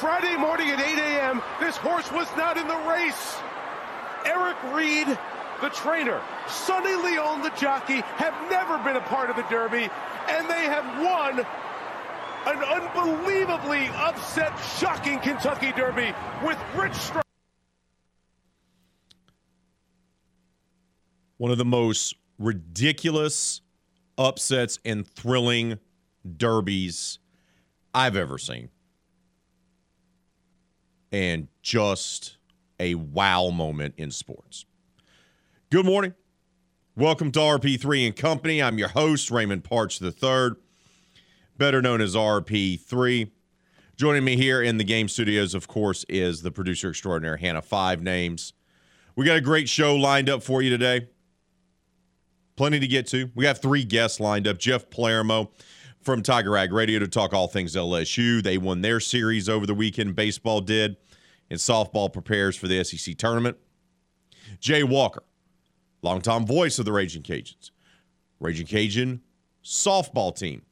Friday morning at 8 a.m., this horse was not in the race. Eric Reed, the trainer, Sonny Leon, the jockey, have never been a part of the Derby, and they have won an unbelievably upset, shocking Kentucky Derby with Rich Strike. one of the most ridiculous upsets and thrilling derbies I've ever seen. And just a wow moment in sports. Good morning. Welcome to RP3 and Company. I'm your host, Raymond Parks III, better known as RP3. Joining me here in the game studios, of course, is the producer extraordinaire, Hannah Five Names. We got a great show lined up for you today. Plenty to get to. We have three guests lined up. Jeff Palermo from Tiger Rag Radio to talk all things LSU. They won their series over the weekend. Baseball did, and softball prepares for the SEC tournament. Jay Walker, longtime voice of the Raging Cajuns. Raging Cajun softball team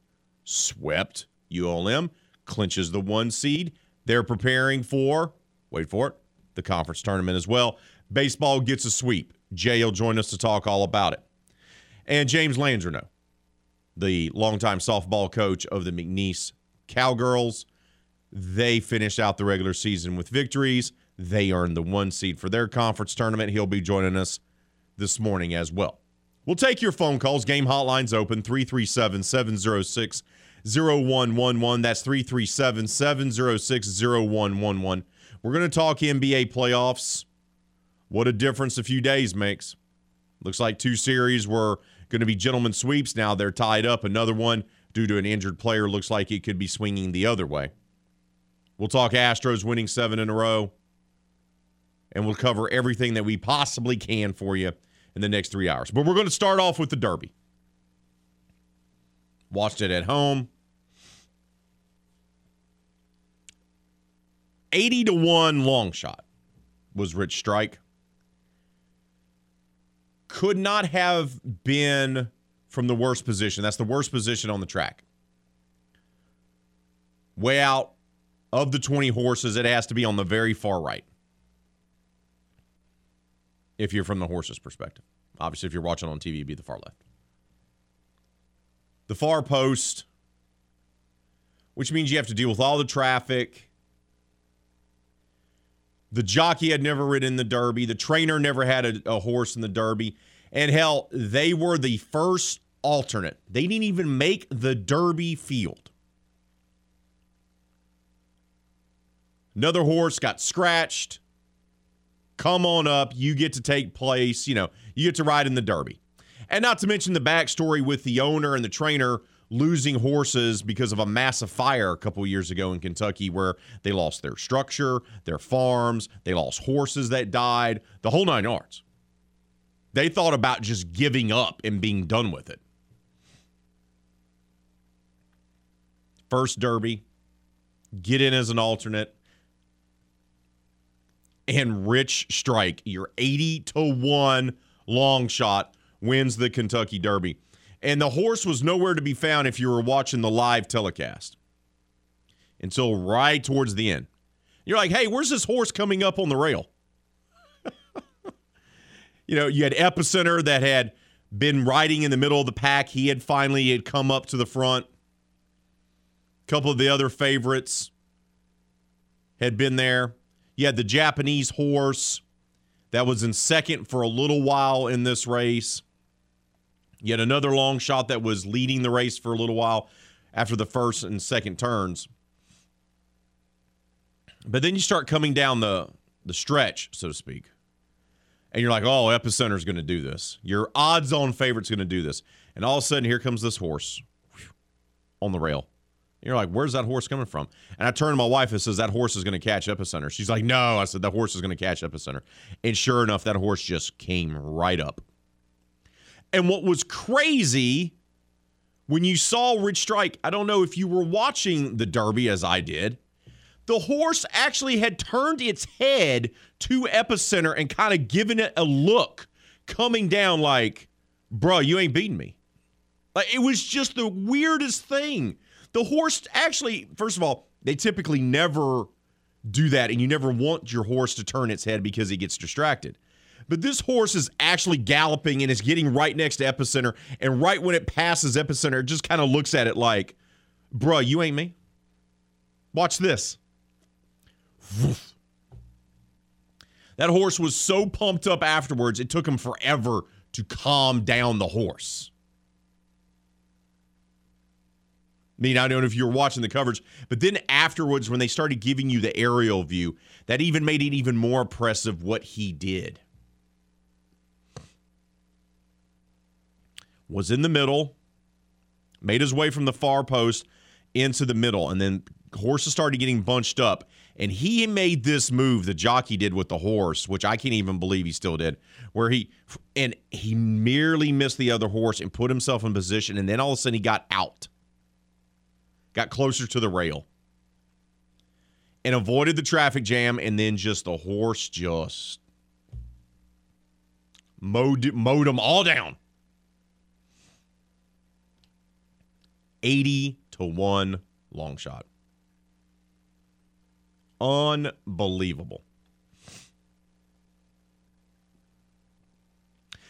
swept ULM, clinches the one seed. They're preparing for, wait for it, the conference tournament as well. Baseball gets a sweep. Jay will join us to talk all about it. And James Landreneau, the longtime softball coach of the McNeese Cowgirls. They finished out the regular season with victories. They earned the one seed for their conference tournament. He'll be joining us this morning as well. We'll take your phone calls. Game hotlines open 337 706 0111. That's 337 706 0111. We're going to talk NBA playoffs. What a difference a few days makes. Looks like two series were going to be gentlemen sweeps. Now they're tied up. Another one, due to an injured player, looks like it could be swinging the other way. We'll talk Astros winning seven in a row, and we'll cover everything that we possibly can for you in the next three hours. But we're going to start off with the Derby. Watched it at home. 80 to 1 long shot was Rich Strike could not have been from the worst position. That's the worst position on the track. Way out of the 20 horses, it has to be on the very far right. If you're from the horse's perspective. Obviously, if you're watching on TV, it'd be the far left. The far post, which means you have to deal with all the traffic. The jockey had never ridden the Derby. The trainer never had a, a, horse in the Derby. And hell, they were the first alternate. They didn't even make the Derby field. Another horse got scratched. Come on up. You get to take place. You know, you get to ride in the Derby. And not to mention the backstory with the owner and the trainer losing horses because of a massive fire a couple years ago in Kentucky where they lost their structure, their farms, they lost horses that died, the whole nine yards. They thought about just giving up and being done with it. First Derby, get in as an alternate. And Rich Strike, your 80 to 1 long shot, wins the Kentucky Derby. And the horse was nowhere to be found if you were watching the live telecast until right towards the end. You're like, hey, where's this horse coming up on the rail? you know, you had Epicenter that had been riding in the middle of the pack. He had finally had come up to the front. A couple of the other favorites had been there. You had the Japanese horse that was in second for a little while in this race. Yet another long shot that was leading the race for a little while after the first and second turns. But then you start coming down the the stretch, so to speak. And you're like, oh, Epicenter's going to do this. Your odds on favorite's going to do this. And all of a sudden, here comes this horse on the rail. And you're like, where's that horse coming from? And I turn to my wife and says, that horse is going to catch Epicenter. She's like, no. I said, that horse is going to catch Epicenter. And sure enough, that horse just came right up. And what was crazy when you saw Rich Strike, I don't know if you were watching the Derby as I did, the horse actually had turned its head to Epicenter and kind of given it a look coming down like, bro, you ain't beating me. Like it was just the weirdest thing. The horse actually, first of all, they typically never do that, and you never want your horse to turn its head because he gets distracted. But this horse is actually galloping and is getting right next to Epicenter. And right when it passes Epicenter, it just kind of looks at it like, bruh, you ain't me. Watch this. That horse was so pumped up afterwards, it took him forever to calm down the horse. I mean, I don't know if you were watching the coverage, but then afterwards, when they started giving you the aerial view, that even made it even more impressive what he did. Was in the middle, made his way from the far post into the middle, and then horses started getting bunched up. And he made this move the jockey did with the horse, which I can't even believe he still did, where he and he merely missed the other horse and put himself in position, and then all of a sudden he got out, got closer to the rail, and avoided the traffic jam, and then just the horse just mowed mowed them all down. 80 to 1 long shot. Unbelievable.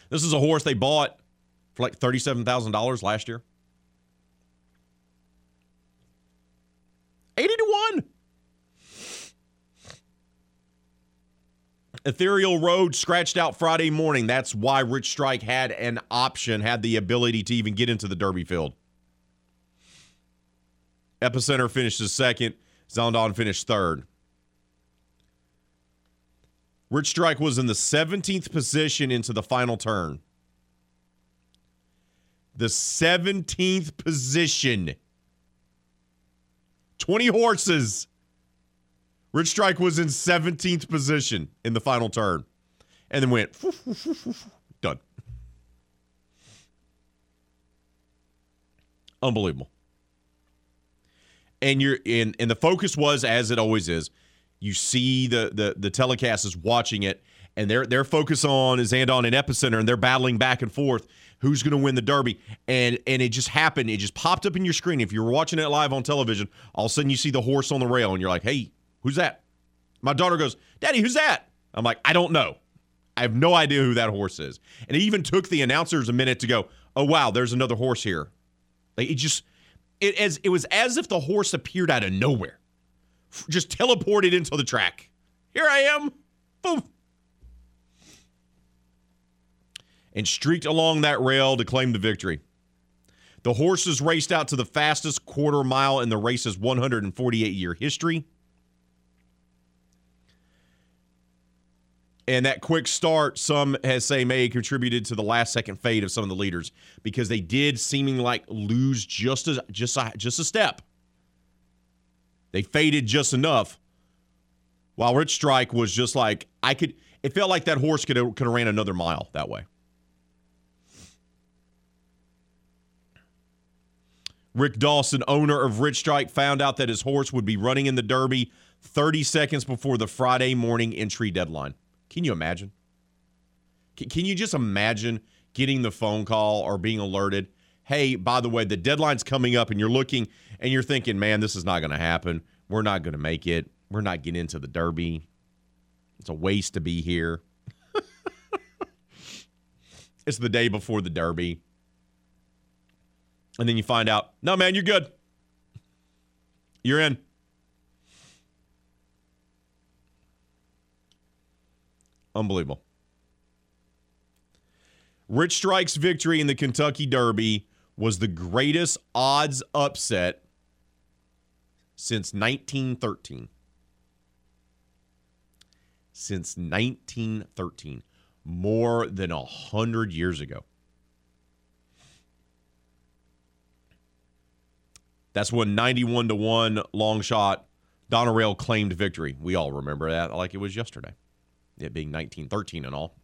This is a horse they bought for like $37,000 last year. 80 to 1. Ethereal Road scratched out Friday morning. That's why Rich Strike had an option, had the ability to even get into the Derby field. Epicenter finishes second. Zandon finished third. Rich Strike was in the 17th position into the final turn. The 17th position. 20 horses. Rich Strike was in 17th position in the final turn and then went done. Unbelievable and you're in and the focus was as it always is you see the the the telecast is watching it and their their focus on is and on an epicenter and they're battling back and forth who's going to win the derby. And and it just happened. It just popped up in your screen. If you were watching it live on television all of a sudden you see the horse on the rail and you're like hey who's that? My daughter goes daddy who's that? I'm like i don't know. I have no idea who that horse is. And it even took the announcers a minute to go oh wow there's another horse here. Like it just it as it was as if the horse appeared out of nowhere, just teleported into the track. Here I am, boom, and streaked along that rail to claim the victory. The horses raced out to the fastest quarter mile in the race's 148 year history. And that quick start, some has say may have contributed to the last second fade of some of the leaders because they did seeming like lose just a just a, just a step. They faded just enough. While Rich Strike was just like I could. It felt like that horse could have, could have ran another mile that way. Rick Dawson, owner of Rich Strike, found out that his horse would be running in the Derby 30 seconds before the Friday morning entry deadline. Can you imagine? Can, you just imagine getting the phone call or being alerted? Hey, by the way, the deadline's coming up, and you're looking and you're thinking, man, this is not going to happen. We're not going to make it. We're not getting into the Derby. It's a waste to be here. it's the day before the Derby. And then you find out, no, man, you're good. You're in. Unbelievable. Rich Strike's victory in the Kentucky Derby was the greatest odds upset since 1913. Since 1913, more than a hundred years ago. That's when 91 to 1 long shot Donerail claimed victory. We all remember that like it was yesterday. It being 1913 and all.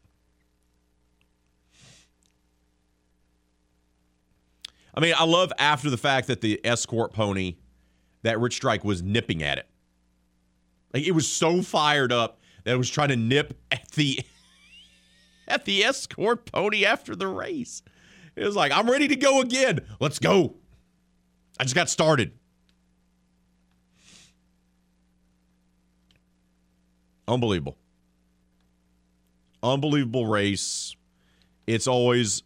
I mean, I love after the fact that the escort pony that Rich Strike was nipping at it. Like it was so fired up that it was trying to nip at the at the escort pony after the race. It was like, I'm ready to go again. Let's go. I just got started. Unbelievable. Unbelievable race. It's always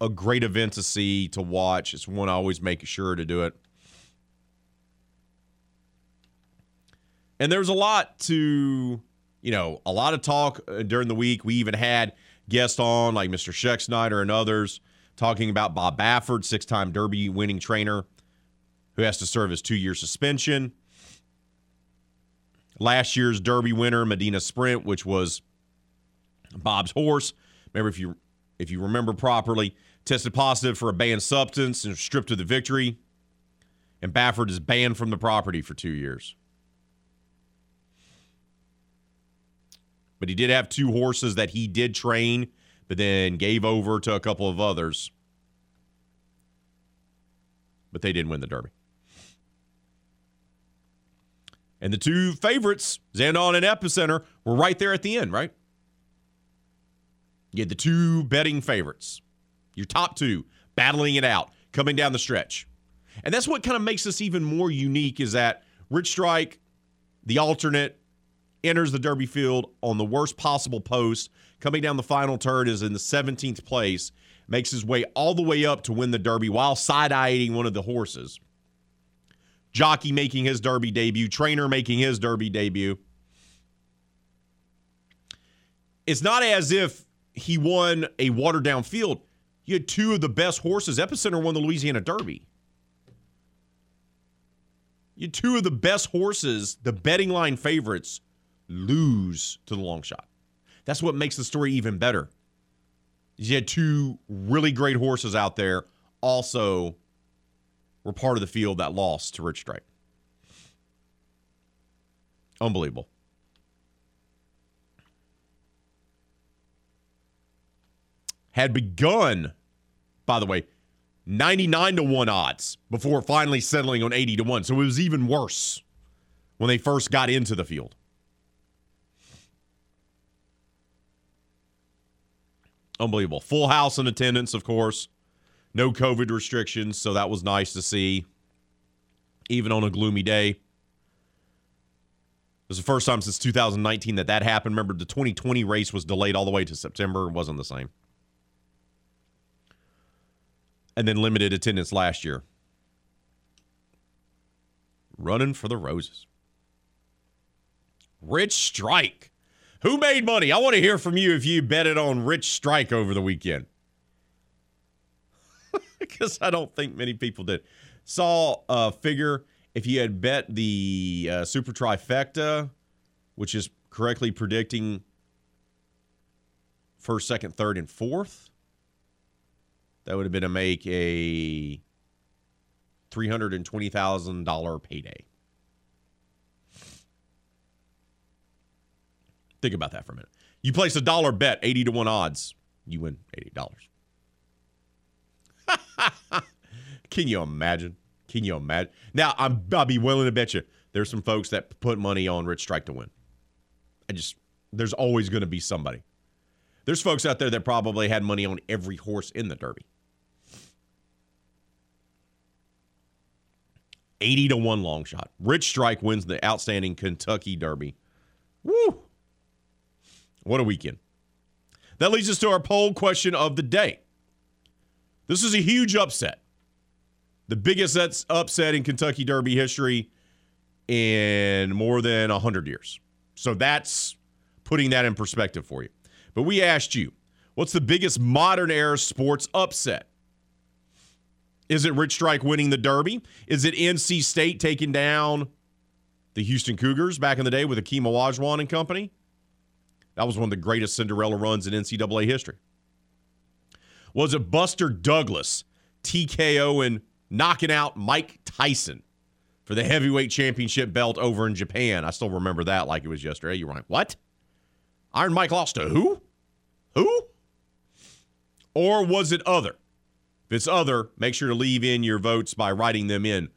a great event to see, to watch. It's one I always make sure to do it. And there's a lot to, you know, a lot of talk uh, during the week. We even had guests on like Mr. Schexnayder and others talking about Bob Baffert, six time Derby winning trainer who has to serve his two year suspension. Last year's Derby winner, Medina Spirit, which was Bob's horse. Remember, if you if you remember properly, tested positive for a banned substance and stripped of the victory. And Baffert is banned from the property for two years. But he did have two horses that he did train, but then gave over to a couple of others. But they didn't win the Derby. And the two favorites, Zandon and Epicenter, were right there at the end, right? You had the two betting favorites, your top two, battling it out, coming down the stretch. And that's what kind of makes this even more unique is that Rich Strike, the alternate, enters the Derby field on the worst possible post. Coming down the final turn is in the 17th place, makes his way all the way up to win the Derby while side eyeing one of the horses. Jockey making his Derby debut, trainer making his Derby debut. It's not as if he won a watered down field. You had two of the best horses. Epicenter won the Louisiana Derby. You had two of the best horses, the betting line favorites, lose to the long shot. That's what makes the story even better. You had two really great horses out there, also were part of the field that lost to Rich Strike. Unbelievable. Had begun, by the way, 99 to 1 odds before finally settling on 80 to 1. So it was even worse when they first got into the field. Unbelievable. Full house in attendance, of course. No COVID restrictions, so that was nice to see, even on a gloomy day. It was the first time since 2019 that that happened. Remember, the 2020 race was delayed all the way to September. It wasn't the same. And then limited attendance last year. Running for the roses. Rich Strike. Who made money? I want to hear from you if you betted on Rich Strike over the weekend. because I don't think many people did. Saw a figure if you had bet the uh, super trifecta, which is correctly predicting first, second, third, and fourth. That would have been to make a $320,000 payday. Think about that for a minute. You place a dollar bet, 80 to 1 odds, you win $80. Can you imagine? Can you imagine? Now, I'm, I'll be willing to bet you there's some folks that put money on Rich Strike to win. I just, there's always going to be somebody. There's folks out there that probably had money on every horse in the Derby. 80 to 1 long shot. Rich Strike wins the outstanding Kentucky Derby. Woo! What a weekend. That leads us to our poll question of the day. This is a huge upset. The biggest upset in Kentucky Derby history in more than 100 years. So that's putting that in perspective for you. But we asked you, what's the biggest modern era sports upset? Is it Rich Strike winning the Derby? Is it NC State taking down the Houston Cougars back in the day with Akeem Olajuwon and company? That was one of the greatest Cinderella runs in NCAA history. Was it Buster Douglas TKO and knocking out Mike Tyson for the heavyweight championship belt over in Japan? I still remember that like it was yesterday. You were like, what? Iron Mike lost to who? Who? Or was it other? It's other, make sure to leave in your votes by writing them in,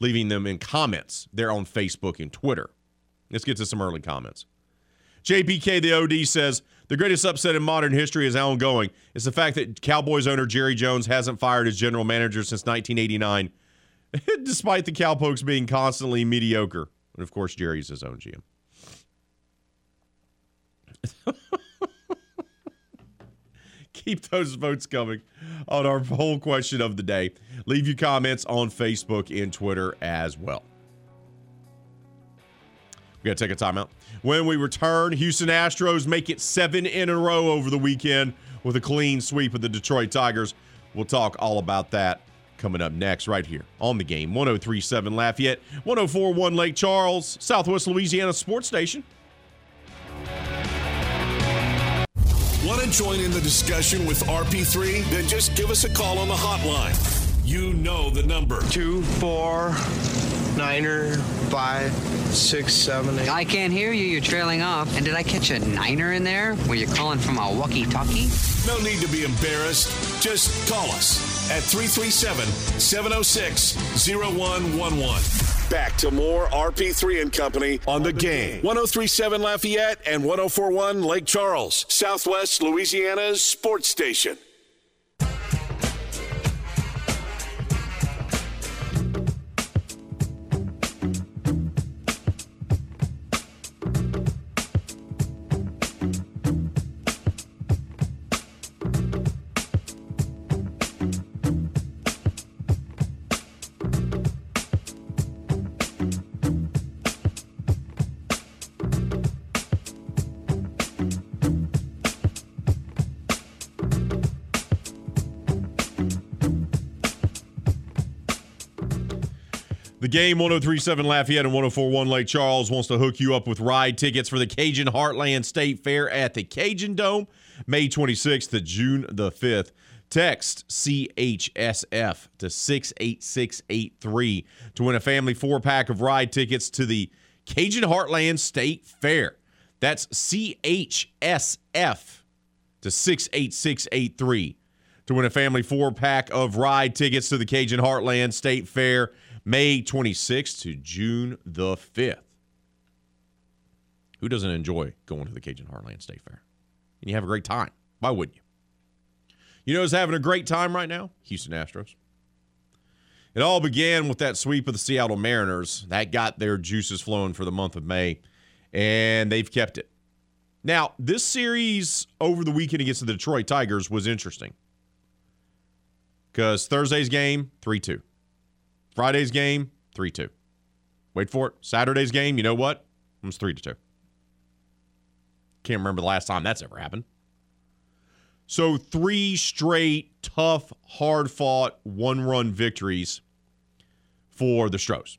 leaving them in comments there on Facebook and Twitter. Let's get to some early comments. JPK, the OD, says the greatest upset in modern history is ongoing. It's the fact that Cowboys owner Jerry Jones hasn't fired his general manager since 1989, despite the Cowpokes being constantly mediocre. And of course, Jerry's his own GM. Keep those votes coming on our whole question of the day. Leave your comments on Facebook and Twitter as well. We got to take a timeout. When we return, Houston Astros make it seven in a row over the weekend with a clean sweep of the Detroit Tigers. We'll talk all about that coming up next, right here on the game. 1037 Lafayette, 1041 Lake Charles, Southwest Louisiana Sports Station. Want to join in the discussion with RP3? Then just give us a call on the hotline. You know the number. two, four, niner, five, six, seven, eight. I can't hear you. You're trailing off. And did I catch a niner in there? Were you calling from a walkie-talkie? No need to be embarrassed. Just call us at 337 706 0111. Back to more RP3 and Company on the game. 1037 Lafayette and 1041 Lake Charles, Southwest Louisiana's sports station. Game 1037 Lafayette and 1041 Lake Charles wants to hook you up with ride tickets for the Cajun Heartland State Fair at the Cajun Dome, May 26th to June the 5th. Text CHSF to 68683 to win a family four pack of ride tickets to the Cajun Heartland State Fair. That's CHSF to 68683 to win a family four pack of ride tickets to the Cajun Heartland State Fair May 26th to June the 5th. Who doesn't enjoy going to the Cajun Heartland State Fair? And you have a great time. Why wouldn't you? You know who's having a great time right now? Houston Astros. It all began with that sweep of the Seattle Mariners. That got their juices flowing for the month of May, and they've kept it. Now, this series over the weekend against the Detroit Tigers was interesting because Thursday's game, 3 2. Friday's game, 3 2. Wait for it. Saturday's game, you know what? It was 3 to 2. Can't remember the last time that's ever happened. So, three straight, tough, hard fought, one run victories for the Stros.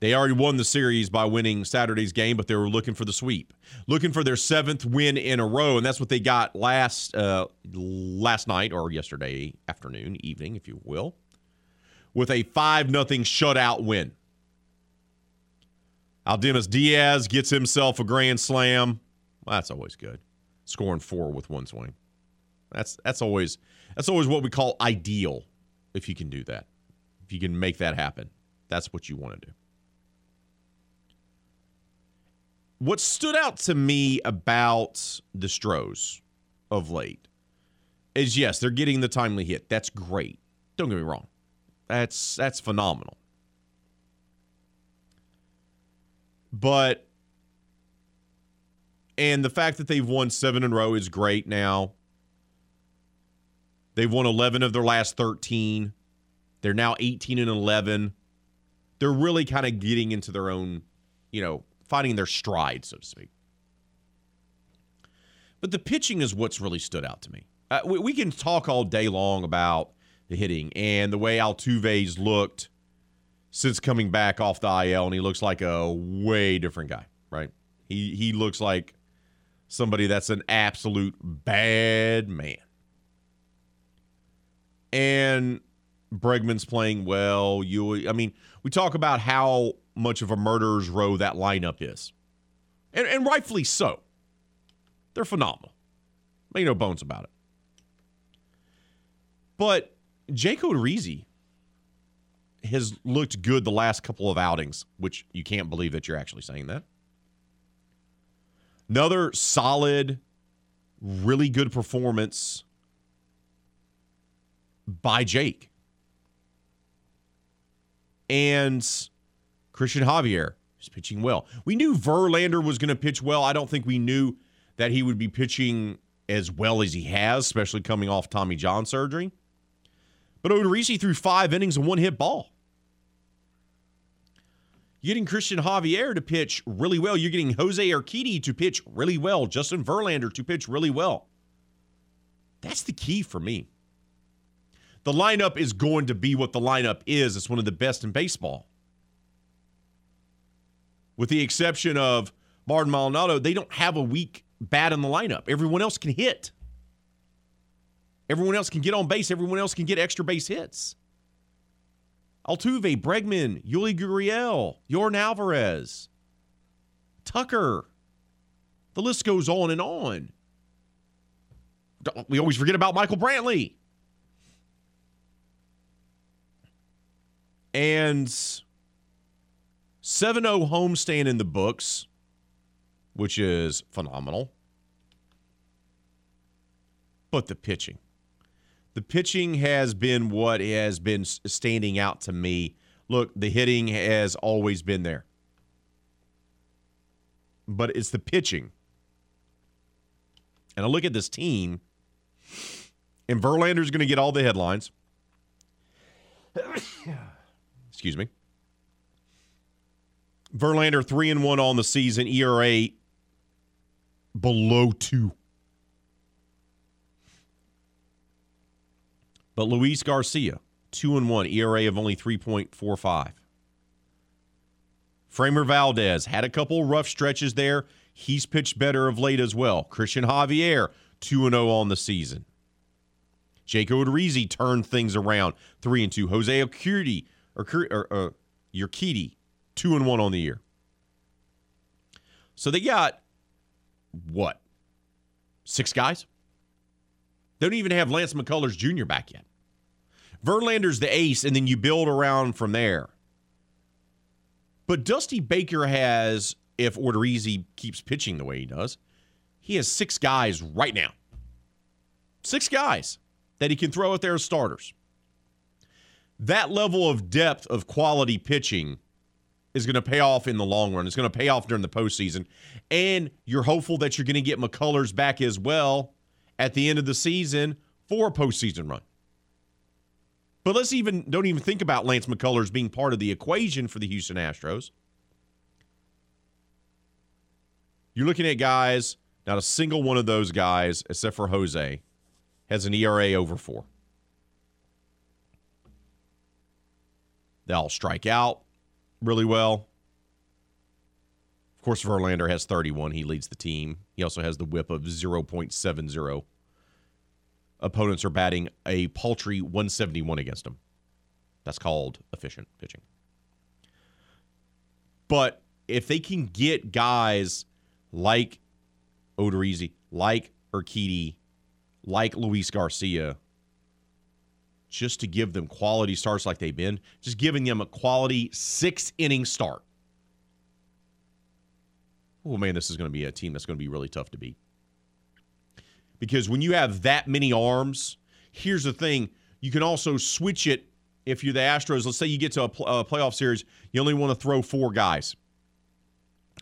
They already won the series by winning Saturday's game, but they were looking for the sweep, looking for their seventh win in a row, and that's what they got last uh, last night or yesterday afternoon, evening, if you will, with a five nothing shutout win. Aledmys Diaz gets himself a grand slam. Well, that's always good. Scoring four with one swing. That's that's always that's always what we call ideal if you can do that. If you can make that happen. That's what you want to do. What stood out to me about the Stros of late is yes, they're getting the timely hit. That's great. Don't get me wrong. That's that's phenomenal. But and the fact that they've won 7 in a row is great now. They've won 11 of their last 13. They're now 18 and 11. They're really kind of getting into their own, you know, finding their stride, so to speak. But the pitching is what's really stood out to me. Uh, we, we, can talk all day long about the hitting and the way Altuve's looked since coming back off the IL, and he looks like a way different guy, right? He he looks like somebody that's an absolute bad man. And Bregman's playing well. You, I mean, we talk about how much of a murderer's row that lineup is, and, and rightfully so. They're phenomenal. Make no bones about it. But Jake Odorizzi has looked good the last couple of outings, which you can't believe that you're actually saying that. Another solid, really good performance by Jake. And Christian Javier is pitching well. We knew Verlander was going to pitch well. I don't think we knew that he would be pitching as well as he has, especially coming off Tommy John surgery. But Odorizzi threw five innings and one hit ball. You're getting Christian Javier to pitch really well. You're getting Jose Urquidy to pitch really well. Justin Verlander to pitch really well. That's the key for me. The lineup is going to be what the lineup is. It's one of the best in baseball. With the exception of Martin Maldonado, they don't have a weak bat in the lineup. Everyone else can hit. Everyone else can get on base. Everyone else can get extra base hits. Altuve, Bregman, Yuli Gurriel, Yordan Alvarez, Tucker. The list goes on and on. We always forget about Michael Brantley. And 7 0 homestand in the books, which is phenomenal. But the pitching. The pitching has been what has been standing out to me. Look, the hitting has always been there. But it's the pitching. And I look at this team, and Verlander's going to get all the headlines. Excuse me. Verlander three and one on the season, ERA below two. But Luis Garcia, two and one, ERA of only 3.45. Framber Valdez had a couple rough stretches there. He's pitched better of late as well. Christian Javier, 2 0 on the season. Jake Odorizzi turned things around, 3 and 2. Jose Urquidy, or, or uh, Urquidy, 2 and 1 on the year. So they got what? Six guys? They don't even have Lance McCullers Jr. back yet. Verlander's the ace, and then you build around from there. But Dusty Baker has, if Odorizzi keeps pitching the way he does, he has six guys right now. Six guys that he can throw out there as starters. That level of depth of quality pitching is going to pay off in the long run. It's going to pay off during the postseason. And you're hopeful that you're going to get McCullers back as well at the end of the season for a postseason run. But let's even don't even think about Lance McCullers being part of the equation for the Houston Astros. You're looking at guys, not a single one of those guys, except for Jose, has an ERA over four. They all strike out really well. Of course, Verlander has 31. He leads the team. He also has the whip of 0.70. Opponents are batting a paltry 171 against them. That's called efficient pitching. But if they can get guys like Odorizzi, like Urquidy, like Luis Garcia, just to give them quality starts like they've been, just giving them a quality six inning start. Oh man, this is going to be a team that's going to be really tough to beat. Because when you have that many arms, here's the thing you can also switch it if you're the Astros. Let's say you get to a, pl- a playoff series, you only want to throw four guys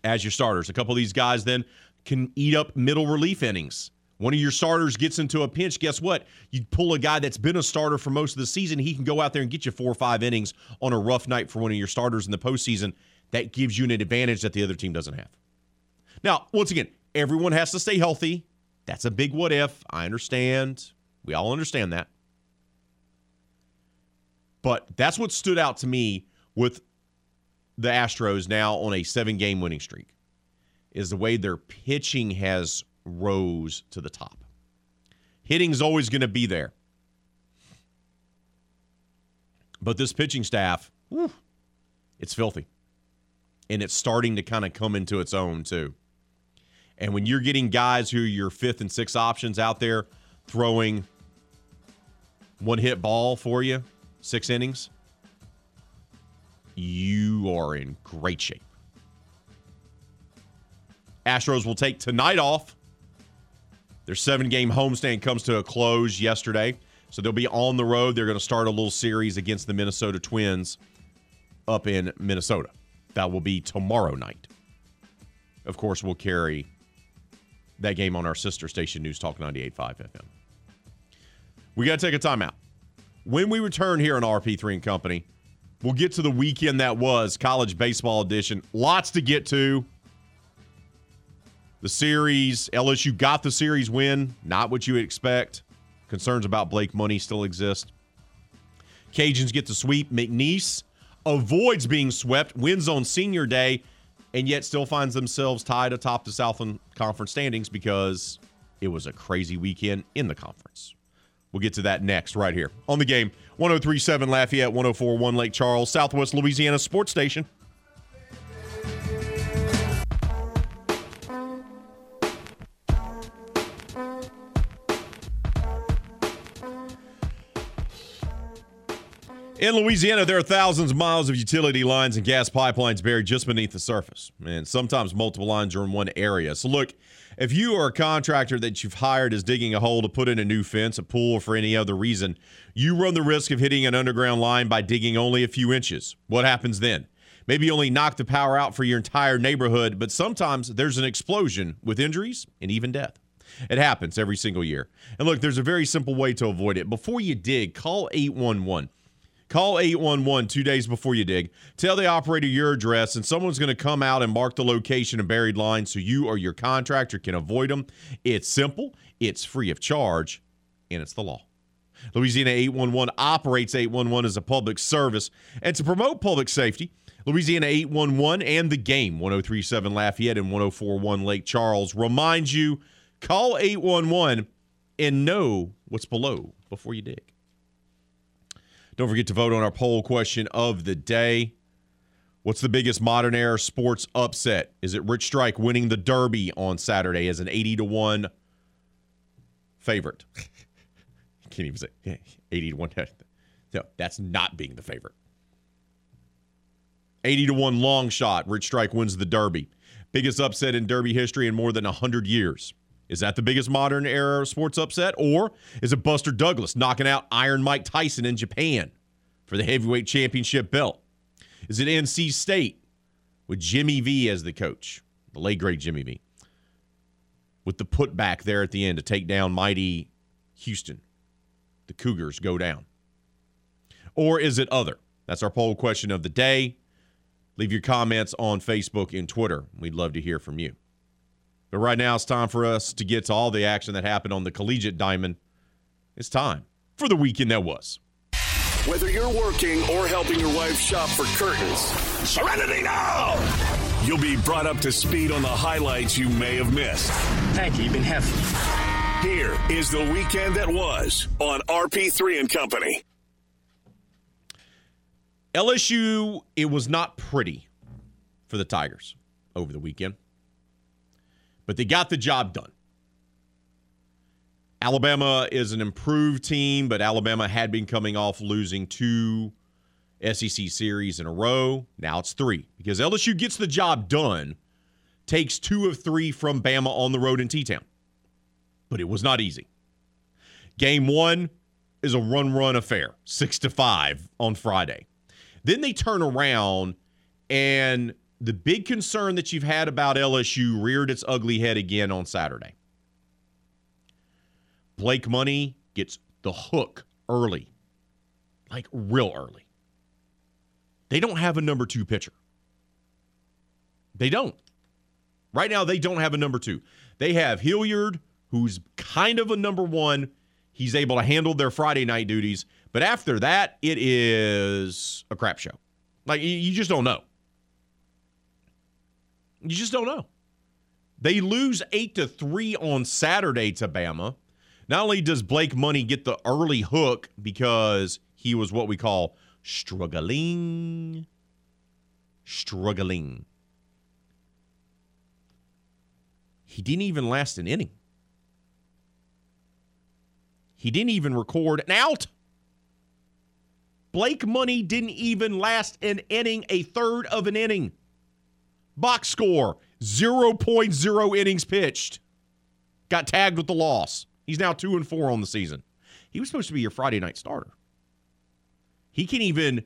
as your starters. A couple of these guys then can eat up middle relief innings. One of your starters gets into a pinch. Guess what? You pull a guy that's been a starter for most of the season. He can go out there and get you four or five innings on a rough night for one of your starters in the postseason. That gives you an advantage that the other team doesn't have. Now, once again, everyone has to stay healthy. That's a big what if. I understand. We all understand that. But that's what stood out to me with the Astros now on a seven game winning streak is the way their pitching has rose to the top. Hitting's always going to be there. But this pitching staff, whew, it's filthy. And it's starting to kind of come into its own, too. And when you're getting guys who are your fifth and sixth options out there throwing one hit ball for you, six innings, you are in great shape. Astros will take tonight off. Their seven game homestand comes to a close yesterday. So they'll be on the road. They're going to start a little series against the Minnesota Twins up in Minnesota. That will be tomorrow night. Of course, we'll carry that game on our sister station, News Talk 98.5 FM. We got to take a timeout. When we return here on RP3 and Company, we'll get to the weekend that was college baseball edition. Lots to get to. The series, LSU got the series win, not what you would expect. Concerns about Blake Money still exist. Cajuns get the sweep. McNeese avoids being swept, wins on senior day, and yet still finds themselves tied atop the Southland Conference standings because it was a crazy weekend in the conference. We'll get to that next, right here on the game. 1037 Lafayette, 1041 Lake Charles, Southwest Louisiana Sports Station. In Louisiana, there are thousands of miles of utility lines and gas pipelines buried just beneath the surface. And sometimes multiple lines are in one area. So, look, if you are a contractor that you've hired is digging a hole to put in a new fence, a pool, or for any other reason, you run the risk of hitting an underground line by digging only a few inches. What happens then? Maybe you only knock the power out for your entire neighborhood, but sometimes there's an explosion with injuries and even death. It happens every single year. And look, there's a very simple way to avoid it. Before you dig, call 811. Call 811 two days before you dig. Tell the operator your address, and someone's going to come out and mark the location of buried lines so you or your contractor can avoid them. It's simple, it's free of charge, and it's the law. Louisiana 811 operates 811 as a public service. And to promote public safety, Louisiana 811 and the game 1037 Lafayette and 1041 Lake Charles reminds you call 811 and know what's below before you dig. Don't forget to vote on our poll question of the day. What's the biggest modern era sports upset? Is it Rich Strike winning the Derby on Saturday as an 80 to 1 favorite? Can't even say 80 to 1. No, that's not being the favorite. 80 to 1 long shot. Rich Strike wins the Derby. Biggest upset in Derby history in more than 100 years. Is that the biggest modern era sports upset? Or is it Buster Douglas knocking out Iron Mike Tyson in Japan for the heavyweight championship belt? Is it NC State with Jimmy V as the coach, the late great Jimmy V, with the putback there at the end to take down mighty Houston? The Cougars go down. Or is it other? That's our poll question of the day. Leave your comments on Facebook and Twitter. We'd love to hear from you. But right now, it's time for us to get to all the action that happened on the collegiate diamond. It's time for the weekend that was. Whether you're working or helping your wife shop for curtains, Serenity now! You'll be brought up to speed on the highlights you may have missed. Thank you. You've been hefty. Here is the weekend that was on RP3 and Company. LSU, it was not pretty for the Tigers over the weekend, but they got the job done. Alabama is an improved team, but Alabama had been coming off losing two SEC series in a row. Now it's three because LSU gets the job done, takes two of three from Bama on the road in T Town. But it was not easy. Game one is a run run affair, six to five on Friday. Then they turn around, and the big concern that you've had about LSU reared its ugly head again on Saturday. Blake Money gets the hook early, like real early. They don't have a number two pitcher. They don't. Right now, they don't have a number two. They have Hilliard, who's kind of a number one. He's able to handle their Friday night duties. But after that, it is a crap show. Like, you- just don't know. You just don't know. They lose eight to three on Saturday to Bama. Not only does Blake Money get the early hook because he was what we call struggling, struggling. He didn't even last an inning. He didn't even record an out. Blake Money didn't even last an inning, a third of an inning. Box score 0.0 innings pitched. Got tagged with the loss. He's now 2 and 4 on the season. He was supposed to be your Friday night starter. He can't even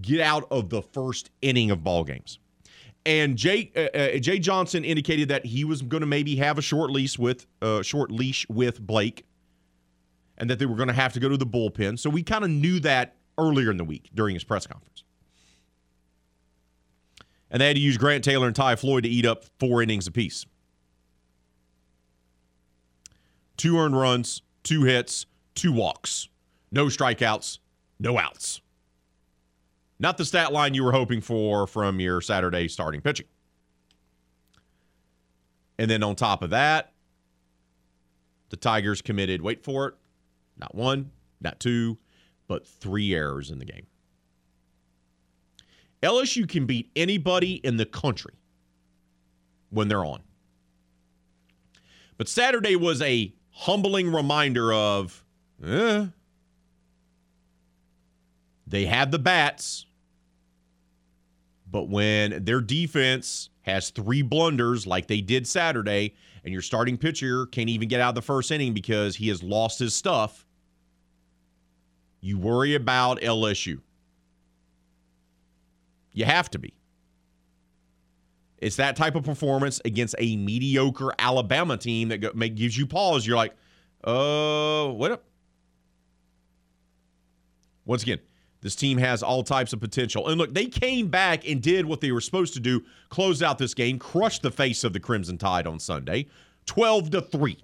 get out of the first inning of ball games. And Jay uh, uh, Jay Johnson indicated that he was going to maybe have a short leash with uh, short leash with Blake, and that they were going to have to go to the bullpen. So we kind of knew that earlier in the week during his press conference. And they had to use Grant Taylor and Ty Floyd to eat up four innings apiece. Two earned runs, two hits, two walks, no strikeouts, no outs. Not the stat line you were hoping for from your Saturday starting pitching. And then on top of that, the Tigers committed, wait for it, not one, not two, but three errors in the game. LSU can beat anybody in the country when they're on. But Saturday was a humbling reminder of, eh, they have the bats, but when their defense has three blunders like they did Saturday, and your starting pitcher can't even get out of the first inning because he has lost his stuff, you worry about LSU. You have to be. It's that type of performance against a mediocre Alabama team that gives you pause. You're like, oh, what up? Once again, this team has all types of potential. And look, they came back and did what they were supposed to do, closed out this game, crushed the face of the Crimson Tide on Sunday, 12 to 3.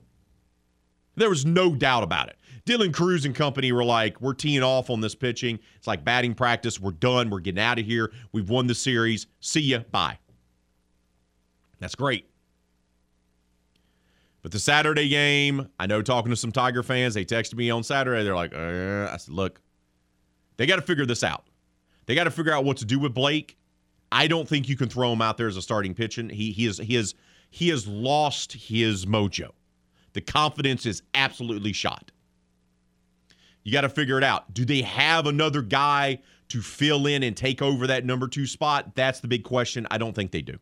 There was no doubt about it. Dylan Crews and company were like, we're teeing off on this pitching. It's like batting practice. We're done. We're getting out of here. We've won the series. See ya. Bye. That's great. But the Saturday game, I know talking to some Tiger fans, they texted me on Saturday. They're like, uh, I said, look, they got to figure this out. They got to figure out what to do with Blake. I don't think you can throw him out there as a starting pitching. He he is he is he has lost his mojo. The confidence is absolutely shot. You got to figure it out. Do they have another guy to fill in and take over that number two spot? That's the big question. I don't think they do.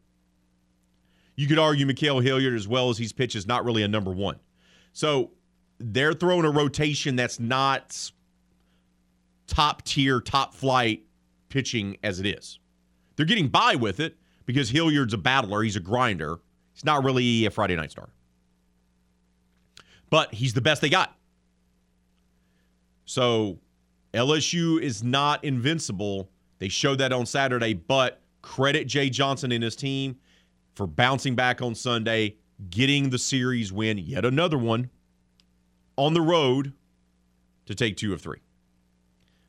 You could argue Ma'Khail Hilliard, as well as he's pitched, is not really a number one. So they're throwing a rotation that's not top tier, top flight pitching as it is. They're getting by with it because Hilliard's a battler, he's a grinder. He's not really a Friday night star. But he's the best they got. So LSU is not invincible. They showed that on Saturday, but credit Jay Johnson and his team for bouncing back on Sunday, getting the series win, yet another one on the road to take two of three.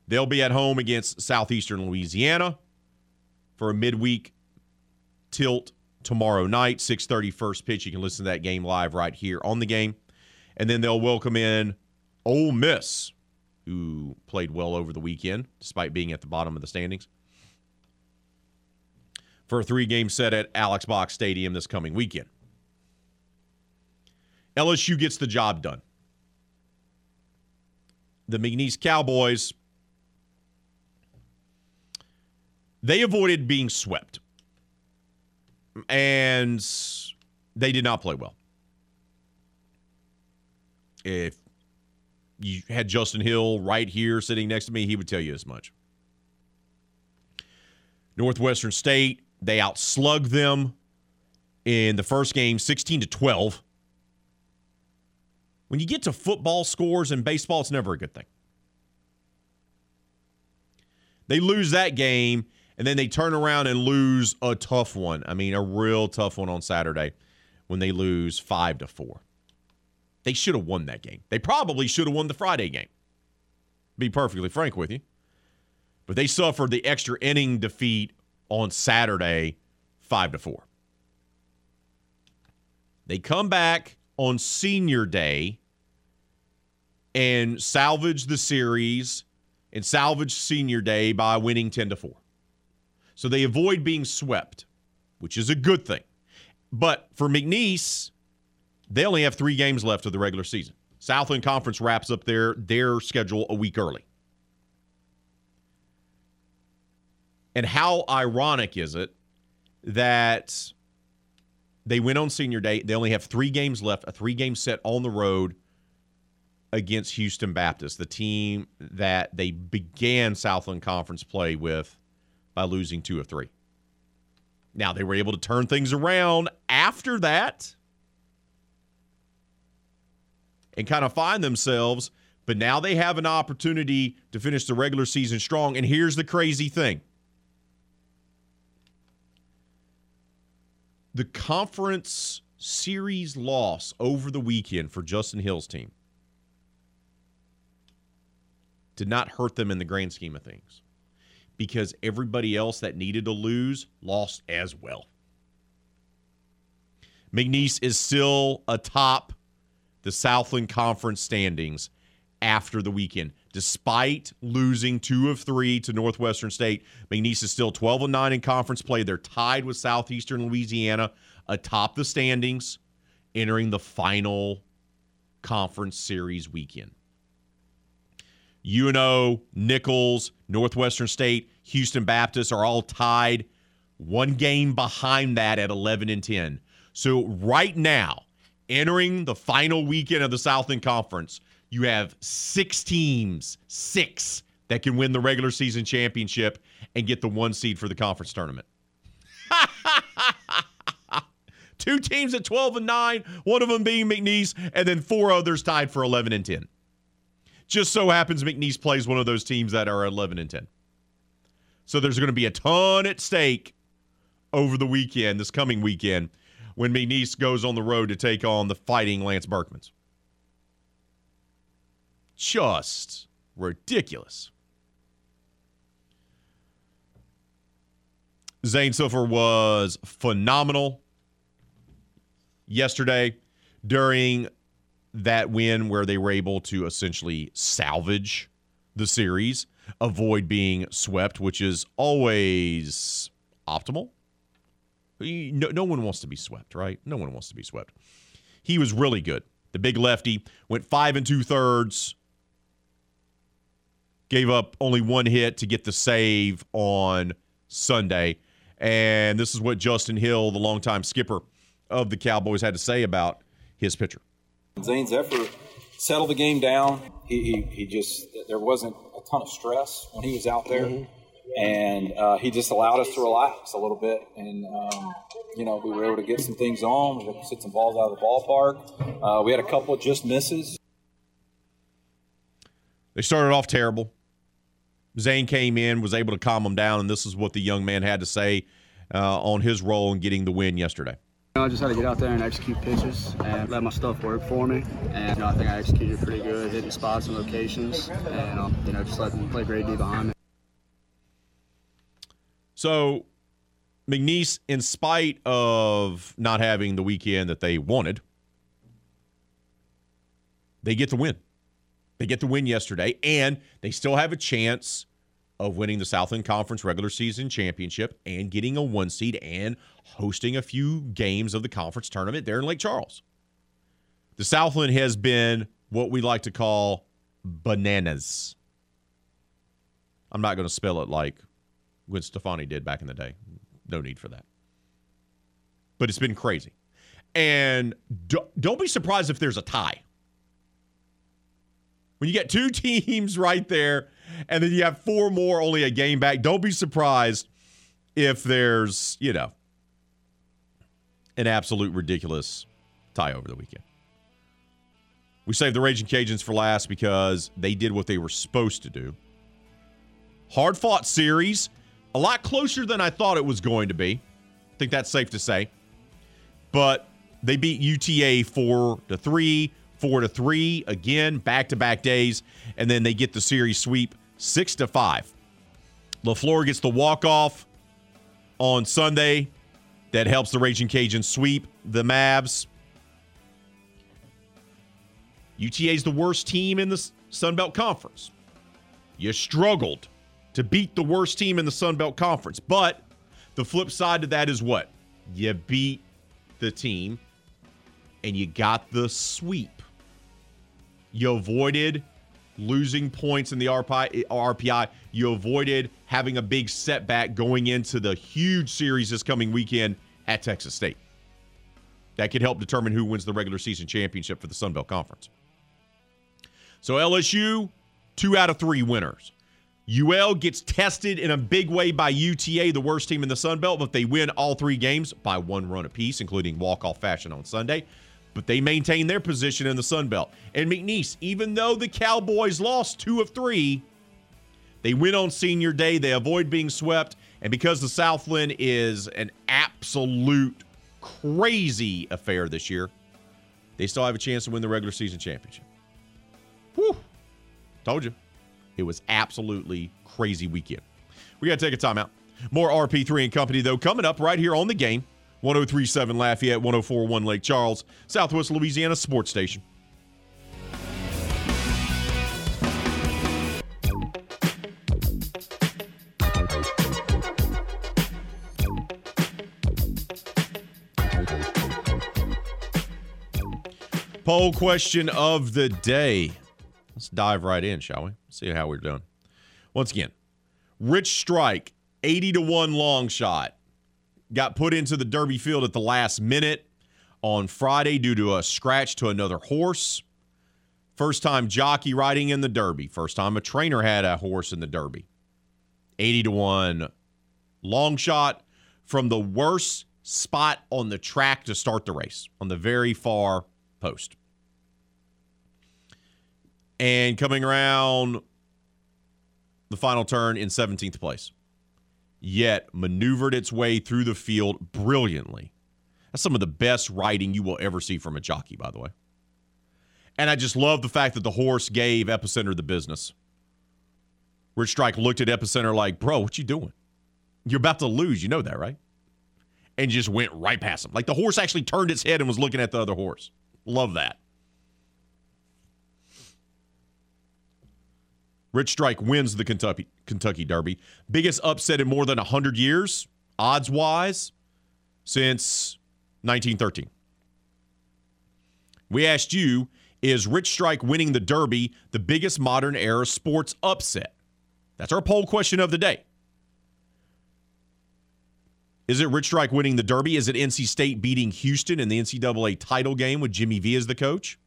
They'll be at home against Southeastern Louisiana for a midweek tilt tomorrow night, 6:30 first pitch. You can listen to that game live right here on the game. And then they'll welcome in Ole Miss, who played well over the weekend despite being at the bottom of the standings. For a three-game set at Alex Box Stadium this coming weekend. LSU gets the job done. The McNeese Cowboys they avoided being swept. And they did not play well. If you had Justin Hill right here sitting next to me, he would tell you as much. Northwestern State, they outslugged them in the first game 16 to 12. When you get to football scores in baseball, it's never a good thing. They lose that game and then they turn around and lose a tough one. I mean, a real tough one on Saturday when they lose 5 to 4. They should have won that game. They probably should have won the Friday game. Be perfectly frank with you. But they suffered the extra inning defeat on Saturday 5 to 4. They come back on senior day and salvage the series and salvage senior day by winning 10 to 4. So they avoid being swept, which is a good thing. But for McNeese, they only have three games left of the regular season. Southland Conference wraps up their their schedule a week early. And how ironic is it that they went on senior day? They only have three games left, a three game set on the road against Houston Baptist, the team that they began Southland Conference play with by losing two of three. Now, they were able to turn things around after that and kind of find themselves, but now they have an opportunity to finish the regular season strong. And here's the crazy thing the conference series loss over the weekend for Justin Hill's team did not hurt them in the grand scheme of things because everybody else that needed to lose lost as well. McNeese is still atop the Southland Conference standings after the weekend. Despite losing two of three to Northwestern State, McNeese is still 12 and 9 in conference play. They're tied with Southeastern Louisiana atop the standings, entering the final conference series weekend. UNO, Nicholls, Northwestern State, Houston Baptist are all tied one game behind that at 11 and 10. So right now, entering the final weekend of the Southland Conference, you have six teams, six that can win the regular season championship and get the one seed for the conference tournament. Two teams at 12 and 9, one of them being McNeese, and then four others tied for 11 and 10. Just so happens McNeese plays one of those teams that are 11 and 10. So there's going to be a ton at stake over the weekend, this coming weekend, when McNeese goes on the road to take on the fighting Lance Berkmans. Just ridiculous. Zane Silver was phenomenal yesterday during that win where they were able to essentially salvage the series, avoid being swept, which is always optimal. No, no one wants to be swept, right? No one wants to be swept. He was really good. The big lefty went five and two thirds, gave up only one hit to get the save on Sunday. And this is what Justin Hill, the longtime skipper of the Cowboys, had to say about his pitcher. Zane's effort settled the game down. He, he, he, just, there wasn't a ton of stress when he was out there. Mm-hmm. And uh, he just allowed us to relax a little bit. And, um, you know, we were able to get some things on. We were to sit some balls out of the ballpark. Uh, we had a couple of just misses. They started off terrible. Zane came in, was able to calm them down, and this is what the young man had to say uh, on his role in getting the win yesterday. I just had to get out there and execute pitches and let my stuff work for me. And you know, I think I executed pretty good, hitting spots and locations, and um, you know, just let them play great D behind me. So, McNeese, in spite of not having the weekend that they wanted, they get the win. They get the win yesterday, and they still have a chance of winning the Southland Conference regular season championship and getting a one seed and hosting a few games of the conference tournament there in Lake Charles. The Southland has been what we like to call bananas. I'm not going to spell it like Gwen Stefani did back in the day. No need for that. But it's been crazy. And don't be surprised if there's a tie. When you get two teams right there and then you have four more, only a game back, don't be surprised if there's, you know, an absolute ridiculous tie over the weekend. We saved the Raging Cajuns for last because they did what they were supposed to do. Hard fought series, a lot closer than I thought it was going to be. I think that's safe to say. But they beat UTA 4 to 3, 4 to 3 again, back to back days, and then they get the series sweep 6 to 5. LaFleur gets the walk off on Sunday that helps the Raging Cajuns sweep the Mavs. UTA is the worst team in the Sun Belt Conference. You struggled to beat the worst team in the Sun Belt Conference, but the flip side to that is what? You beat the team and you got the sweep. You avoided losing points in the RPI. You avoided having a big setback going into the huge series this coming weekend at Texas State. That could help determine who wins the regular season championship for the Sun Belt Conference. So LSU, two out of three winners. UL gets tested in a big way by UTA, the worst team in the Sun Belt, but they win all three games by one run apiece, including walk-off fashion on Sunday. But they maintain their position in the Sun Belt. And McNeese, even though the Cowboys lost two of three, they win on senior day. They avoid being swept. And because the Southland is an absolute crazy affair this year, they still have a chance to win the regular season championship. Whew. Told you. It was absolutely crazy weekend. We got to take a timeout. More RP3 and Company, though, coming up right here on the game. 1037 Lafayette, 1041 Lake Charles, Southwest Louisiana Sports Station. Poll question of the day. Let's dive right in, shall we? See how we're doing. Once again, Rich Strike, 80 to 1 long shot, got put into the Derby field at the last minute on Friday due to a scratch to another horse. First time jockey riding in the Derby. First time a trainer had a horse in the Derby. 80 to 1 long shot from the worst spot on the track to start the race, on the very far post and coming around the final turn in 17th place. Yet maneuvered its way through the field brilliantly. That's some of the best riding you will ever see from a jockey, by the way. And I just love the fact that the horse gave Epicenter the business. Rich Strike looked at Epicenter like, bro, what you doing? You're about to lose. You know that, right? And just went right past him. Like the horse actually turned its head and was looking at the other horse. Love that. Rich Strike wins the Kentucky Kentucky Derby. Biggest upset in more than 100 years, odds wise, since 1913. We asked you Is Rich Strike winning the Derby the biggest modern era sports upset? That's our poll question of the day. Is it Rich Strike winning the Derby? Is it NC State beating Houston in the NCAA title game with Jimmy V as the coach?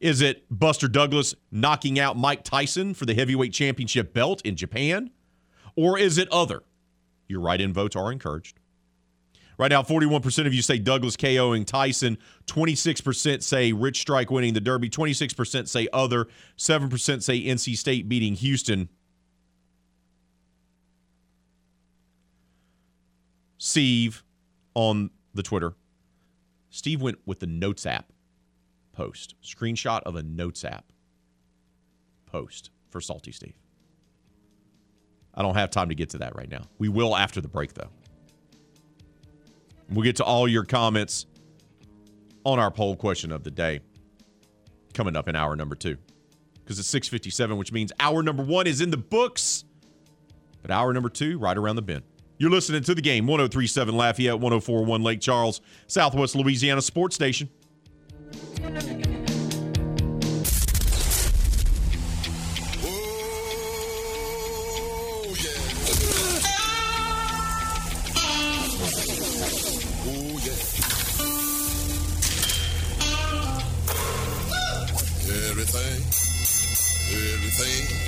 Is it Buster Douglas knocking out Mike Tyson for the heavyweight championship belt in Japan? Or is it other? Your write in votes are encouraged. Right now, 41% of you say Douglas KOing Tyson, 26% say Rich Strike winning the Derby, 26% say other, 7% say NC State beating Houston. Steve on the Twitter. Steve went with the Notes app post. Screenshot of a Notes app post for Salty Steve. I don't have time to get to that right now. We will after the break, though. We'll get to all your comments on our poll question of the day coming up in hour number two. Because it's 657, which means hour number one is in the books. But hour number two, right around the bend. You're listening to the game 1037 Lafayette, 1041 Lake Charles, Southwest Louisiana Sports Station. Everything, everything,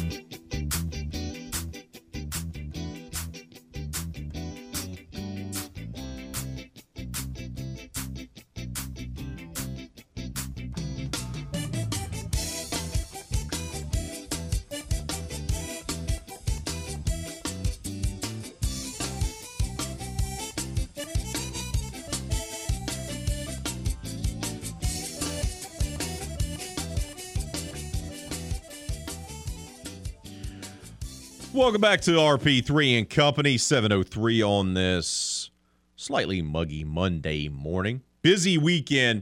Welcome back to RP3 and Company 703 on this slightly muggy Monday morning. Busy weekend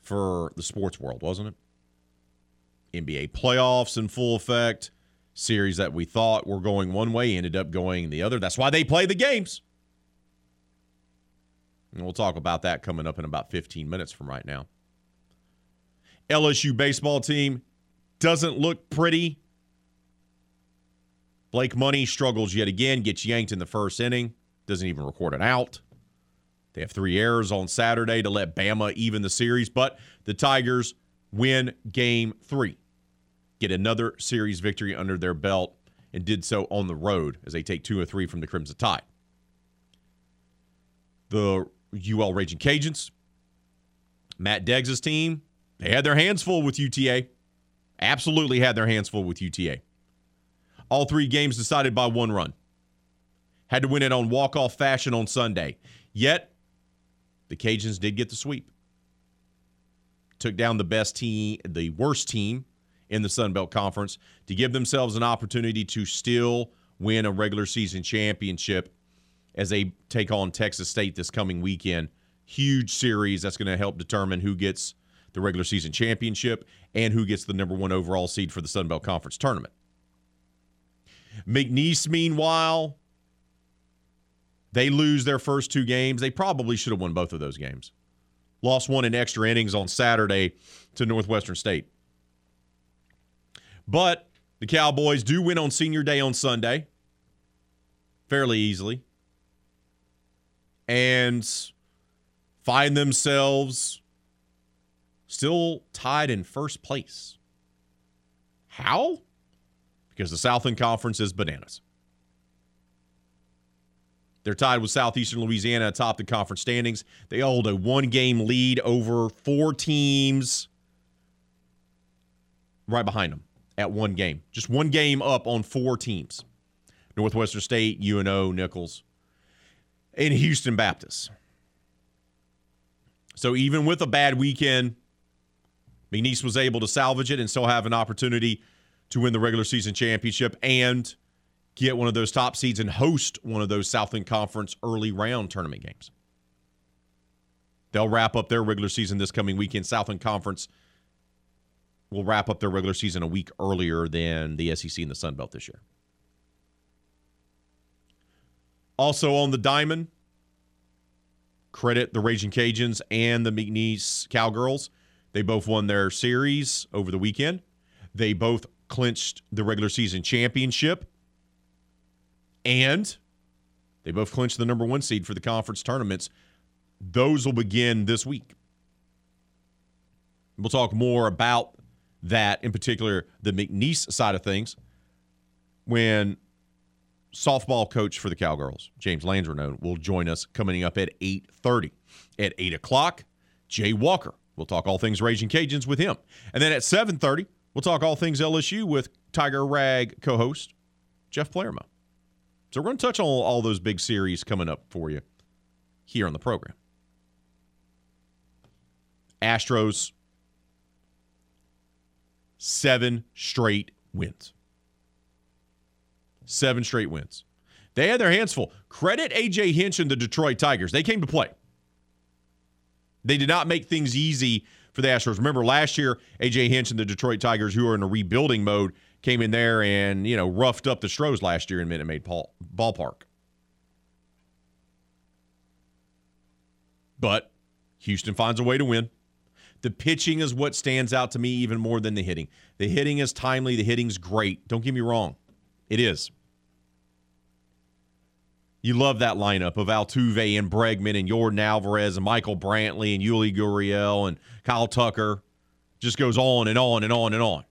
for the sports world, wasn't it? NBA playoffs in full effect. Series that we thought were going one way ended up going the other. That's why they play the games. And we'll talk about that coming up in about 15 minutes from right now. LSU baseball team doesn't look pretty. Blake Money struggles yet again, gets yanked in the first inning, doesn't even record an out. They have three errors on Saturday to let Bama even the series, but the Tigers win game three, get another series victory under their belt, and did so on the road as they take two or three from the Crimson Tide. The UL Raging Cajuns, Matt Deggs' team, they had their hands full with UTA. Absolutely had their hands full with UTA. All three games decided by one run. Had to win it on walk-off fashion on Sunday. Yet, the Cajuns did get the sweep. Took down the best team, the worst team in the Sun Belt Conference to give themselves an opportunity to still win a regular season championship as they take on Texas State this coming weekend. Huge series that's going to help determine who gets the regular season championship and who gets the number one overall seed for the Sun Belt Conference tournament. McNeese, meanwhile, they lose their first two games. They probably should have won both of those games. Lost one in extra innings on Saturday to Northwestern State. But the Cowboys do win on senior day on Sunday fairly easily and find themselves still tied in first place. How? Because the Southland Conference is bananas. They're tied with Southeastern Louisiana atop the conference standings. They hold a one game lead over four teams right behind them at one game. Just one game up on four teams Northwestern State, UNO, Nicholls, and Houston Baptist. So even with a bad weekend, McNeese was able to salvage it and still have an opportunity to win the regular season championship and get one of those top seeds and host one of those Southland Conference early round tournament games. They'll wrap up their regular season this coming weekend. Southland Conference will wrap up their regular season a week earlier than the SEC and the Sun Belt this year. Also on the diamond, credit the Raging Cajuns and the McNeese Cowgirls. They both won their series over the weekend. They both clinched the regular season championship. And they both clinched the number one seed for the conference tournaments. Those will begin this week. We'll talk more about that, in particular, the McNeese side of things, when softball coach for the Cowgirls, James Landreneau, will join us coming up at 8.30. At 8 o'clock, Jay Walker. We'll talk all things Raging Cajuns with him. And then at 7.30, we'll talk all things LSU with Tiger Rag co-host Jeff Palermo. So we're going to touch on all those big series coming up for you here on the program. Astros, seven straight wins. Seven straight wins. They had their hands full. Credit AJ Hinch and the Detroit Tigers. They came to play. They did not make things easy for the Astros. Remember last year, AJ Hinch and the Detroit Tigers, who are in a rebuilding mode, came in there and you know roughed up the Stros last year in Minute Maid Ballpark. But Houston finds a way to win. The pitching is what stands out to me even more than the hitting. The hitting is timely. The hitting's great. Don't get me wrong, it is. You love that lineup of Altuve and Bregman and Yordan Alvarez and Michael Brantley and Yuli Gurriel and Kyle Tucker. Just goes on and on and on and on.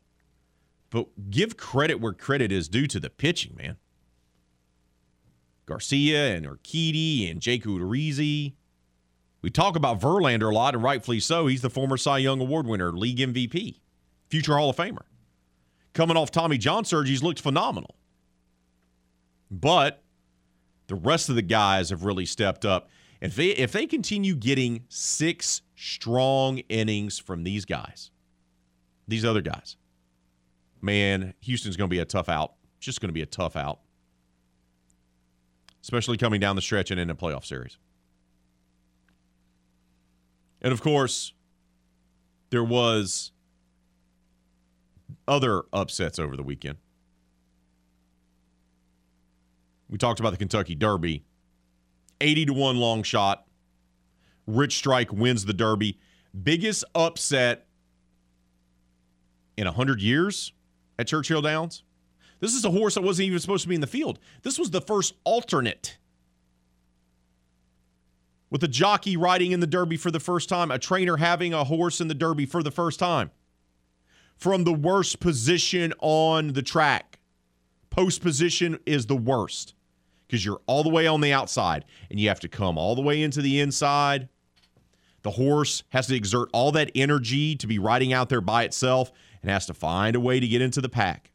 But give credit where credit is due to the pitching, man. Garcia and Urquidy and Jake Odorizzi. We talk about Verlander a lot, and rightfully so. He's the former Cy Young Award winner, league MVP, future Hall of Famer. Coming off Tommy John surgery, he's looked phenomenal. But the rest of the guys have really stepped up. If they if they continue getting six strong innings from these guys, these other guys, man, Houston's going to be a tough out. Just going to be a tough out, especially coming down the stretch and in a playoff series. And of course, there was other upsets over the weekend. We talked about the Kentucky Derby. 80 to 1 long shot. Rich Strike wins the Derby. Biggest upset in 100 years at Churchill Downs. This is a horse that wasn't even supposed to be in the field. This was the first alternate with a jockey riding in the Derby for the first time, a trainer having a horse in the Derby for the first time. From the worst position on the track. Post position is the worst because you're all the way on the outside and you have to come all the way into the inside. The horse has to exert all that energy to be riding out there by itself and has to find a way to get into the pack.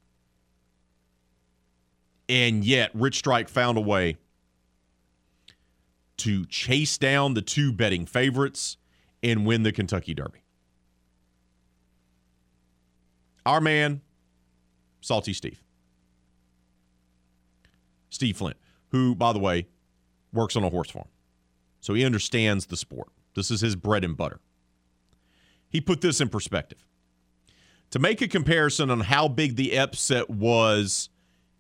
And yet, Rich Strike found a way to chase down the two betting favorites and win the Kentucky Derby. Our man, Salty Steve. Steve Flint, who, by the way, works on a horse farm. So he understands the sport. This is his bread and butter. He put this in perspective. To make a comparison on how big the upset was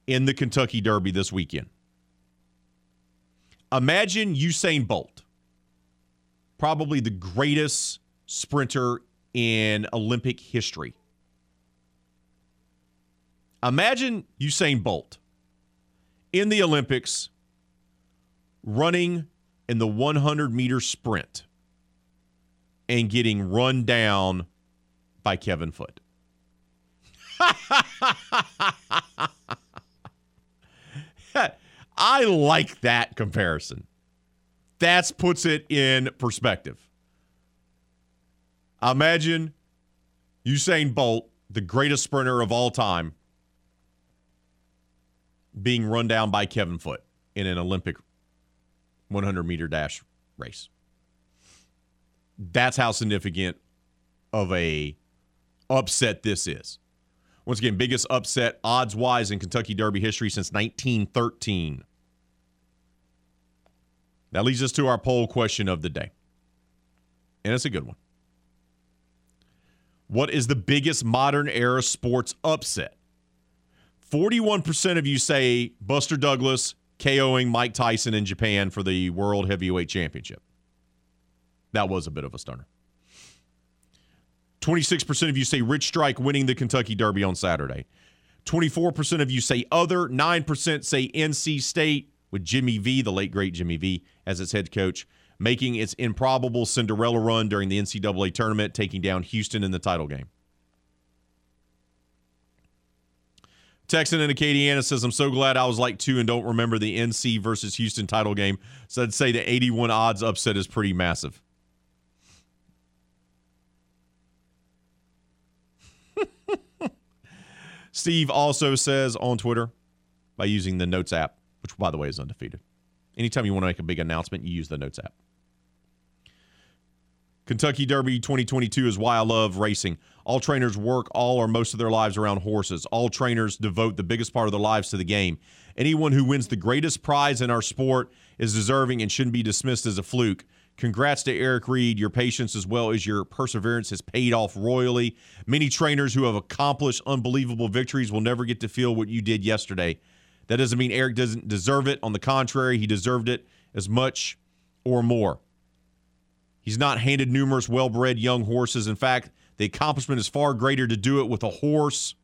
in the Kentucky Derby this weekend, imagine Usain Bolt, probably the greatest sprinter in Olympic history. Imagine Usain Bolt in the Olympics running in the 100 meter sprint and getting run down by Kevin Foot. I like that comparison. That puts it in perspective. Imagine Usain Bolt, the greatest sprinter of all time, being run down by Kevin Foot in an Olympic 100 meter dash race. That's how significant of a upset this is. Once again, biggest upset odds wise in Kentucky Derby history since 1913. That leads us to our poll question of the day. And it's a good one. What is the biggest modern era sports upset? 41% of you say Buster Douglas KOing Mike Tyson in Japan for the World Heavyweight Championship. That was a bit of a stunner. 26% of you say Rich Strike winning the Kentucky Derby on Saturday. 24% of you say other. 9% say NC State with Jimmy V, the late great Jimmy V, as its head coach, making its improbable Cinderella run during the NCAA tournament, taking down Houston in the title game. Texan and Acadiana says, I'm so glad I was like two and don't remember the NC versus Houston title game. So I'd say the 81 odds upset is pretty massive. Steve also says on Twitter by using the Notes app which, by the way, is undefeated. Anytime you want to make a big announcement, you use the Notes app. Kentucky Derby 2022 is why I love racing. All trainers work all or most of their lives around horses. All trainers devote the biggest part of their lives to the game. Anyone who wins the greatest prize in our sport is deserving and shouldn't be dismissed as a fluke. Congrats to Eric Reed. Your patience as well as your perseverance has paid off royally. Many trainers who have accomplished unbelievable victories will never get to feel what you did yesterday. That doesn't mean Eric doesn't deserve it. On the contrary, he deserved it as much or more. He's not handed numerous well bred young horses. In fact, the accomplishment is far greater to do it with a horse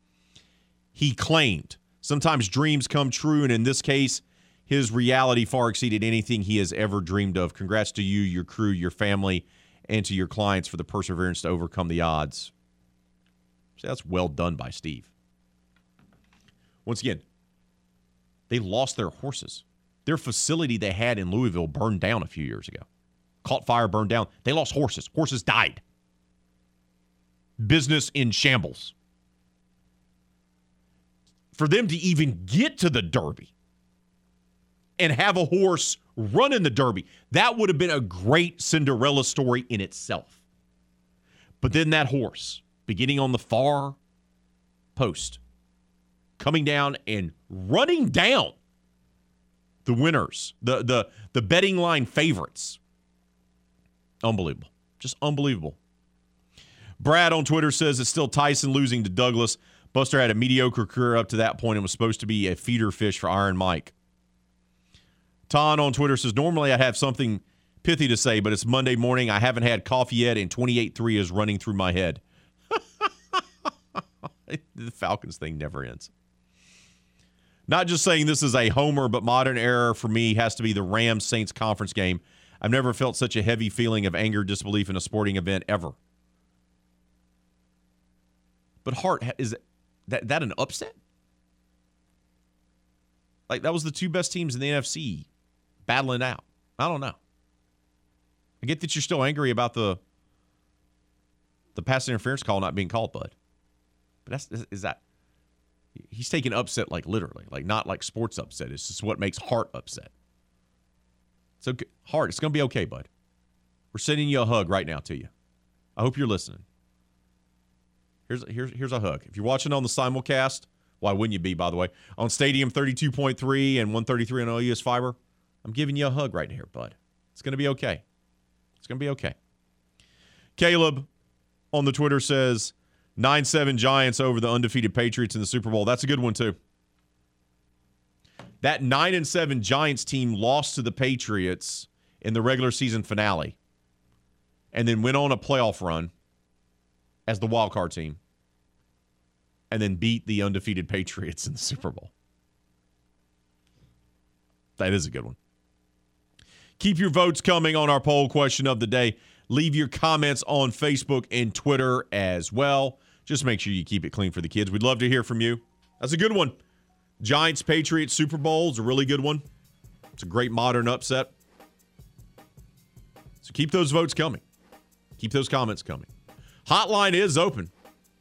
he claimed. Sometimes dreams come true, and in this case, his reality far exceeded anything he has ever dreamed of. Congrats to you, your crew, your family, and to your clients for the perseverance to overcome the odds. So that's well done by Steve. Once again, they lost their horses. Their facility they had in Louisville burned down a few years ago. Caught fire, burned down. They lost horses. Horses died. Business in shambles. For them to even get to the Derby and have a horse run in the Derby, that would have been a great Cinderella story in itself. But then that horse, beginning on the far post, coming down and running down the winners, the the the betting line favorites. Unbelievable. Just unbelievable. Brad on Twitter says it's still Tyson losing to Douglas. Buster had a mediocre career up to that point and was supposed to be a feeder fish for Iron Mike. Ton on Twitter says normally I'd have something pithy to say, but it's Monday morning. I haven't had coffee yet, and 28-3 is running through my head. the Falcons thing never ends. Not just saying this is a homer, but modern era for me has to be the Rams Saints conference game. I've never felt such a heavy feeling of anger, disbelief in a sporting event ever. But Hart is that that an upset? Like that was the two best teams in the NFC battling out. I don't know. I get that you're still angry about the the pass interference call not being called, bud. But that's is that he's taking upset like literally, like not like sports upset. It's just what makes Hart upset. So Hart, it's gonna be okay, bud. We're sending you a hug right now to you. I hope you're listening. Here's here's here's a hug. If you're watching on the simulcast, why wouldn't you be, by the way? On Stadium 32.3 and 133 on LUS Fiber, I'm giving you a hug right here, bud. It's gonna be okay. It's gonna be okay. Caleb on the Twitter says 9 7 Giants over the undefeated Patriots in the Super Bowl. That's a good one, too. That 9 and 7 Giants team lost to the Patriots in the regular season finale and then went on a playoff run as the wild card team and then beat the undefeated Patriots in the Super Bowl. That is a good one. Keep your votes coming on our poll question of the day. Leave your comments on Facebook and Twitter as well. Just make sure you keep it clean for the kids. We'd love to hear from you. That's a good one. Giants Patriots Super Bowl is a really good one. It's a great modern upset. So keep those votes coming. Keep those comments coming. Hotline is open.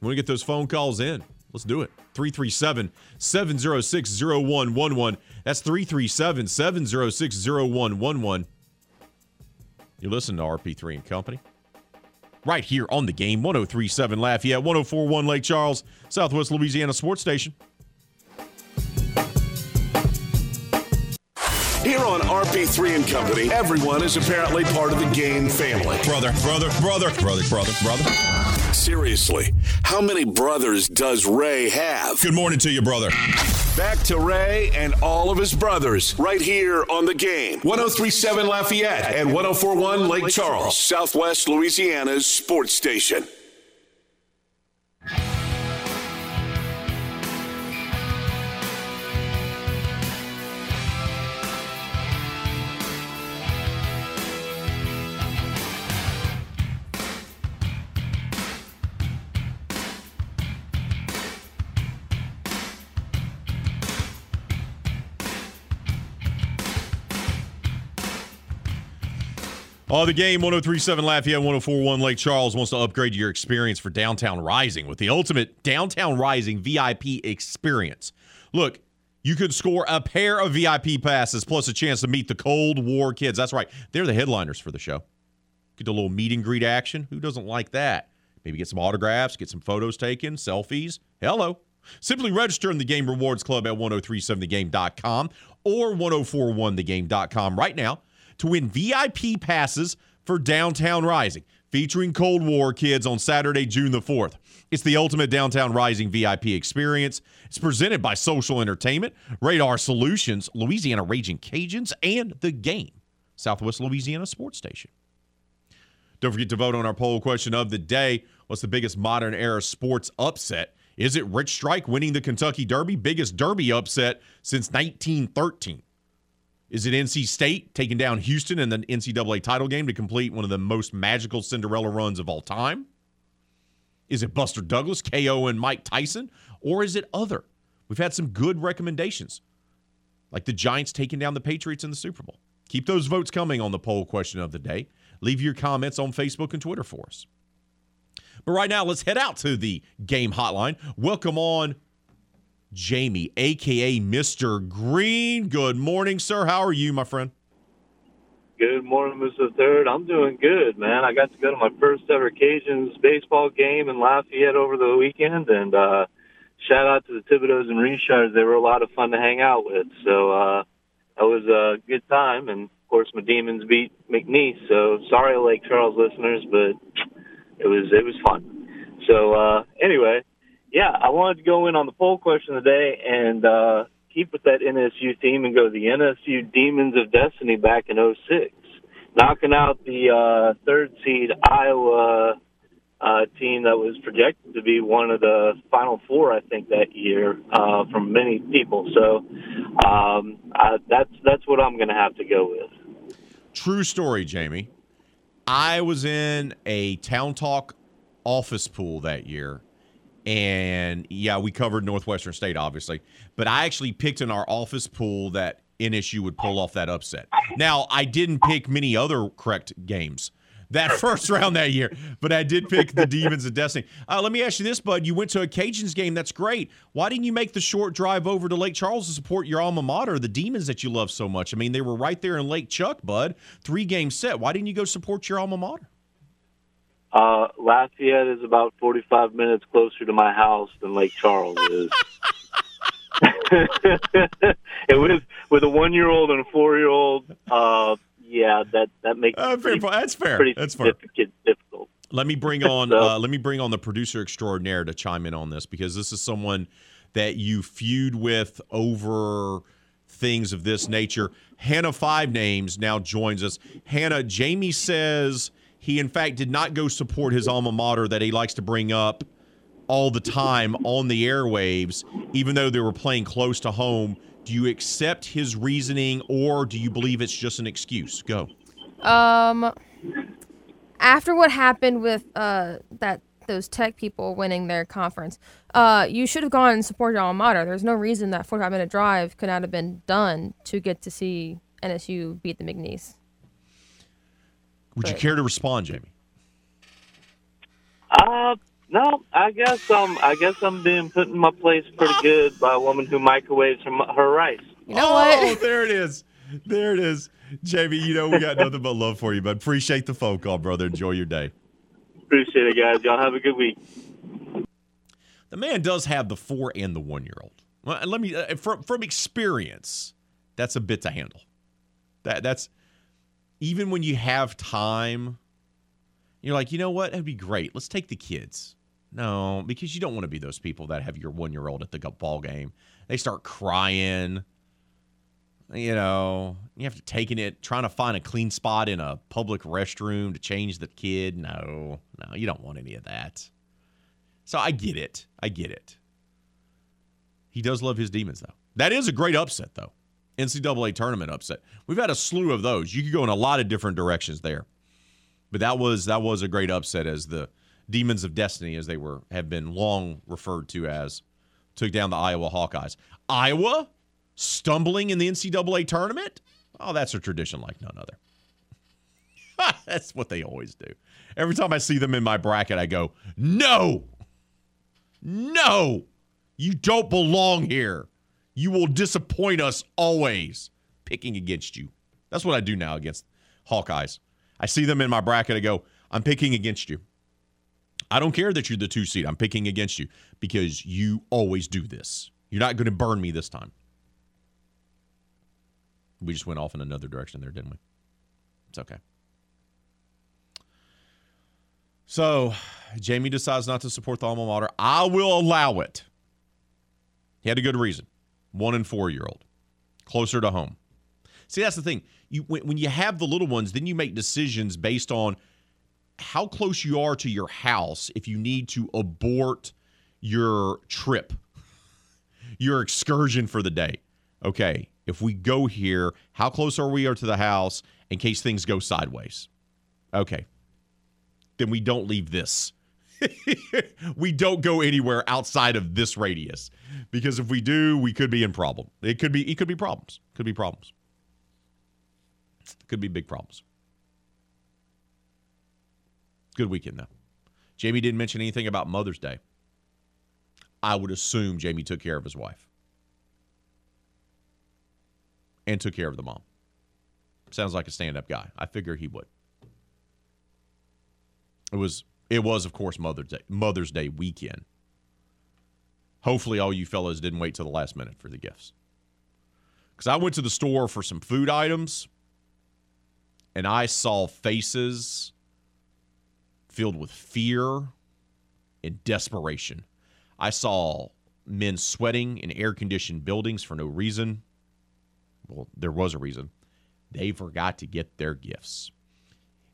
We want to get those phone calls in. Let's do it. 337 706 0111. That's 337 706 0111. You listen to RP3 and Company. Right here on the game, 1037 Lafayette, 1041 Lake Charles, Southwest Louisiana Sports Station. Here on RP3 and Company, everyone is apparently part of the game family. Brother, brother, brother, brother, brother, brother. Seriously, how many brothers does Ray have? Good morning to you, brother. Back to Ray and all of his brothers right here on the game. 1037 Lafayette and 1041 Lake Charles, Southwest Louisiana's sports station. Oh, the game 1037 Lafayette 1041 Lake Charles wants to upgrade your experience for Downtown Rising with the ultimate Downtown Rising VIP experience. Look, You could score a pair of VIP passes plus a chance to meet the Cold War kids. That's right. They're the headliners for the show. Get a little meet and greet action. Who doesn't like that? Maybe get some autographs, get some photos taken, selfies. Hello. Simply register in the Game Rewards Club at 1037thegame.com or 1041thegame.com right now to win VIP passes for Downtown Rising featuring Cold War kids on Saturday, June the 4th. It's the ultimate Downtown Rising VIP experience. It's presented by Social Entertainment, Radar Solutions, Louisiana Raging Cajuns, and The Game, Southwest Louisiana Sports Station. Don't forget to vote on our poll question of the day. What's the biggest modern era sports upset? Is it Rich Strike winning the Kentucky Derby? Biggest Derby upset since 1913. Is it NC State taking down Houston in the NCAA title game to complete one of the most magical Cinderella runs of all time? Is it Buster Douglas, KO, and Mike Tyson? Or is it other? We've had some good recommendations, like the Giants taking down the Patriots in the Super Bowl. Keep those votes coming on the poll question of the day. Leave your comments on Facebook and Twitter for us. But right now, let's head out to the game hotline. Welcome on Jamie, aka Mr. Green. Good morning, sir. How are you, my friend? Good morning, Mr. Third. I'm doing good, man. I got to go to my first ever Cajuns baseball game in Lafayette over the weekend, and uh, shout out to the Thibodeaux and Richards. They were a lot of fun to hang out with. So uh, that was a good time, and of course, my Demons beat McNeese. So sorry, Lake Charles listeners, but it was it was fun. So uh, anyway, yeah, I wanted to go in on the poll question today and uh, keep with that NSU theme and go the NSU Demons of Destiny back in 06, knocking out the uh, third seed Iowa uh, team that was projected to be one of the final four, I think, that year uh, from many people. So um, uh, that's that's what I'm going to have to go with. True story, Jamie. I was in a Town Talk office pool that year. And yeah, we covered Northwestern State, obviously. But I actually picked in our office pool that NSU would pull off that upset. Now, I didn't pick many other correct games that first round that year, but I did pick the Demons of Destiny. Uh, let me ask you this, Bud. You went to a Cajuns game. That's great. Why didn't you make the short drive over to Lake Charles to support your alma mater, the Demons that you love so much? I mean, they were right there in Lake Chuck, Bud. Three game set. Why didn't you go support your alma mater? Uh, Lafayette is about 45 minutes closer to my house than Lake Charles is. it was with a one year old and a four year old. Uh, yeah, that that makes uh, fair, pretty, that's fair. Pretty that's fair. Difficult. Let me bring on so, uh, let me bring on the producer extraordinaire to chime in on this because this is someone that you feud with over things of this nature. Hannah Five Names now joins us. Hannah, Jamie says he in fact did not go support his alma mater that he likes to bring up all the time on the airwaves, even though they were playing close to home. Do you accept his reasoning or do you believe it's just an excuse? Go. Um, after what happened with uh that those tech people winning their conference, uh, you should have gone and supported your alma mater. There's no reason that 45 minute drive could not have been done to get to see NSU beat the McNeese. Would you care to respond, Jamie? Uh, no. I guess um, I guess I'm being put in my place pretty good by a woman who microwaves her, her rice. You know oh, what? there it is. There it is, Jamie. You know we got nothing but love for you, but appreciate the phone call, brother. Enjoy your day. Appreciate it, guys. Y'all have a good week. The man does have the four and the one year old. Well, let me uh, from from experience, that's a bit to handle. That that's even when you have time, you're like, you know what? That'd be great. Let's take the kids. No, because you don't want to be those people that have your one year old at the ball game. They start crying. You know, you have to taking it, trying to find a clean spot in a public restroom to change the kid. No, no, you don't want any of that. So I get it. I get it. He does love his demons, though. That is a great upset, though. NCAA tournament upset. We've had a slew of those. You could go in a lot of different directions there. But that was that was a great upset as the Demons of Destiny, as they were have been long referred to as, took down the Iowa Hawkeyes. Iowa stumbling in the NCAA tournament? Oh, that's a tradition like none other. that's what they always do. Every time I see them in my bracket, I go, no, no, you don't belong here. You will disappoint us always. Picking against you. That's what I do now against Hawkeyes. I see them in my bracket. I go, I'm picking against you. I don't care that you're the two seed. I'm picking against you because you always do this. You're not going to burn me this time. We just went off in another direction there, didn't we? It's okay. So, Jamie decides not to support the alma mater. I will allow it. He had a good reason. One and four year old, closer to home. See, that's the thing. You when, when you have the little ones, then you make decisions based on how close you are to your house if you need to abort your trip, your excursion for the day. Okay, if we go here, how close are we are to the house in case things go sideways? Okay, then we don't leave this. we don't go anywhere outside of this radius because if we do, we could be in problem. It could be it could be problems. Could be problems. Could be big problems. Good weekend though. Jamie didn't mention anything about Mother's Day. I would assume Jamie took care of his wife and took care of the mom. Sounds like a stand-up guy. I figure he would. It was it was of course Mother's Day Mother's Day weekend. Hopefully all you fellas didn't wait till the last minute for the gifts. Cuz I went to the store for some food items and I saw faces filled with fear and desperation. I saw men sweating in air conditioned buildings for no reason. Well, there was a reason. They forgot to get their gifts.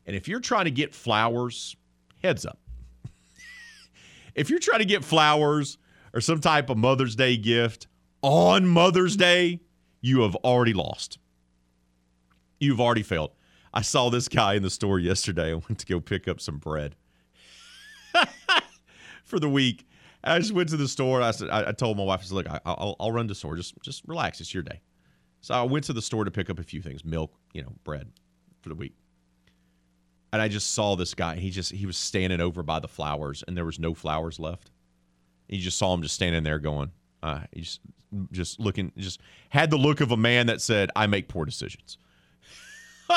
And if you're trying to get flowers, heads up. if you're trying to get flowers or some type of Mother's Day gift on Mother's Day, you have already lost. You've already failed. I saw this guy in the store yesterday. I went to go pick up some bread for the week. I just went to the store. I said, I, told my wife, I said, look, I, will I'll run to the store. Just, just relax. It's your day. So I went to the store to pick up a few things, milk, you know, bread for the week. And I just saw this guy. He just, he was standing over by the flowers and there was no flowers left. You just saw him just standing there going, uh, he's just looking, just had the look of a man that said, I make poor decisions.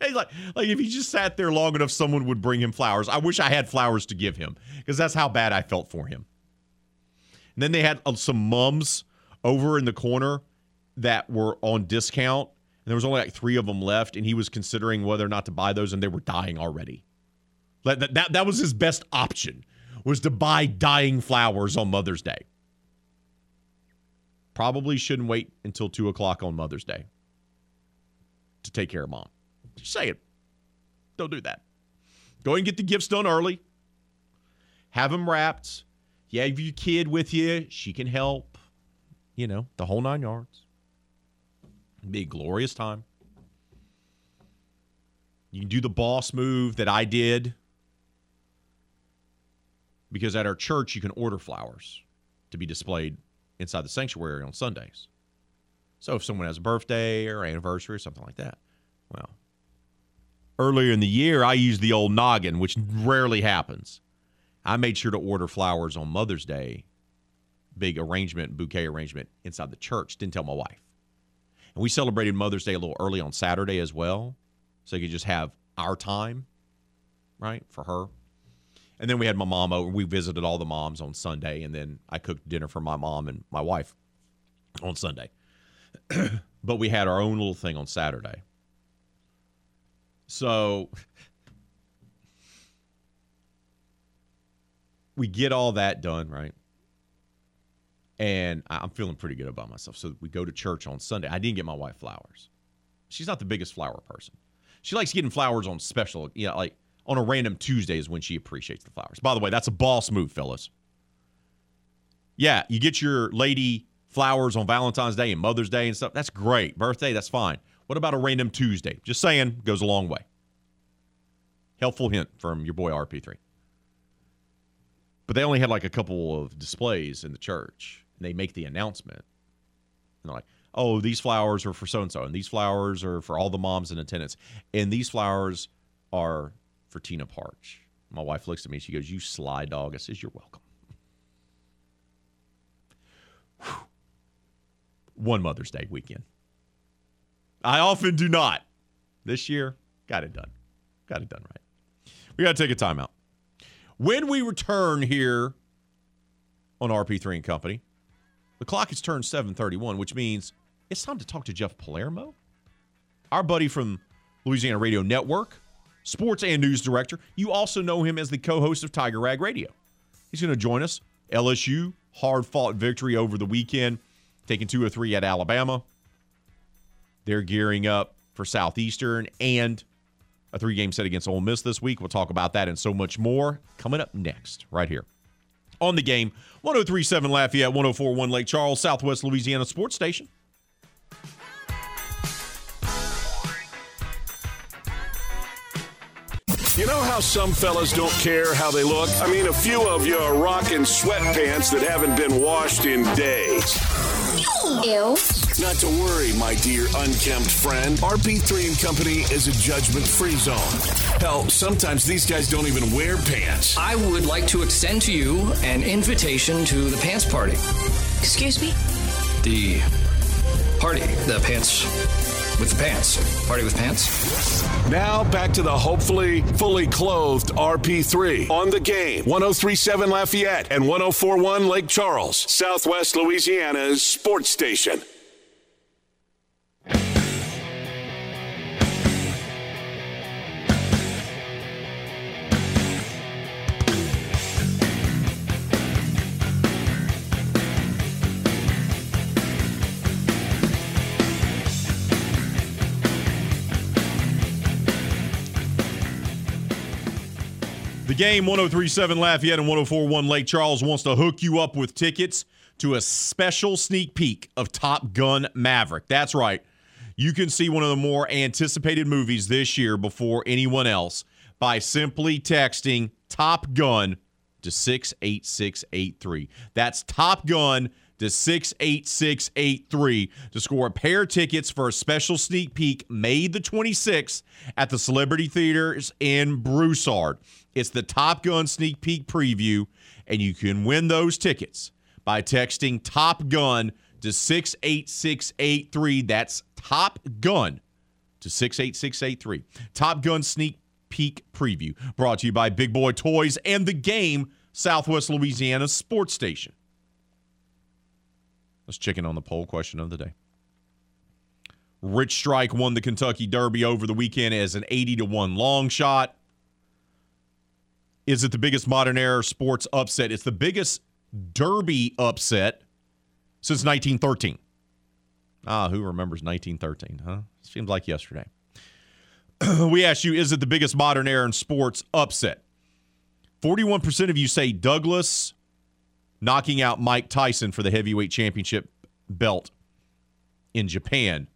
like, like if he just sat there long enough, someone would bring him flowers. I wish I had flowers to give him because that's how bad I felt for him. And then they had uh, some mums over in the corner that were on discount. And there was only like three of them left, and he was considering whether or not to buy those, and they were dying already. That, that, that, was his best option was to buy dying flowers on Mother's Day. Probably shouldn't wait until two o'clock on Mother's Day to take care of mom. Just say it. Don't do that. Go and get the gifts done early. Have them wrapped. Yeah, have your kid with you. She can help. You know, the whole nine yards. It'd be a glorious time. You can do the boss move that I did. Because at our church, you can order flowers to be displayed inside the sanctuary on Sundays. So if someone has a birthday or anniversary or something like that, well, earlier in the year, I used the old noggin, which rarely happens. I made sure to order flowers on Mother's Day, big arrangement, bouquet arrangement inside the church. Didn't tell my wife. And we celebrated Mother's Day a little early on Saturday as well. So you could just have our time, right, for her. And then we had my mom over. We visited all the moms on Sunday. And then I cooked dinner for my mom and my wife on Sunday. but we had our own little thing on Saturday. So we get all that done, right? And I'm feeling pretty good about myself. So we go to church on Sunday. I didn't get my wife flowers. She's not the biggest flower person. She likes getting flowers on special, you know, like on a random Tuesday is when she appreciates the flowers. By the way, that's a boss move, fellas. Yeah, you get your lady flowers on Valentine's Day and Mother's Day and stuff. That's great. Birthday, that's fine. What about a random Tuesday? Just saying, goes a long way. Helpful hint from your boy RP3. But they only had like a couple of displays in the church, and they make the announcement. And they're like, oh, these flowers are for so and so, and these flowers are for all the moms in attendance, and these flowers are for Tina Parks. My wife looks at me, she goes, You sly dog. I says, You're welcome. one Mother's Day weekend. I often do not. This year, got it done. Got it done right. We got to take a timeout. When we return here on RP3 and Company, the clock has turned 7:31, which means it's time to talk to Jeff Palermo, our buddy from Louisiana Radio Network, sports and news director. You also know him as the co-host of Tiger Rag Radio. He's going to join us. LSU hard-fought victory over the weekend, taking two or three at Alabama. They're gearing up for Southeastern and a three-game set against Ole Miss this week. We'll talk about that and so much more coming up next, right here on the game. 1037 Lafayette, 1041 Lake Charles, Southwest Louisiana Sports Station. You know how some fellas don't care how they look? I mean, a few of you are rocking sweatpants that haven't been washed in days. Ew. Not to worry, my dear unkempt friend. RP3 and Company is a judgment free zone. Hell, sometimes these guys don't even wear pants. I would like to extend to you an invitation to the pants party. Excuse me? The party. The pants with the pants. Party with pants. Now back to the hopefully fully clothed RP3 on the game. 1037 Lafayette and 1041 Lake Charles, Southwest Louisiana's sports station. Game 1037 Lafayette and 1041 Lake Charles wants to hook you up with tickets to a special sneak peek of Top Gun Maverick. That's right. You can see one of the more anticipated movies this year before anyone else by simply texting Top Gun to 68683. That's Top Gun to 68683 to score a pair of tickets for a special sneak peek May the 26th at the Celebrity Theaters in Broussard. It's the Top Gun sneak peek preview, and you can win those tickets by texting Top Gun to 68683. That's Top Gun to 68683. Top Gun sneak peek preview brought to you by Big Boy Toys and the game Southwest Louisiana Sports Station. Let's check in on the poll question of the day. Rich Strike won the Kentucky Derby over the weekend as an 80 to 1 long shot. Is it the biggest modern era sports upset? It's the biggest Derby upset since 1913. Ah, who remembers 1913, huh? Seems like yesterday. we asked you, is it the biggest modern era in sports upset? 41% of you say Douglas knocking out Mike Tyson for the heavyweight championship belt in Japan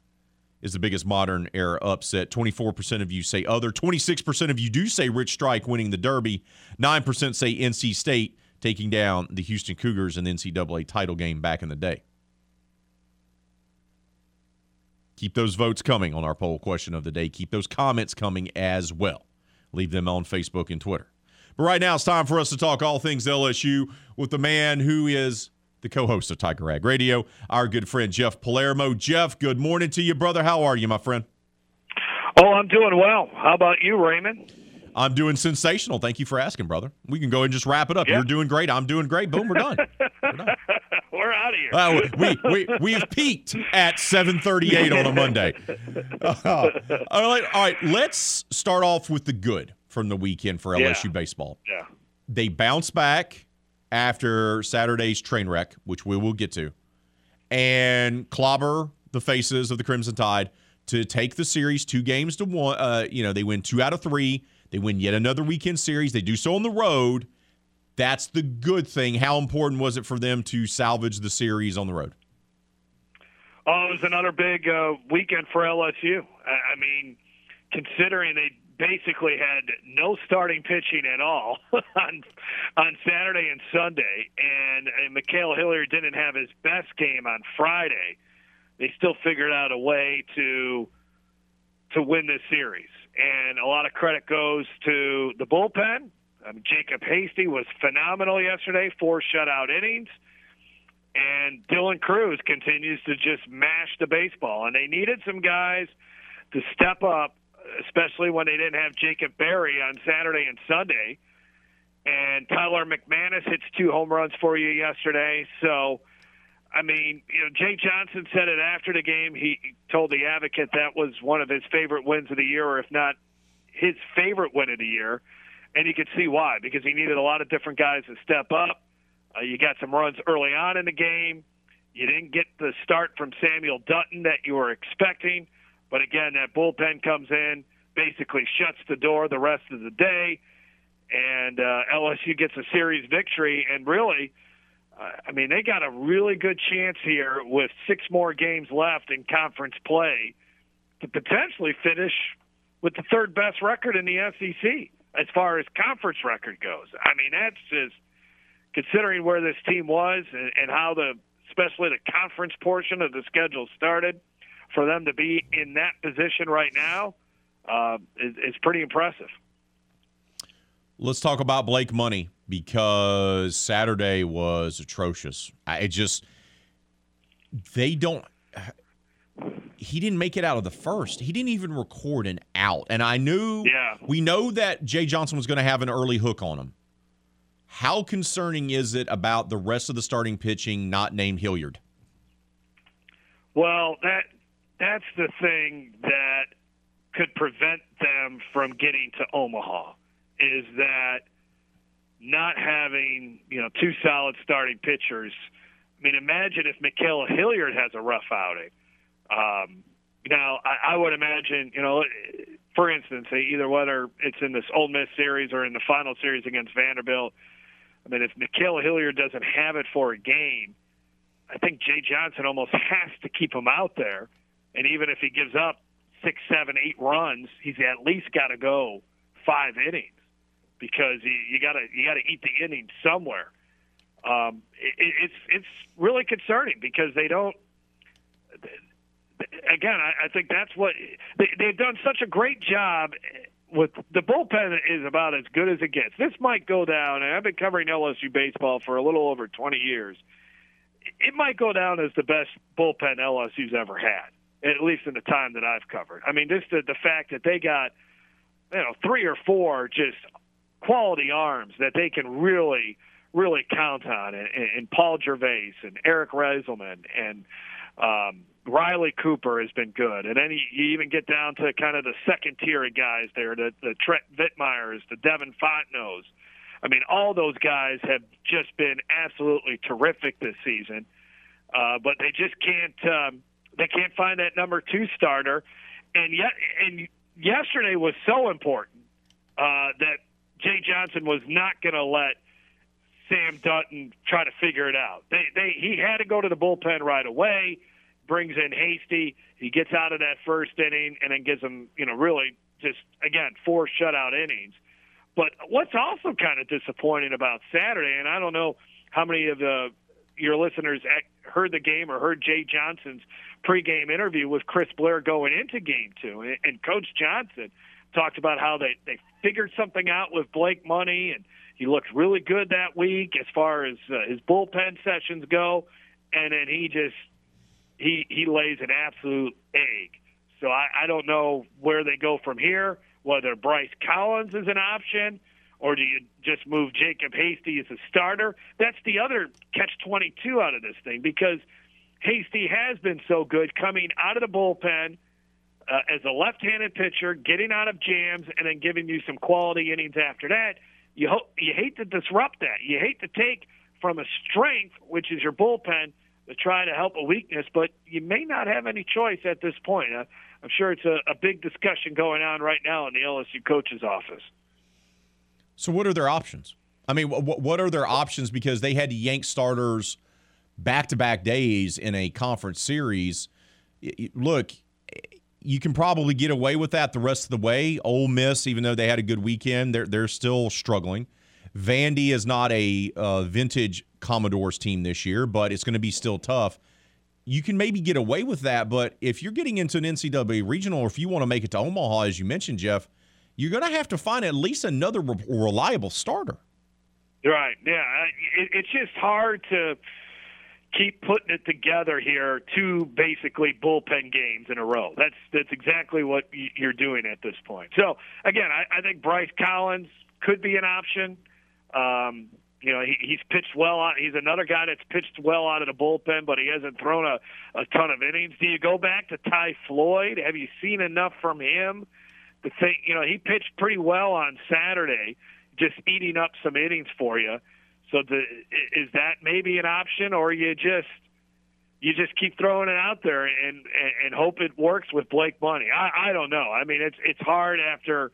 is the biggest modern era upset. 24% of you say other. 26% of you do say Rich Strike winning the Derby. 9% say NC State taking down the Houston Cougars in the NCAA title game back in the day. Keep those votes coming on our poll question of the day. Keep those comments coming as well. Leave them on Facebook and Twitter. But right now, it's time for us to talk all things LSU with the man who is the co host of Tiger Rag Radio, our good friend Jeff Palermo. Jeff, good morning to you, brother. How are you, my friend? Oh, I'm doing well. How about you, Raymond? I'm doing sensational. Thank you for asking, brother. We can go ahead and just wrap it up. Yeah. You're doing great. I'm doing great. Boom, we're done. We're out of here. Uh, we, we, we've peaked at 738 on a Monday. Uh, all, right, all right, let's start off with the good from the weekend for Yeah. LSU baseball. Yeah. They bounce back after Saturday's train wreck, which we will get to, and clobber the faces of the Crimson Tide to take the series two games to one. Uh, you know, they win two out of three. They win yet another weekend series. They do so on the road. That's the good thing. How important was it for them to salvage the series on the road? Oh, it was another big uh, weekend for LSU. I, I mean, considering they basically had no starting pitching at all on on Saturday and Sunday, and, and Ma'Khail Hilliard didn't have his best game on Friday, they still figured out a way to to win this series. And a lot of credit goes to the bullpen. Um, Jacob Hasty was phenomenal yesterday, four shutout innings. and Dylan Crews continues to just mash the baseball. And they needed some guys to step up, especially when they didn't have Jacob Berry on Saturday and Sunday. And Tyler McManus hits two home runs for you yesterday. So, I mean, you know, Jay Johnson said it after the game. He told the Advocate that was one of his favorite wins of the year, or if not his favorite win of the year. And you could see why, because he needed a lot of different guys to step up. Uh, you got some runs early on in the game. You didn't get the start from Samuel Dutton that you were expecting. But again, that bullpen comes in, basically shuts the door the rest of the day, and uh, LSU gets a series victory. And really, uh, I mean, they got a really good chance here with six more games left in conference play to potentially finish with the third best record in the SEC as far as conference record goes. I mean, that's just considering where this team was and, and how the especially the conference portion of the schedule started for them to be in that position right now uh, is, is pretty impressive. Let's talk about Blake Money because Saturday was atrocious. I just they don't he didn't make it out of the first. He didn't even record an out. And I knew yeah. we know that Jay Johnson was going to have an early hook on him. How concerning is it about the rest of the starting pitching not named Hilliard? Well, that that's the thing that could prevent them from getting to Omaha is that not having, you know, two solid starting pitchers. I mean, imagine if Ma'Khail Hilliard has a rough outing. Um, now, I, I would imagine, you know, for instance, either whether it's in this Ole Miss series or in the final series against Vanderbilt, I mean, if Ma'Khail Hilliard doesn't have it for a game, I think Jay Johnson almost has to keep him out there. And even if he gives up six, seven, eight runs, he's at least got to go five innings because you, got to you got to eat the inning somewhere. Um, it, it's it's really concerning because they don't. Again, I, I think that's what they, they've done such a great job with the bullpen is about as good as it gets. This might go down, and I've been covering LSU baseball for a little over 20 years. It might go down as the best bullpen LSU's ever had, at least in the time that I've covered. I mean, just the, the fact that they got, you know, three or four just quality arms that they can really, really count on, and, and Paul Gervase and Eric Reyzelman and um, Riley Cooper has been good, and then you, you even get down to kind of the second tier of guys there, the, the Trent Vietmeiers, the Devin Fontenot. I mean, all those guys have just been absolutely terrific this season, uh, but they just can't um, they can't find that number two starter, and yet and yesterday was so important uh, that Jay Johnson was not going to let Sam Dutton try to figure it out. They they he had to go to the bullpen right away brings in Hasty. He gets out of that first inning and then gives them, you know, really just again four shutout innings. But what's also kind of disappointing about Saturday, and I don't know how many of the your listeners heard the game or heard Jay Johnson's pregame interview with Chris Blair going into Game Two, and, Coach Johnson talked about how they they figured something out with Blake Money, and he looked really good that week as far as uh, his bullpen sessions go, and then he just he he lays an absolute egg. So I, I don't know where they go from here. Whether Bryce Collins is an option, or do you just move Jacob Hasty as a starter? That's the other catch twenty two out of this thing because Hasty has been so good coming out of the bullpen uh, as a left-handed pitcher, getting out of jams, and then giving you some quality innings after that. You ho- you hate to disrupt that. You hate to take from a strength, which is your bullpen to try to help a weakness, but you may not have any choice at this point. Uh, I'm sure it's a, a big discussion going on right now in the LSU coach's office. So, what are their options? I mean, what, what are their options? Because they had to yank starters back to back days in a conference series. Look, you can probably get away with that the rest of the way. Ole Miss, even though they had a good weekend, they're they're still struggling. Vandy is not a uh, vintage Commodores team this year, but it's going to be still tough. You can maybe get away with that, but if you're getting into an NCAA regional, or if you want to make it to Omaha, as you mentioned, Jeff, you're going to have to find at least another re- reliable starter. Right. Yeah. It, it's just hard to keep putting it together here. Two basically bullpen games in a row. That's that's exactly what you're doing at this point. So again, I, I think Bryce Collins could be an option. Um, you know, he, he's pitched well. Out, he's another guy that's pitched well out of the bullpen, but he hasn't thrown a, a ton of innings. Do you go back to Ty Floyd? Have you seen enough from him to think? You know, he pitched pretty well on Saturday, just eating up some innings for you. So, the, is that maybe an option, or you just you just keep throwing it out there and and, hope it works with Blake Money? I, I don't know. I mean, it's it's hard after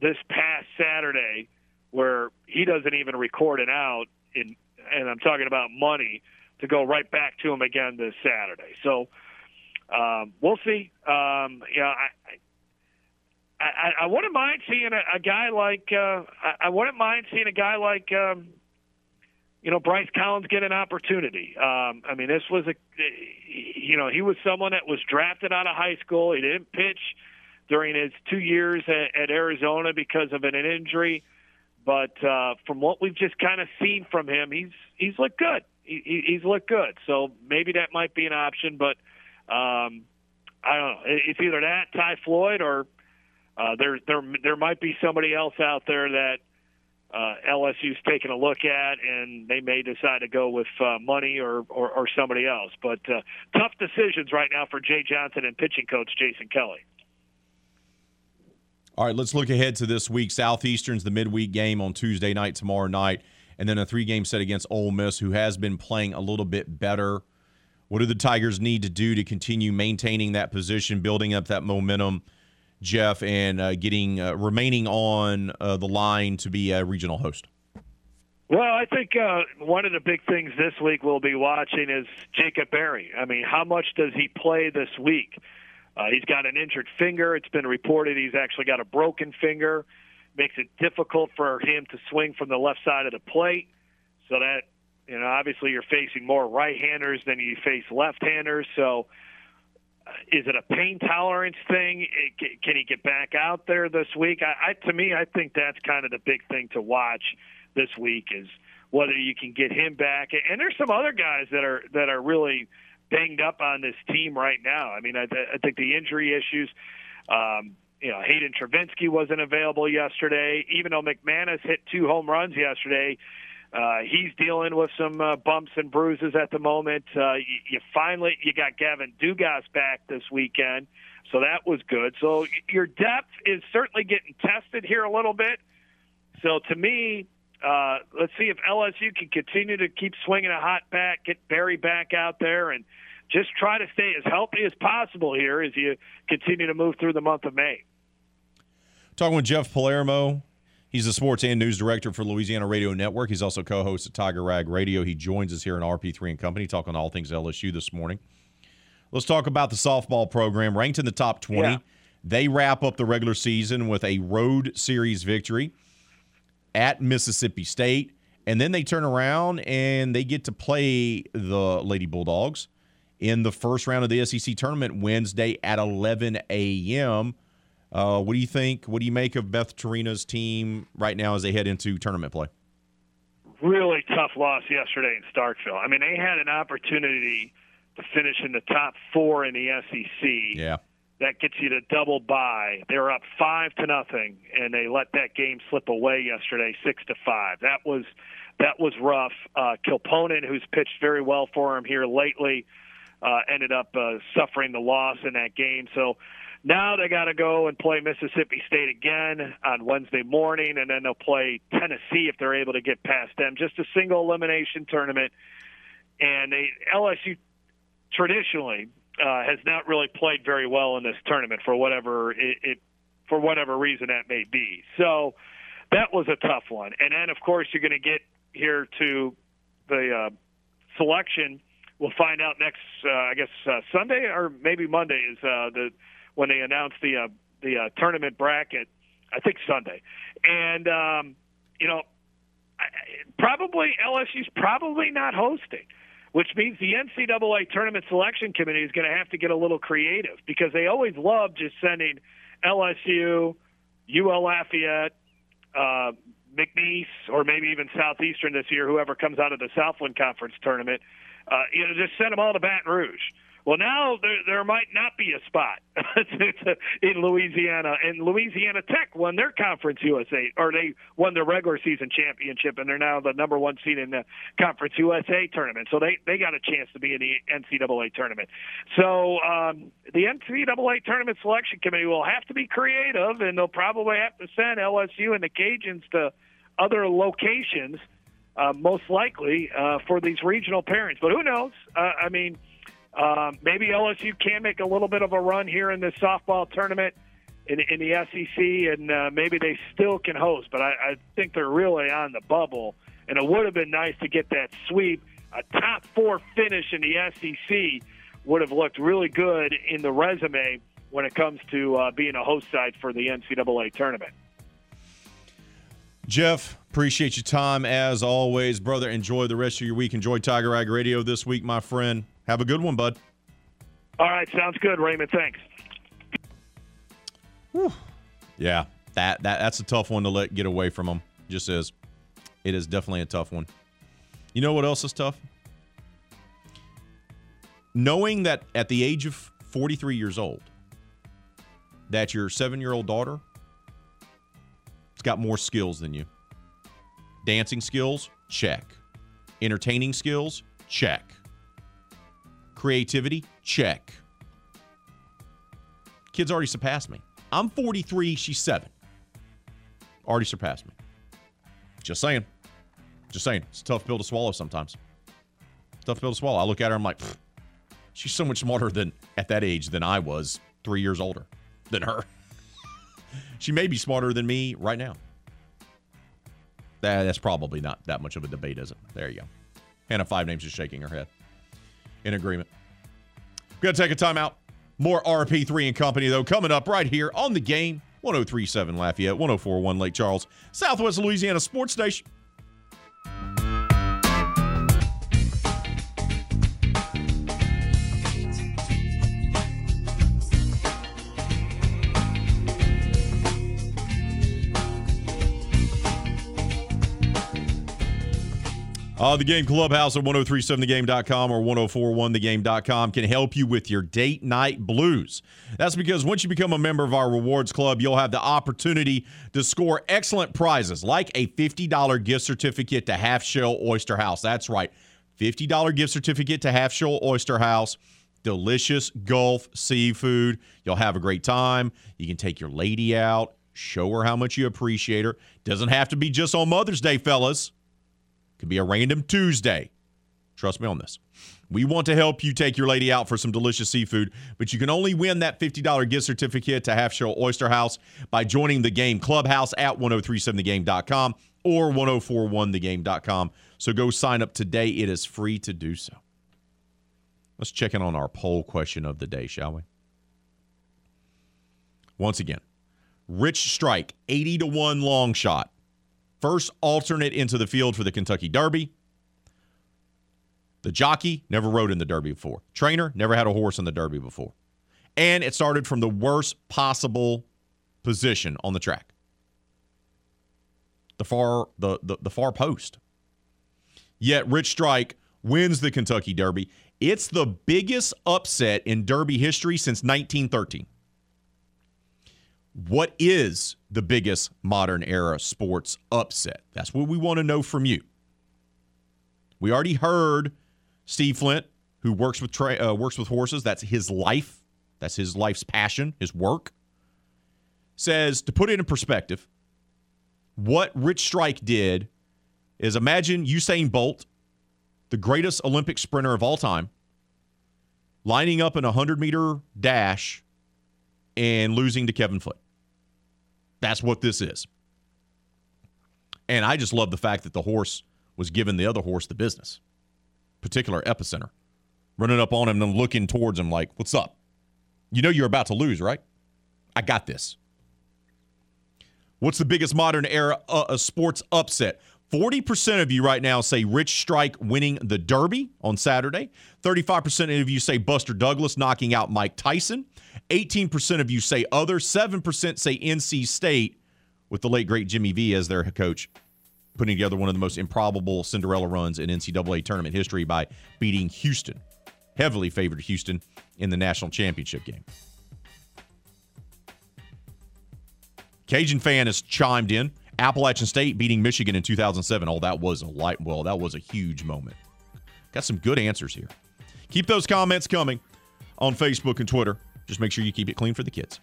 this past Saturday where he doesn't even record it out in and I'm talking about money to go right back to him again this Saturday. So um, we'll see. Um, you I, I, I wouldn't mind seeing a, a guy like uh, I, I wouldn't mind seeing a guy like um, you know Bryce Collins get an opportunity. Um, I mean, this was a you know he was someone that was drafted out of high school. He didn't pitch during his two years at, at Arizona because of an injury. But uh, from what we've just kind of seen from him, he's he's looked good. He, he's looked good. So maybe that might be an option. But um, I don't know. It's either that Ty Floyd or uh, there there there might be somebody else out there that uh, LSU's taking a look at, and they may decide to go with uh, money or, or or somebody else. But uh, tough decisions right now for Jay Johnson and pitching coach Jason Kelly. All right, let's look ahead to this week. Southeastern's the midweek game on Tuesday night, tomorrow night, and then a three game set against Ole Miss, who has been playing a little bit better. What do the Tigers need to do to continue maintaining that position, building up that momentum, Jeff, and uh, getting uh, remaining on uh, the line to be a regional host? Well, I think uh, one of the big things this week we'll be watching is Jacob Berry. I mean, how much does he play this week? Uh, he's got an injured finger. It's been reported he's actually got a broken finger. Makes it difficult for him to swing from the left side of the plate. So that, you know, obviously you're facing more right-handers than you face left-handers. So uh, is it a pain tolerance thing? Can he get back out there this week? I, I, to me, I think that's kind of the big thing to watch this week is whether you can get him back. And there's some other guys that are that are really – banged up on this team right now. I mean, I, I think the injury issues. Um, you know, Hayden Travinsky wasn't available yesterday. Even though McManus hit two home runs yesterday, uh, he's dealing with some uh, bumps and bruises at the moment. Uh, you, you finally you got Gavin Dugas back this weekend, so that was good. So your depth is certainly getting tested here a little bit. So to me, uh, let's see if LSU can continue to keep swinging a hot bat, get Berry back out there, and just try to stay as healthy as possible here as you continue to move through the month of May. Talking with Jeff Palermo. He's the sports and news director for Louisiana Radio Network. He's also co-host of Tiger Rag Radio. He joins us here in RP3 and Company, talking all things LSU this morning. Let's talk about the softball program, ranked in the top 20. Yeah. They wrap up the regular season with a road series victory at Mississippi State. And then they turn around and they get to play the Lady Bulldogs in the first round of the SEC tournament Wednesday at 11 a.m. Uh, what do you think? What do you make of Beth Torina's team right now as they head into tournament play? Really tough loss yesterday in Starkville. I mean, they had an opportunity to finish in the top four in the SEC. Yeah that gets you to double bye. They were up five to nothing, and they let that game slip away yesterday, six to five. That was that was rough. Uh, Kilponen, who's pitched very well for him here lately, uh, ended up uh, suffering the loss in that game. So now they got to go and play Mississippi State again on Wednesday morning, and then they'll play Tennessee if they're able to get past them. Just a single elimination tournament, and they, LSU traditionally uh, has not really played very well in this tournament for whatever it, it for whatever reason that may be. So that was a tough one. And then of course you're going to get here to the uh, selection. We'll find out next, uh, I guess uh, Sunday or maybe Monday is uh, the when they announce the uh, the uh, tournament bracket. I think Sunday, and um, you know, probably LSU's probably not hosting which means the NCAA tournament selection committee is going to have to get a little creative because they always love just sending LSU, UL Lafayette, uh, McNeese, or maybe even Southeastern this year, whoever comes out of the Southland Conference tournament. Uh, you know, just send them all to Baton Rouge. Well, now there there might not be a spot in Louisiana, and Louisiana Tech won their Conference USA, or they won their regular season championship, and they're now the number one seed in the Conference USA tournament. So they they got a chance to be in the NCAA tournament. So um, the NCAA tournament selection committee will have to be creative, and they'll probably have to send LSU and the Cajuns to other locations. Uh, most likely uh, for these regional pairings, but who knows? Uh, I mean, um, maybe LSU can make a little bit of a run here in the softball tournament in, in the SEC, and uh, maybe they still can host. But I, I think they're really on the bubble, and it would have been nice to get that sweep. A top four finish in the SEC would have looked really good in the resume when it comes to uh, being a host side for the NCAA tournament. Jeff, appreciate your time as always, brother. Enjoy the rest of your week. Enjoy Tiger Rag Radio this week, my friend. Have a good one, bud. All right, sounds good, Raymond. Thanks. Whew. Yeah, that that that's a tough one to let get away from them. Just is. It is definitely a tough one. You know what else is tough? Knowing that at the age of 43 years old, that your seven-year-old daughter has got more skills than you. Dancing skills, check. Entertaining skills, check. Creativity, check. Kid's already surpassed me. I'm 43, she's seven. Already surpassed me. Just saying. Just saying. It's a tough pill to swallow sometimes. Tough pill to swallow. I look at her, I'm like, she's so much smarter than at that age than I was three years older than her. she may be smarter than me right now. That, that's probably not that much of a debate, is it? There you go. Hannah Five Names is shaking her head. In agreement. We're going to take a timeout. More RP3 and Company, though, coming up right here on the game. 1037 Lafayette, 1041 Lake Charles, Southwest Louisiana Sports Station. Uh, the Game Clubhouse at 1037thegame.com or 1041thegame.com can help you with your date night blues. That's because once you become a member of our rewards club, you'll have the opportunity to score excellent prizes like a $50 gift certificate to Half Shell Oyster House. That's right, $50 gift certificate to Half Shell Oyster House. Delicious Gulf seafood. You'll have a great time. You can take your lady out, show her how much you appreciate her. Doesn't have to be just on Mother's Day, fellas. Could be a random Tuesday. Trust me on this. We want to help you take your lady out for some delicious seafood, but you can only win that $50 gift certificate to Half Shell Oyster House by joining the game clubhouse at 1037thegame.com or 1041thegame.com. So go sign up today. It is free to do so. Let's check in on our poll question of the day, shall we? Once again, Rich Strike, 80 to 1 long shot first alternate into the field for the Kentucky Derby. The jockey never rode in the Derby before. Trainer never had a horse in the Derby before. And it started from the worst possible position on the track. The far the, the, the far post. Yet Rich Strike wins the Kentucky Derby. It's the biggest upset in Derby history since 1913. What is the biggest modern era sports upset? That's what we want to know from you. We already heard Steve Flint, who works with tra- uh, works with horses. That's his life. That's his life's passion, his work. Says to put it in perspective, what Rich Strike did is imagine Usain Bolt, the greatest Olympic sprinter of all time, lining up in a 100 meter dash and losing to Kevin Foote. That's what this is. And I just love the fact that the horse was giving the other horse the business, particular epicenter, running up on him and looking towards him like, What's up? You know you're about to lose, right? I got this. What's the biggest modern era uh, sports upset? 40% of you right now say Rich Strike winning the Derby on Saturday. 35% of you say Buster Douglas knocking out Mike Tyson. 18% of you say other. 7% say NC State with the late, great Jimmy V as their coach putting together one of the most improbable Cinderella runs in NCAA tournament history by beating Houston, heavily favored Houston in the national championship game. Cajun fan has chimed in. Appalachian State beating Michigan in 2007. Oh, that was a light. Well, that was a huge moment. Got some good answers here. Keep those comments coming on Facebook and Twitter. Just make sure you keep it clean for the kids.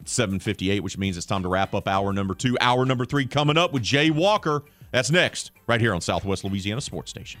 It's 758, which means it's time to wrap up hour number two. Hour number three coming up with Jay Walker. That's next, right here on Southwest Louisiana Sports Station.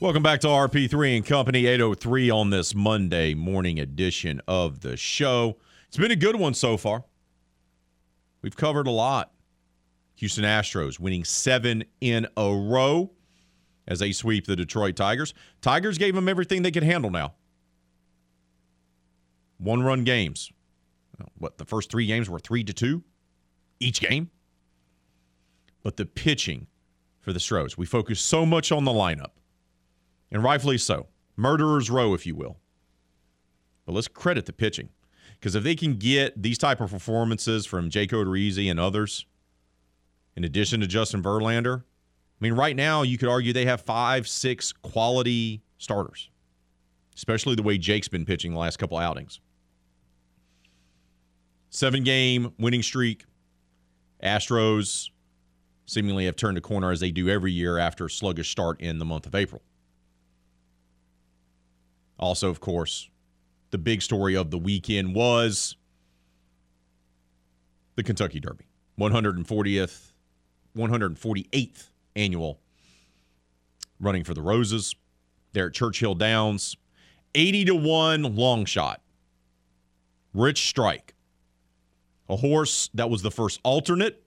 Welcome back to RP3 and Company 803 on this Monday morning edition of the show. It's been a good one so far. We've covered a lot. Houston Astros winning seven in a row as they sweep the Detroit Tigers. Tigers gave them everything they could handle now. One run games. What, the first three games were three to two each game? But the pitching for the Stros, we focus so much on the lineup and rightfully so. Murderer's row, if you will. But let's credit the pitching because if they can get these type of performances from Jake Odorizzi and others, in addition to Justin Verlander, I mean, right now you could argue they have five, six quality starters, especially the way Jake's been pitching the last couple outings. Seven game winning streak. Astros seemingly have turned a corner as they do every year after a sluggish start in the month of April. Also, of course, the big story of the weekend was the Kentucky Derby, 140th, 148th annual running for the Roses. There at Churchill Downs, 80 to 1 long shot. Rich Strike, a horse that was the first alternate,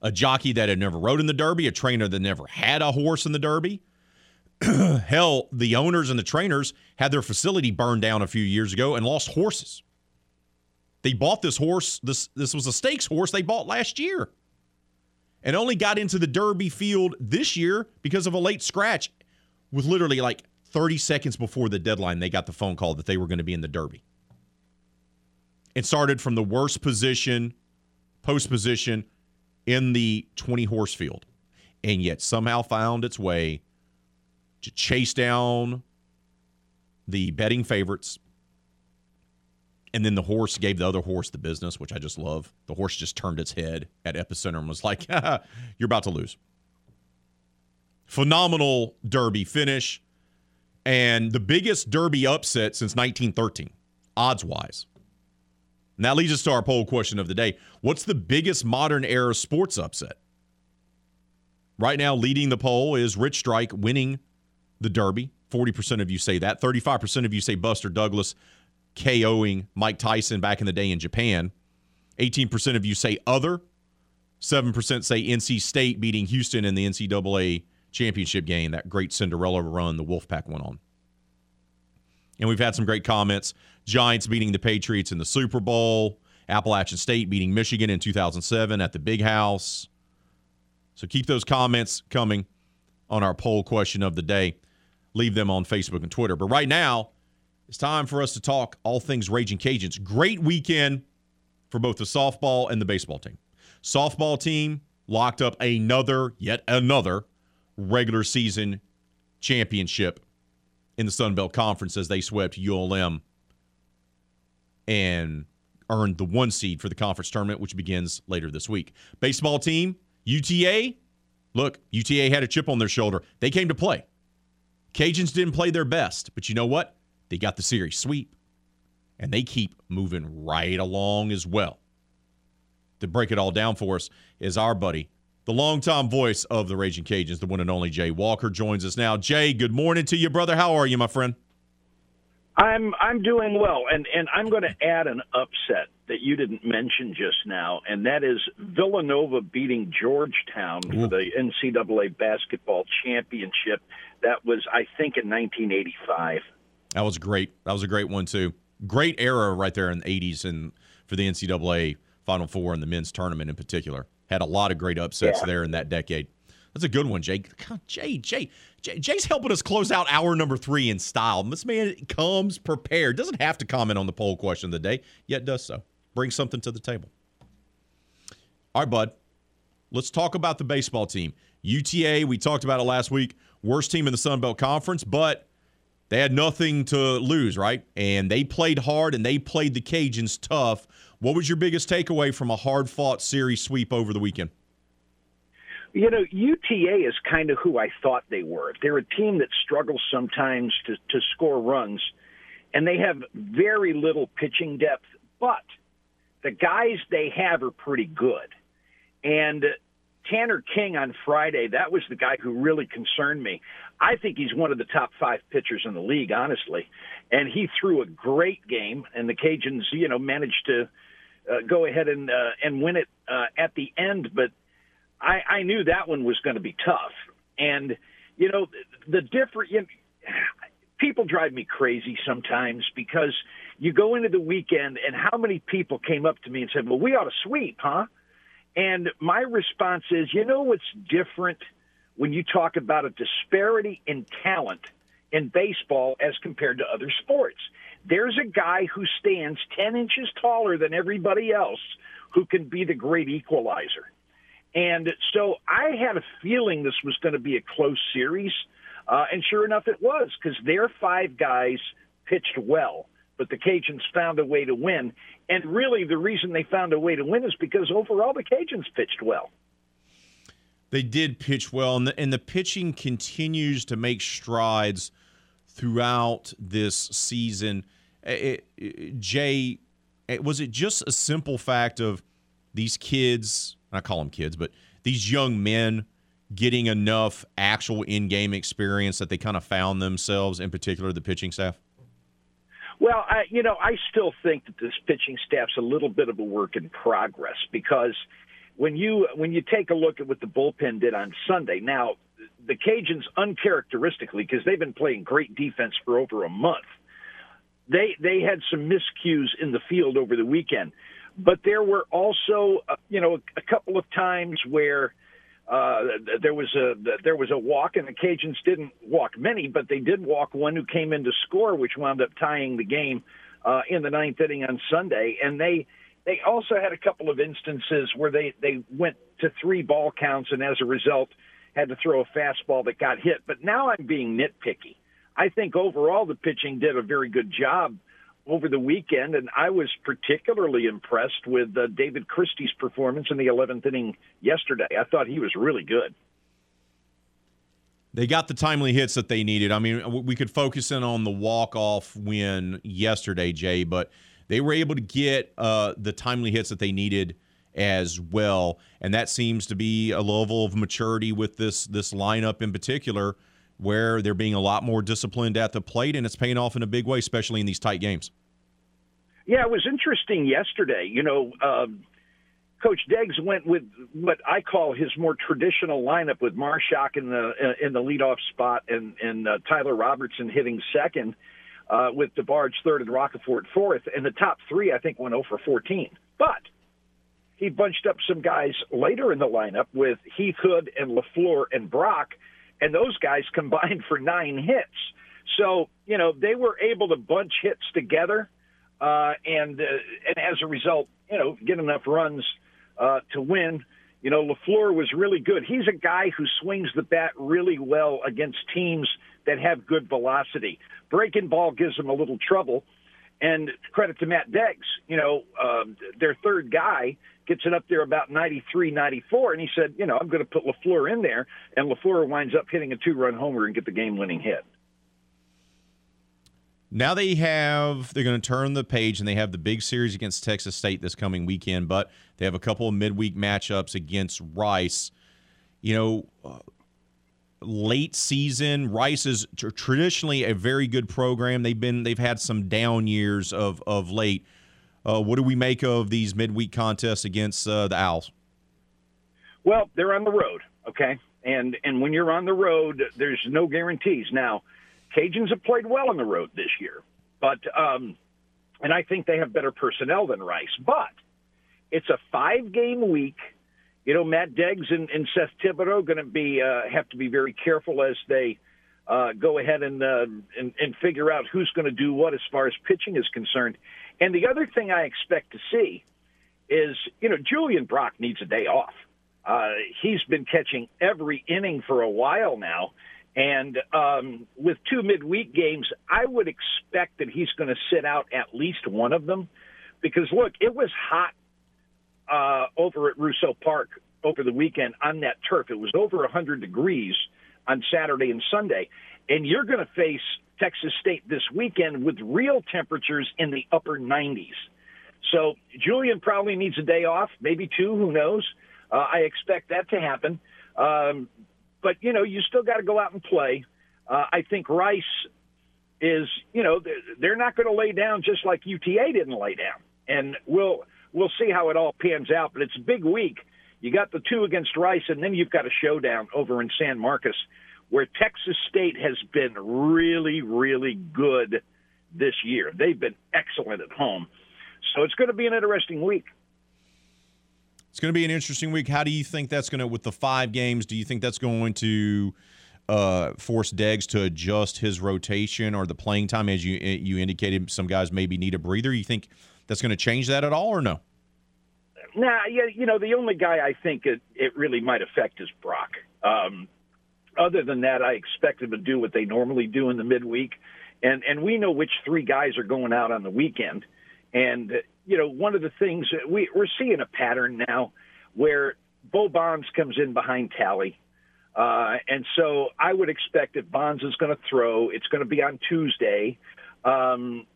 a jockey that had never rode in the Derby, a trainer that never had a horse in the Derby hell, the owners and the trainers had their facility burned down a few years ago and lost horses. They bought this horse. This this was a stakes horse they bought last year, and only got into the Derby field this year because of a late scratch. With literally like 30 seconds before the deadline, they got the phone call that they were going to be in the Derby. It started from the worst position, post position in the 20 horse field, and yet somehow found its way to chase down the betting favorites. And then the horse gave the other horse the business, which I just love. The horse just turned its head at Epicenter and was like, You're about to lose. Phenomenal Derby finish. And the biggest Derby upset since 1913, odds wise. And that leads us to our poll question of the day. What's the biggest modern era sports upset? Right now, leading the poll is Rich Strike winning the Derby. 40% of you say that. 35% of you say Buster Douglas KOing Mike Tyson back in the day in Japan. 18% of you say other. 7% say NC State beating Houston in the NCAA championship game, that great Cinderella run the Wolfpack went on. And we've had some great comments. Giants beating the Patriots in the Super Bowl. Appalachian State beating Michigan in 2007 at the Big House. So keep those comments coming on our poll question of the day. Leave them on Facebook and Twitter. But right now, it's time for us to talk all things Raging Cajuns. Great weekend for both the softball and the baseball team. Softball team locked up another, yet another regular season championship in the Sun Belt Conference as they swept ULM and earned the one seed for the conference tournament, which begins later this week. Baseball team, UTA, Look, UTA had a chip on their shoulder. They came to play. Cajuns didn't play their best, but you know what? They got the series sweep, and they keep moving right along as well. To break it all down for us is our buddy, the longtime voice of the Raging Cajuns, the one and only Jay Walker, joins us now. Jay, good morning to you, brother. How are you, my friend? I'm I'm doing well, and and I'm going to add an upset that you didn't mention just now, and that is Villanova beating Georgetown for the NCAA basketball championship. That was, I think, in 1985. That was great. That was a great one too. Great era right there in the 80s and for the NCAA Final Four and the men's tournament in particular. Had a lot of great upsets Yeah. there in that decade. That's a good one, Jay. God, Jay, Jay, Jay, Jay's helping us close out hour number three in style. This man comes prepared. Doesn't have to comment on the poll question of the day, yet does so. Brings something to the table. All right, bud. Let's talk about the baseball team. UTA, we talked about it last week. Worst team in the Sun Belt Conference, but they had nothing to lose, right? And they played hard and they played the Cajuns tough. What was your biggest takeaway from a hard fought series sweep over the weekend? You know, UTA is kind of who I thought they were. They're a team that struggles sometimes to, to score runs, and they have very little pitching depth, but the guys they have are pretty good. And Tanner King on Friday, that was the guy who really concerned me. I think he's one of the top five pitchers in the league, honestly. And he threw a great game, and the Cajuns, you know, managed to uh, go ahead and uh, and win it uh, at the end. But I, I knew that one was going to be tough. And you know, the different you know, people drive me crazy sometimes because you go into the weekend and how many people came up to me and said, "Well, we ought to sweep, huh?" And my response is, you know what's different when you talk about a disparity in talent in baseball as compared to other sports. There's a guy who stands 10 inches taller than everybody else who can be the great equalizer. And so I had a feeling this was going to be a close series. Uh, and sure enough, it was because their five guys pitched well, but the Cajuns found a way to win. And really, the reason they found a way to win is because overall the Cajuns pitched well. They did pitch well, and the, and the pitching continues to make strides throughout this season. It- it- Jay, was it just a simple fact of these kids? I call them kids, but these young men getting enough actual in-game experience that they kind of found themselves, in particular the pitching staff. Well, I, you know, I still think that this pitching staff's a little bit of a work in progress because when you when you take a look at what the bullpen did on Sunday, now the Cajuns uncharacteristically because they've been playing great defense for over a month. They they had some miscues in the field over the weekend, but there were also uh, you know a couple of times where uh, there was a there was a walk, and the Cajuns didn't walk many, but they did walk one who came in to score, which wound up tying the game uh, in the ninth inning on Sunday. And they they also had a couple of instances where they they went to three ball counts, and as a result, had to throw a fastball that got hit. But now I'm being nitpicky. I think overall the pitching did a very good job over the weekend, and I was particularly impressed with uh, David Christie's performance in the 11th inning yesterday. I thought he was really good. They got the timely hits that they needed. I mean, we could focus in on the walk-off win yesterday, Jay, but they were able to get uh, the timely hits that they needed as well, and that seems to be a level of maturity with this this lineup in particular, where they're being a lot more disciplined at the plate, and it's paying off in a big way, especially in these tight games. Yeah, it was interesting yesterday. You know, um, Coach Deggs went with what I call his more traditional lineup with Marusak in the in the leadoff spot and and uh, Tyler Robertson hitting second, uh, with DeBarge third and Roccaforte fourth, and the top three I think went 0 for 14. But he bunched up some guys later in the lineup with Heath Hood and Lafleur and Brock, and those guys combined for nine hits. So you know they were able to bunch hits together, uh, and uh, and as a result, you know, get enough runs uh, to win. You know, Lafleur was really good. He's a guy who swings the bat really well against teams that have good velocity. Breaking ball gives him a little trouble, And credit to Matt Deggs, you know, um, their third guy gets it up there about 93, 94, and he said, you know, I'm going to put LaFleur in there, and LaFleur winds up hitting a two-run homer and get the game-winning hit. Now they have they're going to turn the page and they have the big series against Texas State this coming weekend, but they have a couple of midweek matchups against Rice. You know, uh, late season Rice is tr- traditionally a very good program. They've been they've had some down years of of late. Uh, what do we make of these midweek contests against uh, the Owls? Well, they're on the road, okay, and and when you're on the road, there's no guarantees. Now, Cajuns have played well on the road this year, but um, and I think they have better personnel than Rice. But it's a five-game week. You know, Matt Deggs and, and Seth Thibodeau going to be uh, have to be very careful as they uh, go ahead and, uh, and and figure out who's going to do what as far as pitching is concerned. And the other thing I expect to see is, you know, Julian Brock needs a day off. Uh, he's been catching every inning for a while now. And um, with two midweek games, I would expect that he's going to sit out at least one of them. Because, look, it was hot uh, over at Russo Park over the weekend on that turf. It was over 100 degrees on Saturday and Sunday. And you're going to face Texas State this weekend with real temperatures in the upper 90s. So Julian probably needs a day off, maybe two, who knows. Uh, I expect that to happen. Um, but, you know, you still got to go out and play. Uh, I think Rice is, you know, they're, they're not going to lay down just like UTA didn't lay down. And we'll we'll see how it all pans out. But it's a big week. You got the two against Rice, and then you've got a showdown over in San Marcos, where Texas State has been really, really good this year. They've been excellent at home. So it's going to be an interesting week. It's going to be an interesting week. How do you think that's going to, with the five games, do you think that's going to uh, force Deggs to adjust his rotation or the playing time? As you you indicated, some guys maybe need a breather. You think that's going to change that at all, or no? Nah, yeah, you know, the only guy I think it, it really might affect is Brock. Um, other than that, I expect them to do what they normally do in the midweek, and and we know which three guys are going out on the weekend. And you know, one of the things we we're seeing a pattern now where Bo Bonds comes in behind Tally. Uh, and so I would expect that Bonds is going to throw. It's going to be on Tuesday. Um,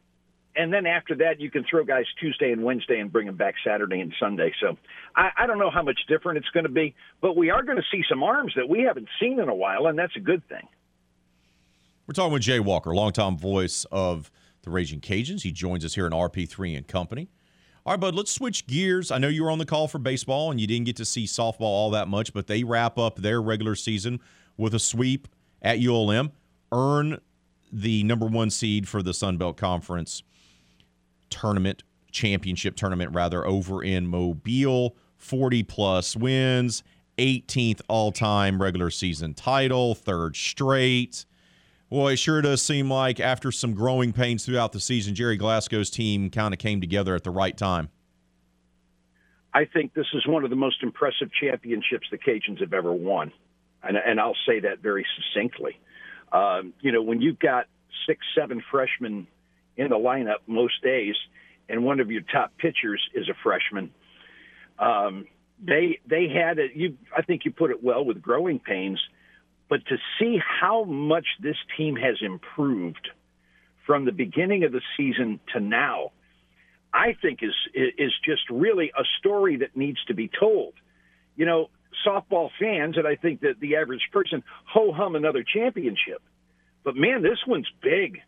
and then after that, you can throw guys Tuesday and Wednesday and bring them back Saturday and Sunday. So I, I don't know how much different it's going to be, but we are going to see some arms that we haven't seen in a while, and that's a good thing. We're talking with Jay Walker, longtime voice of the Raging Cajuns. He joins us here in RP3 and Company. All right, bud, let's switch gears. I know you were on the call for baseball and you didn't get to see softball all that much, but they wrap up their regular season with a sweep at ULM, earn the number one seed for the Sun Belt Conference tournament, championship tournament, rather, over in Mobile. 40 plus wins, 18th all time regular season title, third straight. Well, it sure does seem like after some growing pains throughout the season, Gerry Glasco's team kind of came together at the right time. I think this is one of the most impressive championships the Cajuns have ever won. And, and I'll say that very succinctly. Um, you know, when you've got six, seven freshmen in the lineup most days, and one of your top pitchers is a freshman, um, they they had it. You, I think you put it well with growing pains, but to see how much this team has improved from the beginning of the season to now, I think is is just really a story that needs to be told. You know, softball fans, and I think that the average person ho hum another championship, but man, this one's big.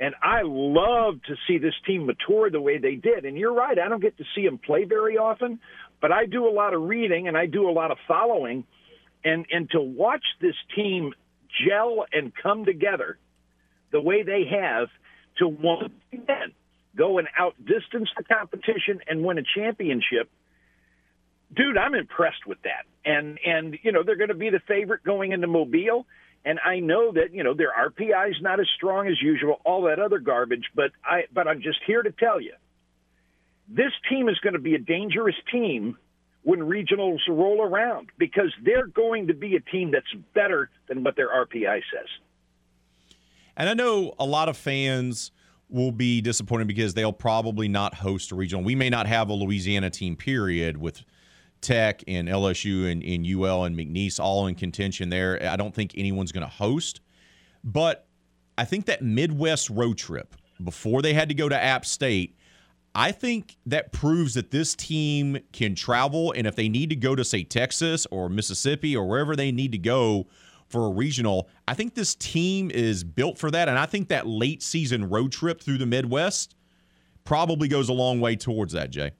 And I love to see this team mature the way they did. And you're right, I don't get to see them play very often, but I do a lot of reading and I do a lot of following. And and to watch this team gel and come together the way they have to once again go and outdistance the competition and win a championship. Dude, I'm impressed with that. And and you know, they're going to be the favorite going into Mobile. And I know that you know their RPI is not as strong as usual, all that other garbage. But I, but I'm just here to tell you, this team is going to be a dangerous team when regionals roll around because they're going to be a team that's better than what their RPI says. And I know a lot of fans will be disappointed because they'll probably not host a regional. We may not have a Louisiana team, period, with Tech and LSU and, and UL and McNeese all in contention there. I don't think anyone's going to host. But I think that Midwest road trip before they had to go to App State, I think that proves that this team can travel. And if they need to go to, say, Texas or Mississippi or wherever they need to go for a regional, I think this team is built for that. And I think that late season road trip through the Midwest probably goes a long way towards that, Jay.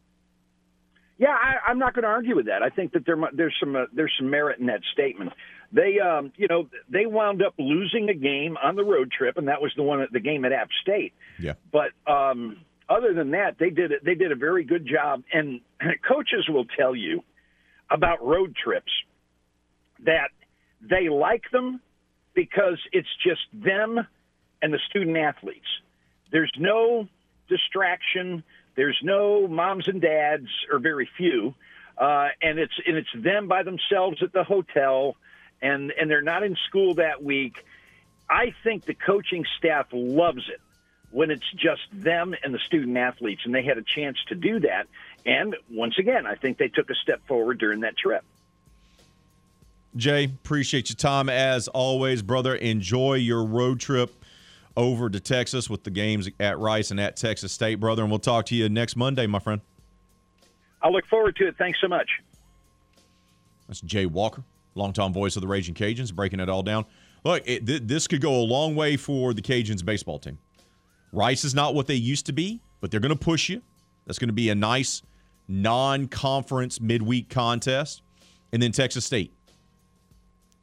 Yeah, I, I'm not going to argue with that. I think that there there's some uh, there's some merit in that statement. They, um, you know, they wound up losing a game on the road trip, and that was the one the game at App State. Yeah. But um, other than that, they did it. They did a very good job. And coaches will tell you about road trips that they like them because it's just them and the student athletes. There's no distraction. There's no moms and dads, or very few, uh, and it's and it's them by themselves at the hotel, and and they're not in school that week. I think the coaching staff loves it when it's just them and the student athletes, and they had a chance to do that. And once again, I think they took a step forward during that trip. Jay, appreciate your time as always, brother. Enjoy your road trip over to Texas with the games at Rice and at Texas State, brother. And we'll talk to you next Monday, my friend. I look forward to it. Thanks so much. That's Jay Walker, longtime voice of the Raging Cajuns, breaking it all down. Look, it, th- this could go a long way for the Cajuns baseball team. Rice is not what they used to be, but they're going to push you. That's going to be a nice non conference midweek contest. And then Texas State.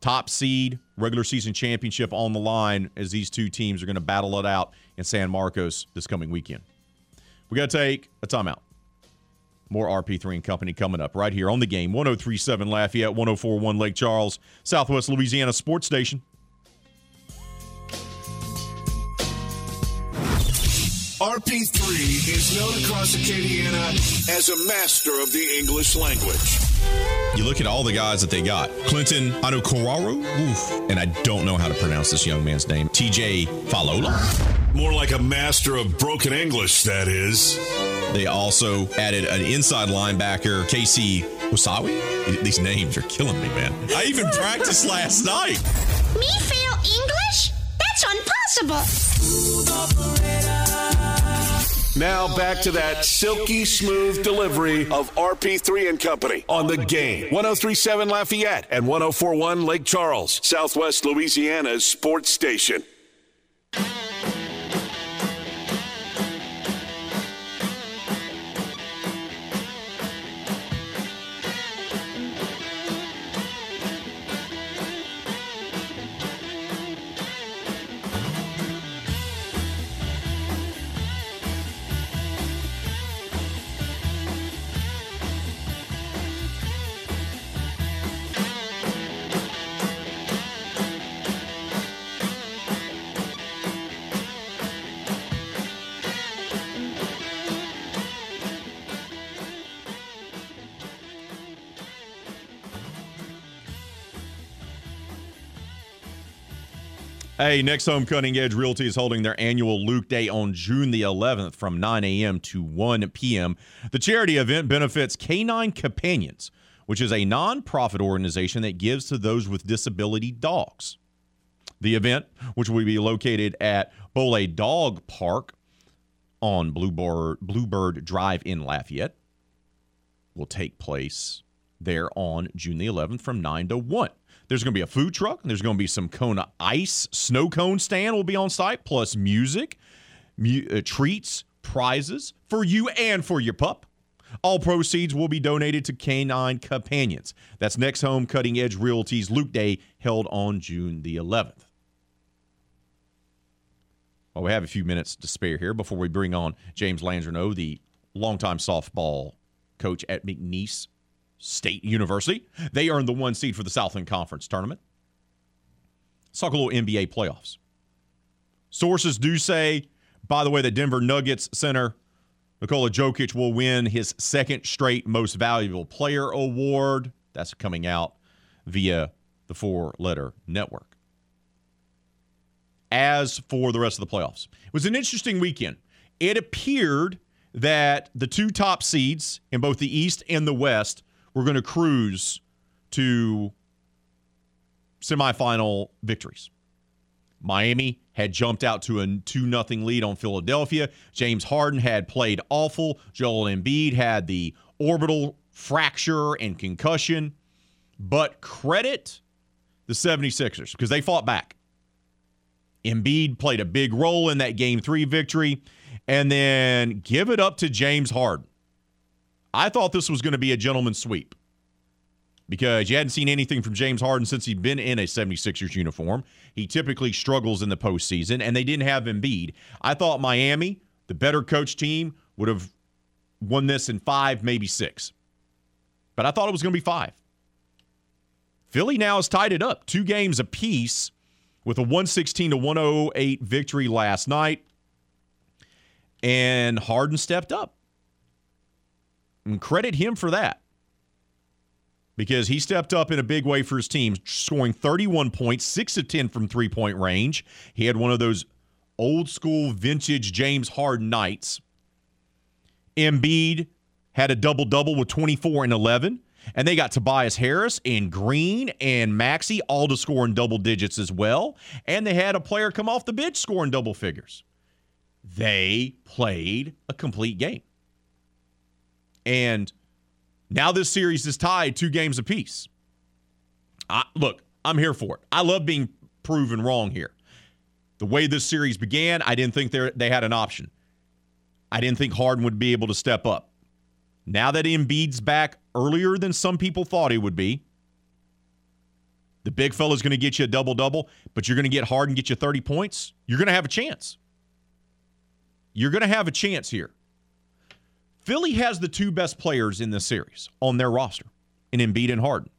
Top seed, regular season championship on the line as these two teams are going to battle it out in San Marcos this coming weekend. We got to take a timeout. More RP3 and Company coming up right here on the game 1037 Lafayette, 1041 Lake Charles, Southwest Louisiana Sports Station. RP3 is known across Acadiana as a master of the English language. You look at all the guys that they got. Clinton Anukoraru, oof, and I don't know how to pronounce this young man's name. TJ Falola. More like a master of broken English, that is. They also added an inside linebacker, Casey Usawi. These names are killing me, man. I even practiced last night. Me fail English? That's impossible. Now back to that silky smooth delivery of RP3 and Company on the game. 1037 Lafayette and 1041 Lake Charles, Southwest Louisiana's sports station. Hey, next home Cutting Edge Realty is holding their annual Luke Day on June the 11th from 9 a.m. to 1 p.m. The charity event benefits Canine Companions, which is a nonprofit organization that gives to those with disability dogs. The event, which will be located at Bole Dog Park on Bluebird, Bluebird Drive in Lafayette, will take place there on June the 11th from 9 to 1. There's going to be a food truck. There's going to be some Kona ice snow cone stand will be on site, plus music, mu- uh, treats, prizes for you and for your pup. All proceeds will be donated to Canine Companions. That's Next Home Cutting Edge Realty's Luke Day held on June the 11th. Well, we have a few minutes to spare here before we bring on James Landreneau, the longtime softball coach at McNeese State University. They earned the one seed for the Southland Conference tournament. Let's talk a little NBA playoffs. Sources do say, by the way, that Denver Nuggets center Nikola Jokic will win his second straight Most Valuable Player award. That's coming out via the four letter network. as for the rest of the playoffs. It was an interesting weekend. It appeared that the two top seeds in both the East and the West were going to cruise to semifinal victories. Miami had jumped out to a 2 0 lead on Philadelphia. James Harden had played awful. Joel Embiid had the orbital fracture and concussion. But credit the 76ers because they fought back. Embiid played a big role in that game three victory. And then give it up to James Harden. I thought this was going to be a gentleman's sweep because you hadn't seen anything from James Harden since he'd been in a 76ers uniform. He typically struggles in the postseason, and they didn't have Embiid. I thought Miami, the better coach team, would have won this in five, maybe six. But I thought it was going to be five. Philly now has tied it up, two games apiece, with a 116 to 108 victory last night. And Harden stepped up. And credit him for that because he stepped up in a big way for his team, scoring 31 points, 6 of 10 from three point range. He had one of those old school vintage James Harden nights. Embiid had a double double with 24 and 11. And they got Tobias Harris and Green and Maxey all to score in double digits as well. And they had a player come off the bench scoring double figures. They played a complete game. And now this series is tied two games apiece. I, look, I'm here for it. I love being proven wrong here. The way this series began, I didn't think they had an option. I didn't think Harden would be able to step up. Now that Embiid's back earlier than some people thought he would be, the big fella's going to get you a double double, but you're going to get Harden get you 30 points. You're going to have a chance. You're going to have a chance here. Philly has the two best players in this series on their roster in Embiid and Harden.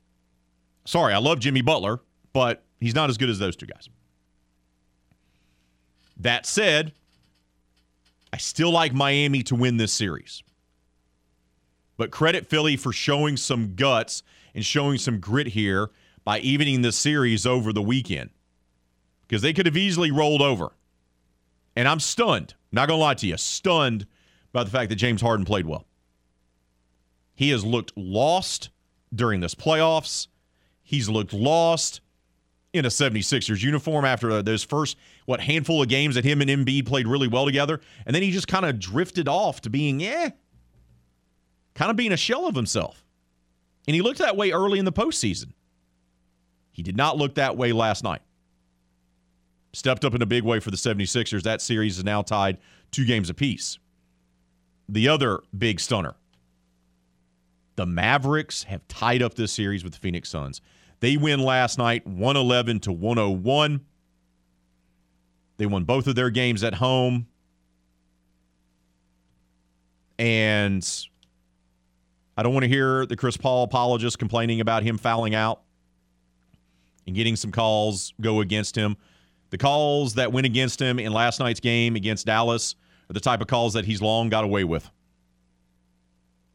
Sorry, I love Jimmy Butler, but he's not as good as those two guys. That said, I still like Miami to win this series. But credit Philly for showing some guts and showing some grit here by evening the series over the weekend. Because they could have easily rolled over. And I'm stunned, not going to lie to you, stunned by the fact that James Harden played well. He has looked lost during this playoffs. He's looked lost in a 76ers uniform after those first, what, handful of games that him and Embiid played really well together. And then he just kind of drifted off to being, eh, kind of being a shell of himself. And he looked that way early in the postseason. He did not look that way last night. Stepped up in a big way for the 76ers. That series is now tied two games apiece the other big stunner. The Mavericks have tied up this series with the Phoenix Suns. They win last night 111 to 101. They won both of their games at home. And I don't want to hear the Chris Paul apologists complaining about him fouling out and getting some calls go against him. The calls that went against him in last night's game against Dallas – are the type of calls that he's long got away with.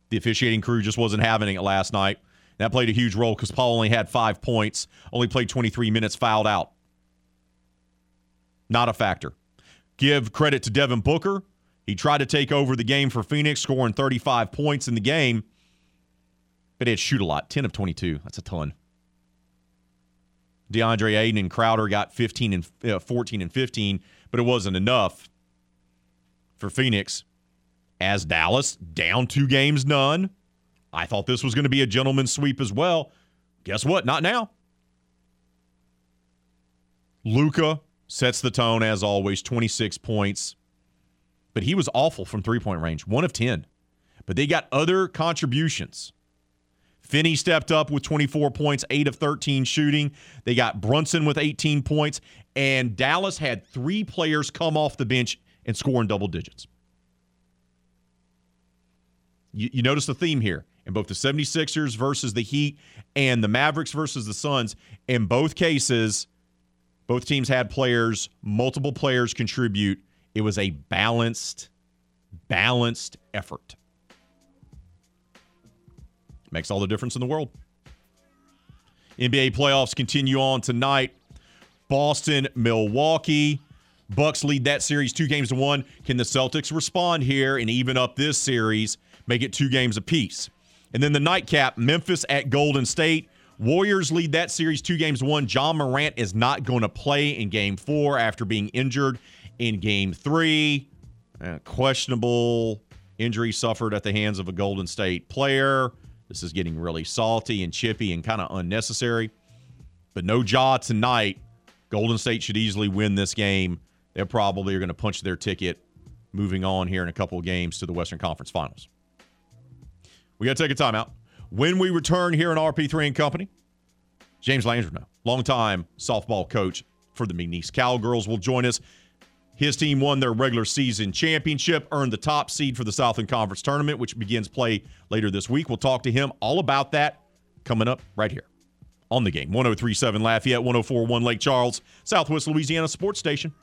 The officiating crew just wasn't having it last night. That played a huge role because Paul only had five points, only played 23 minutes, fouled out. Not a factor. Give credit to Devin Booker. He tried to take over the game for Phoenix, scoring 35 points in the game, but he had shoot a lot 10 of 22. That's a ton. DeAndre Ayton and Crowder got 15 and uh, 14 and 15, but it wasn't enough for Phoenix as Dallas down two games, none. I thought this was going to be a gentleman's sweep as well. Guess what? Not now. Luka sets the tone as always, 26 points. But he was awful from three point range, one of 10. But they got other contributions. Finney stepped up with 24 points, 8 of 13 shooting. They got Brunson with 18 points. And Dallas had three players come off the bench and score in double digits. You, you notice the theme here in both the 76ers versus the Heat and the Mavericks versus the Suns. In both cases, both teams had players, multiple players contribute. It was a balanced, balanced effort. Makes all the difference in the world. NBA playoffs continue on tonight. Boston, Milwaukee. Bucks lead that series two games to one. Can the Celtics respond here and even up this series, make it two games apiece? And then the nightcap, Memphis at Golden State. Warriors lead that series two games one. Ja Morant is not going to play in game four after being injured in game three. Uh, questionable injury suffered at the hands of a Golden State player. This is getting really salty and chippy and kind of unnecessary. But no Ja tonight. Golden State should easily win this game. They probably are going to punch their ticket moving on here in a couple of games to the Western Conference Finals. We got to take a timeout. When we return here in RP3 and Company, James Landreneau, longtime softball coach for the McNeese Cowgirls, will join us. His team won their regular season championship, earned the top seed for the Southland Conference tournament, which begins play later this week. We'll talk to him all about that coming up right here on the game. 1037 Lafayette, 1041 Lake Charles, Southwest Louisiana Sports Station.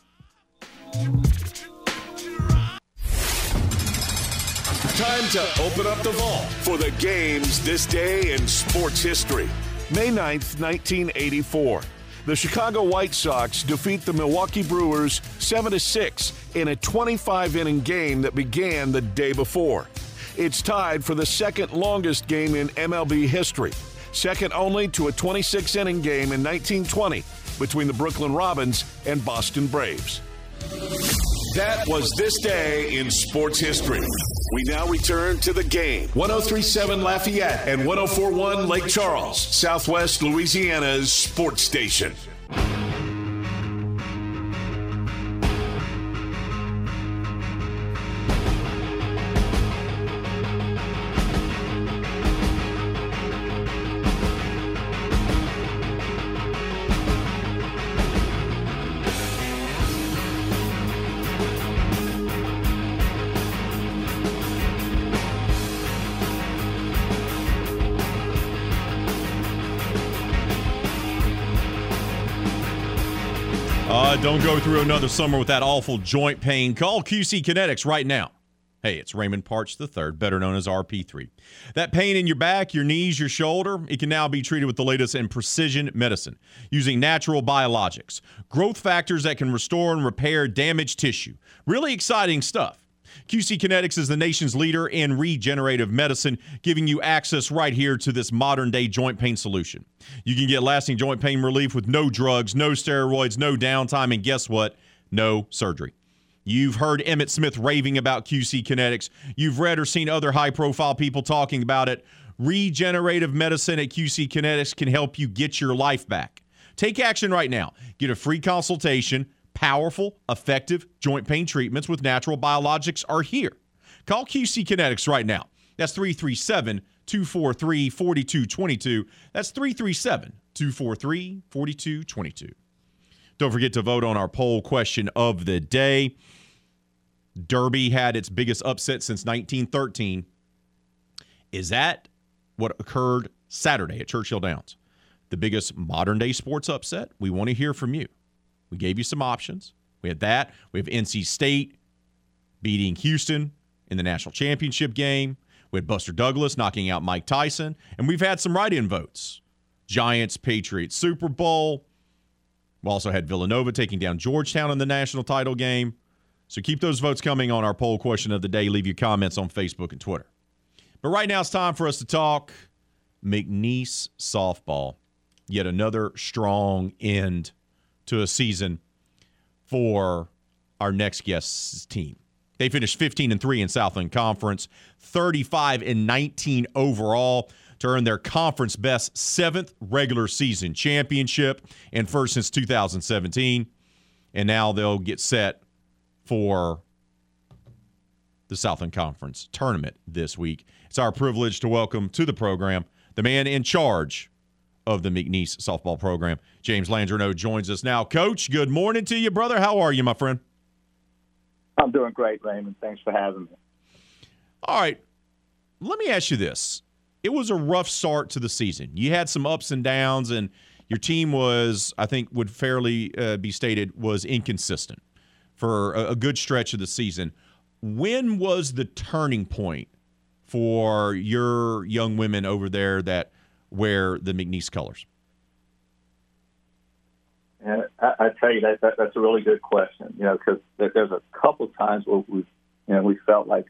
Time to open up the vault for the games this day in sports history. May 9th, 1984. The Chicago White Sox defeat the Milwaukee Brewers 7 6 in a 25 inning game that began the day before. It's tied for the second longest game in MLB history, second only to a 26 inning game in 1920 between the Brooklyn Robins and Boston Braves. That was this day in sports history. We now return to the game. 1037 Lafayette and 1041 Lake Charles, Southwest Louisiana's sports station. Don't go through another summer with that awful joint pain. Call QC Kinetix right now. Hey, it's Raymond Parks III, better known as RP3. That pain in your back, your knees, your shoulder, it can now be treated with the latest in precision medicine using natural biologics, growth factors that can restore and repair damaged tissue. Really exciting stuff. QC Kinetix is the nation's leader in regenerative medicine, giving you access right here to this modern day joint pain solution. You can get lasting joint pain relief with no drugs, no steroids, no downtime, and guess what? No surgery. You've heard Emmitt Smith raving about QC Kinetix. You've read or seen other high profile people talking about it. Regenerative medicine at QC Kinetix can help you get your life back. Take action right now. Get a free consultation. Powerful, effective joint pain treatments with natural biologics are here. Call QC Kinetix right now. That's 337 243 4222. That's 337 243 4222. Don't forget to vote on our poll question of the day. Derby had its biggest upset since 1913. Is that what occurred Saturday at Churchill Downs? The biggest modern day sports upset? We want to hear from you. We gave you some options. We had that. We have NC State beating Houston in the national championship game. We had Buster Douglas knocking out Mike Tyson. And we've had some write in votes Giants, Patriots, Super Bowl. We also had Villanova taking down Georgetown in the national title game. So keep those votes coming on our poll question of the day. Leave your comments on Facebook and Twitter. But right now it's time for us to talk McNeese softball. Yet another strong end to a season for our next guest's team. They finished 15 and 3 in Southland Conference, 35 and 19 overall to earn their conference best seventh regular season championship and first since 2017. And now they'll get set for the Southland Conference tournament this week. It's our privilege to welcome to the program the man in charge of the McNeese softball program. James Landreneau joins us now. Coach, good morning to you, brother. How are you, my friend? I'm doing great, Raymond. Thanks for having me. All right. Let me ask you this. It was a rough start to the season. You had some ups and downs, and your team was, I think, would fairly uh, be stated, was inconsistent for a, a good stretch of the season. When was the turning point for your young women over there that wear the McNeese colors? And I, I tell you that, that that's a really good question. You know, because there, there's a couple times where we, you know, we felt like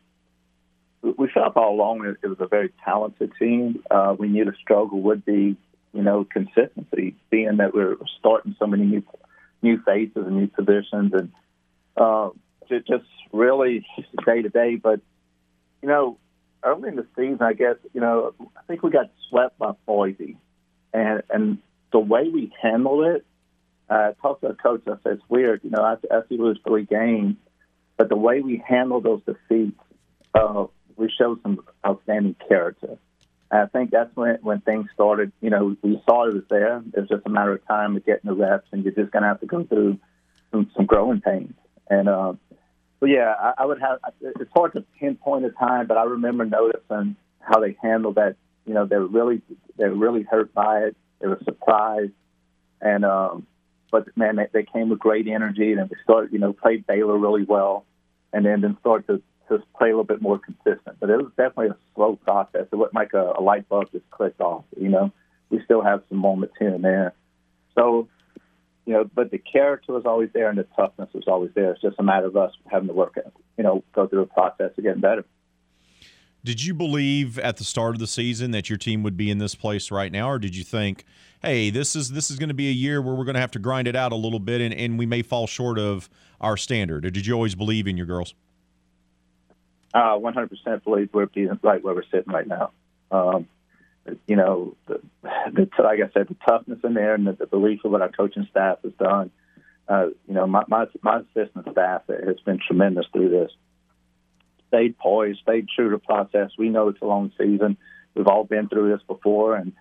we felt all along it, it was a very talented team. Uh, we knew the struggle would be, you know, consistency, being that we are starting so many new new faces and new positions, and uh, just really day to day. But you know, early in the season, I guess you know, I think we got swept by Boise, and and the way we handled it. Uh, I talked to a coach. I said it's weird, you know. I, I see we lose three games, but the way we handled those defeats, uh, we showed some outstanding character. And I think that's when when things started. You know, we saw it was there. It was just a matter of time of getting the reps, and you're just going to have to go through some, some growing pains. And uh, so, yeah, I, I would have. It's hard to pinpoint a time, but I remember noticing how they handled that. You know, they were really they were really hurt by it. They were surprised, and um, but man, they, they came with great energy, and they started. You know, played Baylor really well, and then then started to to play a little bit more consistent. But it was definitely a slow process. It wasn't like a, a light bulb just clicked off. You know, we still have some moments here and there. So, you know, but the character was always there and the toughness was always there. It's just a matter of us having to work, you know, go through a process of getting better. Did you believe at the start of the season that your team would be in this place right now, or did you think, hey, this is this is going to be a year where we're going to have to grind it out a little bit and, and we may fall short of our standard? Or did you always believe in your girls? Uh, 100% believe we're right where we're sitting right now. Um, you know, the, the, like I said, the toughness in there and the, the belief of what our coaching staff has done. Uh, you know, my, my, my assistant staff has been tremendous through this. Stayed poised, stayed true to process. We know it's a long season. We've all been through this before, and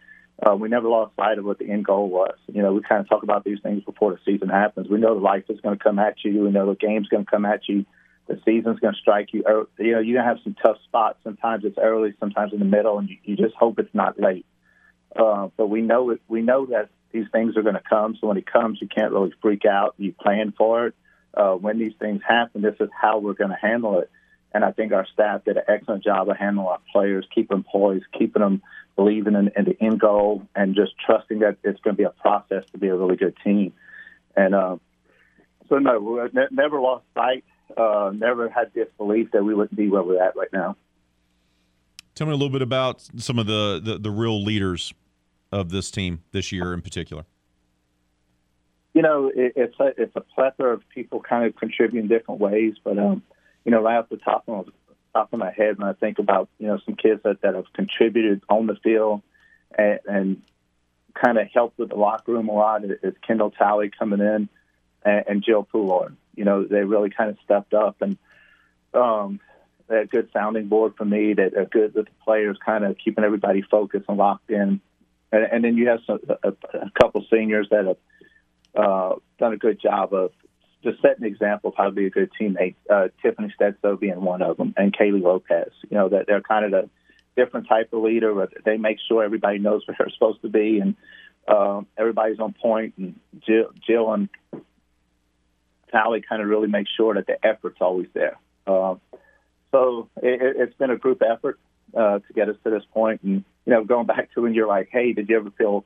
uh, we never lost sight of what the end goal was. You know, we kind of talk about these things before the season happens. We know life is going to come at you. We know the game's going to come at you the season's going to strike you. You know, you're going to have some tough spots. Sometimes it's early, sometimes in the middle, and you, you just hope it's not late. Uh, but we know it. We know that these things are going to come. So when it comes, you can't really freak out. You plan for it. Uh, when these things happen, this is how we're going to handle it. And I think our staff did an excellent job of handling our players, keeping them poised, keeping them believing in, in the end goal, and just trusting that it's going to be a process to be a really good team. And uh, so, no, we never lost sight uh, never had this belief that we wouldn't be where we're at right now. Tell me a little bit about some of the, the, the real leaders of this team this year in particular. You know, it, it's a, it's a plethora of people kind of contributing different ways, but um, you know, right off the top of top of my head, when I think about you know some kids that, that have contributed on the field and, and kind of helped with the locker room a lot, is Kendall Talley coming in and, and Jill Poulard you know, they really kind of stepped up and um, a good sounding board for me. That are good with the players, kind of keeping everybody focused and locked in. And, and then you have some, a, a couple seniors that have uh, done a good job of just setting an example of how to be a good teammate. Uh, Tiffany Stetso being one of them, and Kaylee Lopez. You know that they're kind of the different type of leader. But they make sure everybody knows where they're supposed to be, and uh, everybody's on point. And Jill, Jill and Talley kind of really makes sure that the effort's always there. Uh, so it, it's been a group effort uh, to get us to this point. And, you know, going back to when you're like, hey, did you ever feel,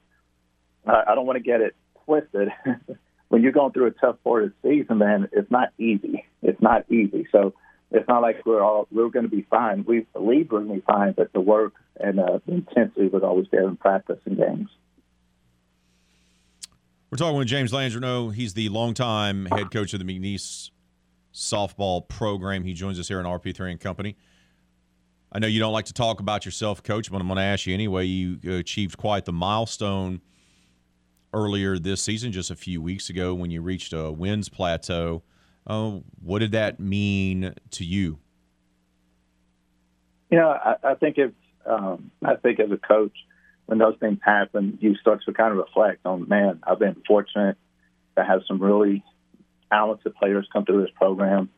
uh, I don't want to get it twisted. when you're going through a tough part of the season, man, it's not easy. It's not easy. So it's not like we're all, we're going to be fine. We believe we're going to be fine, but the work and uh, the intensity was always there in practice and games. We're talking with James Landreneau. He's the longtime head coach of the McNeese softball program. He joins us here in RP3 and Company. I know you don't like to talk about yourself, coach, but I'm going to ask you anyway. You achieved quite the milestone earlier this season, just a few weeks ago, when you reached a wins plateau. Uh, what did that mean to you? Know, I, I think it's. Um, I think as a coach, when those things happen, you start to kind of reflect on, man, I've been fortunate to have some really talented players come through this program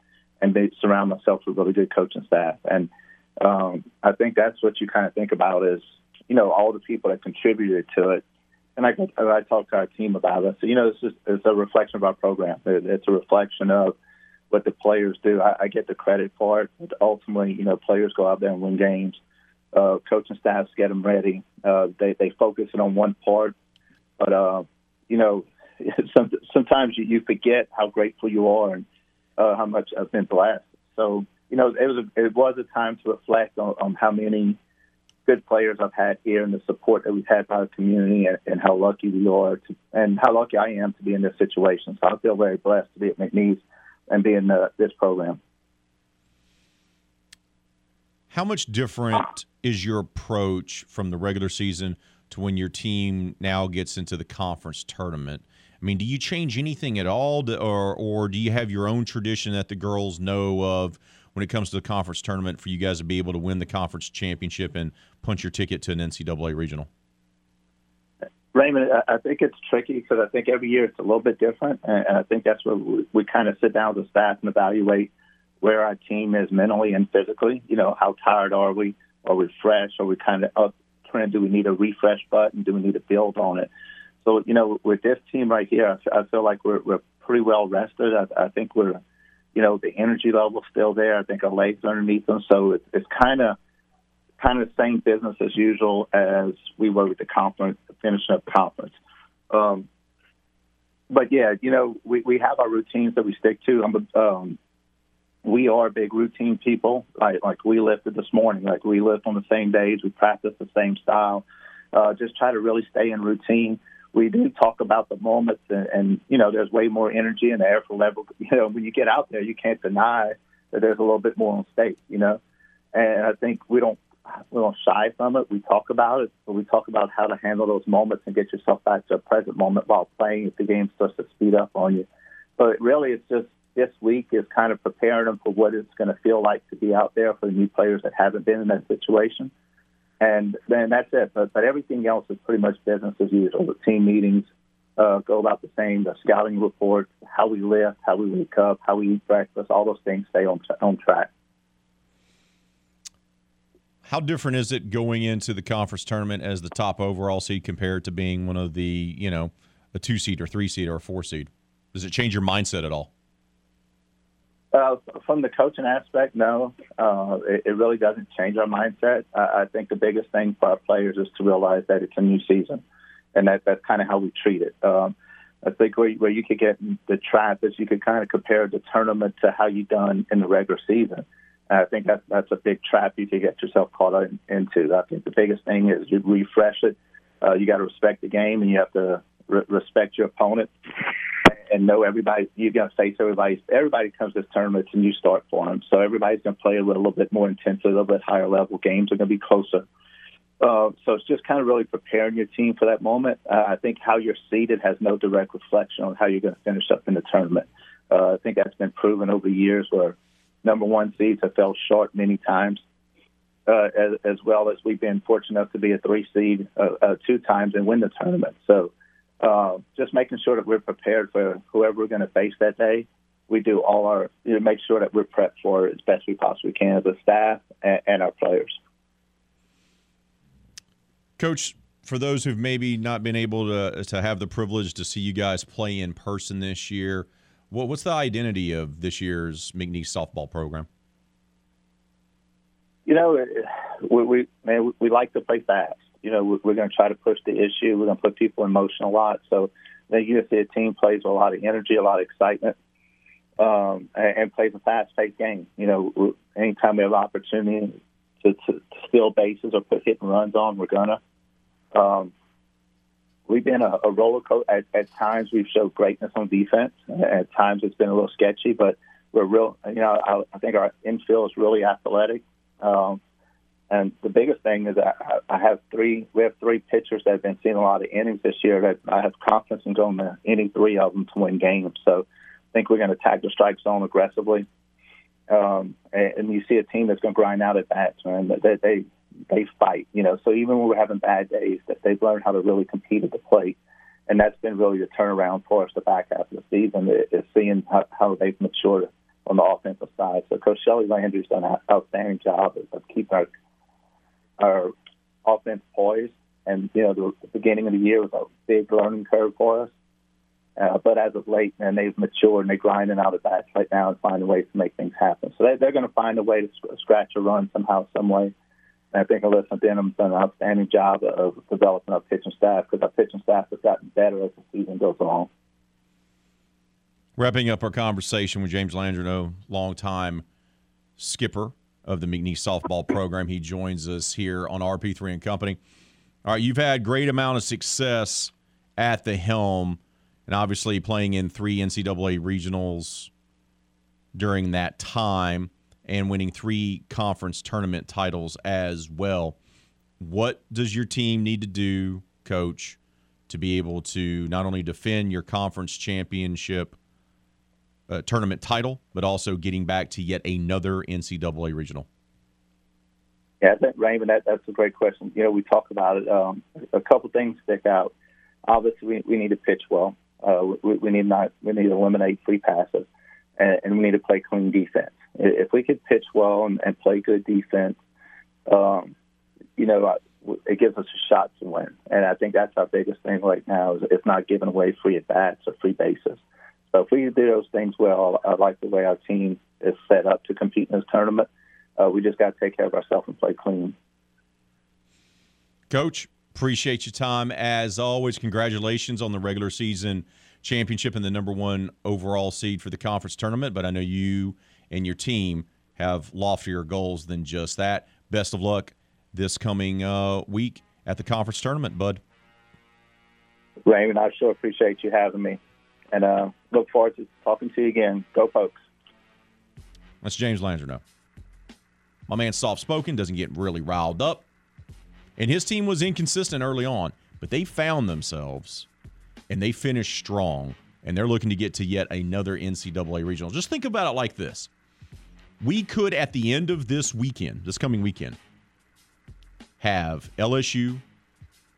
and they surround myself with really good coaching staff. And um, I think that's what you kind of think about is, you know, all the people that contributed to it. And I, I talk to our team about it. So, you know, it's just it's a reflection of our program. It's a reflection of what the players do. I, I get the credit for it. But ultimately, you know, players go out there and win games uh, coaching staffs get them ready. Uh, they they focus it on one part, but uh, you know some, sometimes you, you forget how grateful you are and uh, how much I've been blessed. So you know, it was a, it was a time to reflect on, on how many good players I've had here and the support that we've had by the community and, and how lucky we are to, and how lucky I am to be in this situation. So I feel very blessed to be at McNeese and be in uh, this program. How much different is your approach from the regular season to when your team now gets into the conference tournament? I mean, do you change anything at all, to, or or do you have your own tradition that the girls know of when it comes to the conference tournament for you guys to be able to win the conference championship and punch your ticket to an NCAA regional? Raymond, I think it's tricky because I think every year it's a little bit different, and I think that's where we, we kind of sit down with the staff and evaluate where our team is mentally and physically. You know, how tired are we? Are we fresh? Are we kind of up trend? Do we need a refresh button? Do we need to build on it? So, you know, with this team right here, I feel like we're, we're pretty well rested. I, I think we're, you know, the energy level's still there. I think our legs underneath them. So it's, it's kind of kind of the same business as usual as we were with the conference, the finishing up conference. Um, but yeah, you know, we, we have our routines that we stick to. I'm, um, we are big routine people. Like like we lifted this morning. Like we lift on the same days. We practice the same style. Uh, just try to really stay in routine. We do talk about the moments, and, and you know, there's way more energy in the effort level. You know, when you get out there, you can't deny that there's a little bit more on stake. You know, and I think we don't we don't shy from it. We talk about it, but we talk about how to handle those moments and get yourself back to a present moment while playing if the game starts to speed up on you. But really, it's just this week is kind of preparing them for what it's going to feel like to be out there for the new players that haven't been in that situation. And then that's it. But, but everything else is pretty much business as usual. The team meetings uh, go about the same. The scouting reports, how we lift, how we wake up, how we eat breakfast, all those things stay on, on track. How different is it going into the conference tournament as the top overall seed compared to being one of the, you know, a two seed or three seed or a four seed? Does it change your mindset at all? Uh, from the coaching aspect, no. Uh, it, it, really doesn't change our mindset. Uh, I think the biggest thing for our players is to realize that it's a new season, and that that's kind of how we treat it. Um, I think where, where you could get the trap is you could kind of compare the tournament to how you done in the regular season. And I think that's that's a big trap you could get yourself caught in, into. I think the biggest thing is you refresh it. Uh, you got to respect the game, and you have to re- respect your opponent and know everybody. You're going to face everybody. Everybody comes to this tournament. It's a new start for them, so everybody's going to play a little little bit more intensely, a little bit higher level. Games are going to be closer. Uh, so it's just kind of really preparing your team for that moment. Uh, I think how you're seated has no direct reflection on how you're going to finish up in the tournament. Uh, I think that's been proven over the years where number one seeds have fell short many times, uh, as, as, well as we've been fortunate enough to be a three seed uh, uh, two times and win the tournament. So uh, just making sure that we're prepared for whoever we're going to face that day. We do all our, you know, make sure that we're prepped for it as best we possibly can as a staff and, and our players. Coach, for those who've maybe not been able to to have the privilege to see you guys play in person this year, what, what's the identity of this year's McNeese softball program? You know, we we, man, we like to play fast you know, we're going to try to push the issue. We're going to put people in motion a lot. So see a team plays with a lot of energy, a lot of excitement, um, and, and plays a fast-paced game. You know, anytime we have opportunity to, to, to steal bases or put hit and runs on, we're gonna. Um, we've been a, a roller coaster. At, at times, we've showed greatness on defense. At times, it's been a little sketchy, but we're real. You know, I, I think our infield is really athletic. Um, and the biggest thing is that I have three. We have three pitchers that have been seeing a lot of innings this year. That I have confidence in going to any three of them to win games. So I think we're going to attack the strike zone aggressively. Um, and, and you see a team that's going to grind out at bats, man. They, they they fight, you know. So even when we're having bad days, that they've learned how to really compete at the plate, and that's been really the turnaround for us the back half of the season. Is seeing how, how they've matured on the offensive side. So Coach Shelley Landry's done an outstanding job of, of keeping our our offense poised. And, you know, the, the beginning of the year was a big learning curve for us. Uh, but as of late, man, they've matured and they're grinding out at bats right now and finding ways to make things happen. So they, they're going to find a way to sc- scratch a run somehow, some way. And I think Alyssa Denham's done an outstanding job of developing our pitching staff because our pitching staff has gotten better as the season goes along. Wrapping up our conversation with James Landreneau, longtime skipper of the McNeese softball program. He joins us here on RP3 and Company. All right, you've had great amount of success at the helm, and obviously playing in three NCAA regionals during that time, and winning three conference tournament titles as well. What does your team need to do, Coach, to be able to not only defend your conference championship uh, tournament title, but also getting back to yet another NCAA regional? Yeah, I think, Raymond, that, that's a great question. You know, we talk about it. Um, a couple things stick out. Obviously, we, we need to pitch well. Uh, we, we need not we need to eliminate free passes, and, and we need to play clean defense. If we could pitch well and, and play good defense, um, you know, it gives us a shot to win. And I think that's our biggest thing right now is it's not giving away free at bats or free bases. So if we do those things well, I like the way our team is set up to compete in this tournament. Uh, we just got to take care of ourselves and play clean. Coach, appreciate your time as always. Congratulations on the regular season championship and the number one overall seed for the conference tournament. But I know you and your team have loftier goals than just that. Best of luck this coming uh, week at the conference tournament, bud. Raymond, I sure appreciate you having me. And uh, look forward to talking to you again. Go, folks. That's James Landreneau. My man, soft spoken, doesn't get really riled up. And his team was inconsistent early on, but they found themselves and they finished strong. And they're looking to get to yet another NCAA regional. Just think about it like this we could, at the end of this weekend, this coming weekend, have LSU,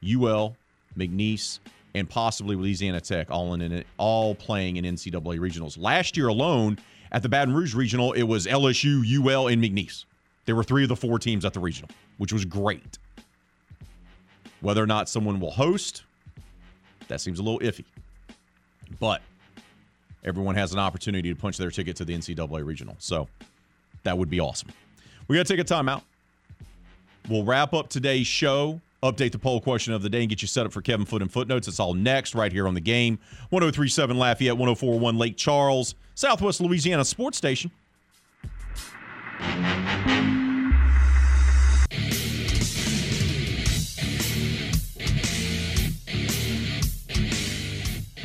UL, McNeese, and possibly Louisiana Tech all in it, all playing in NCAA regionals. Last year alone, at the Baton Rouge regional, it was LSU, UL, and McNeese. There were three of the four teams at the regional, which was great. Whether or not someone will host, that seems a little iffy. But everyone has an opportunity to punch their ticket to the NCAA regional. So that would be awesome. We got to take a timeout. We'll wrap up today's show, update the poll question of the day, and get you set up for Kevin Foote and Footnotes. It's all next right here on the game. 1037 Lafayette, 1041 Lake Charles, Southwest Louisiana Sports Station.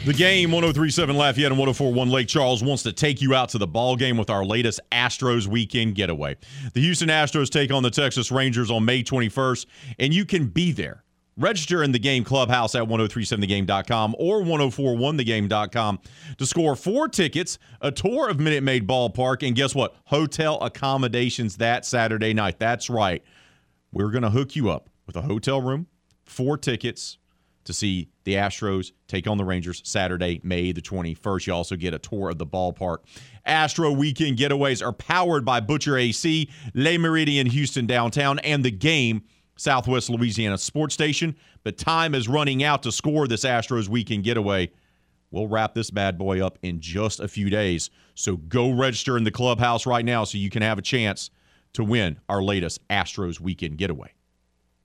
The game 1037 Lafayette and 1041 Lake Charles wants to take you out to the ball game with our latest Astros weekend getaway. The Houston Astros take on the Texas Rangers on May 21st, and you can be there. Register in the game clubhouse at 1037thegame.com or 1041thegame.com to score four tickets, a tour of Minute Maid Ballpark, and guess what? Hotel accommodations that Saturday night. That's right. We're going to hook you up with a hotel room, four tickets, to see the Astros take on the Rangers Saturday, May the 21st. You also get a tour of the ballpark. Astro weekend getaways are powered by Butcher AC, Le Méridien Houston downtown, and the game, Southwest Louisiana Sports Station. But time is running out to score this Astros weekend getaway. We'll wrap this bad boy up in just a few days. So go register in the clubhouse right now so you can have a chance to win our latest Astros weekend getaway.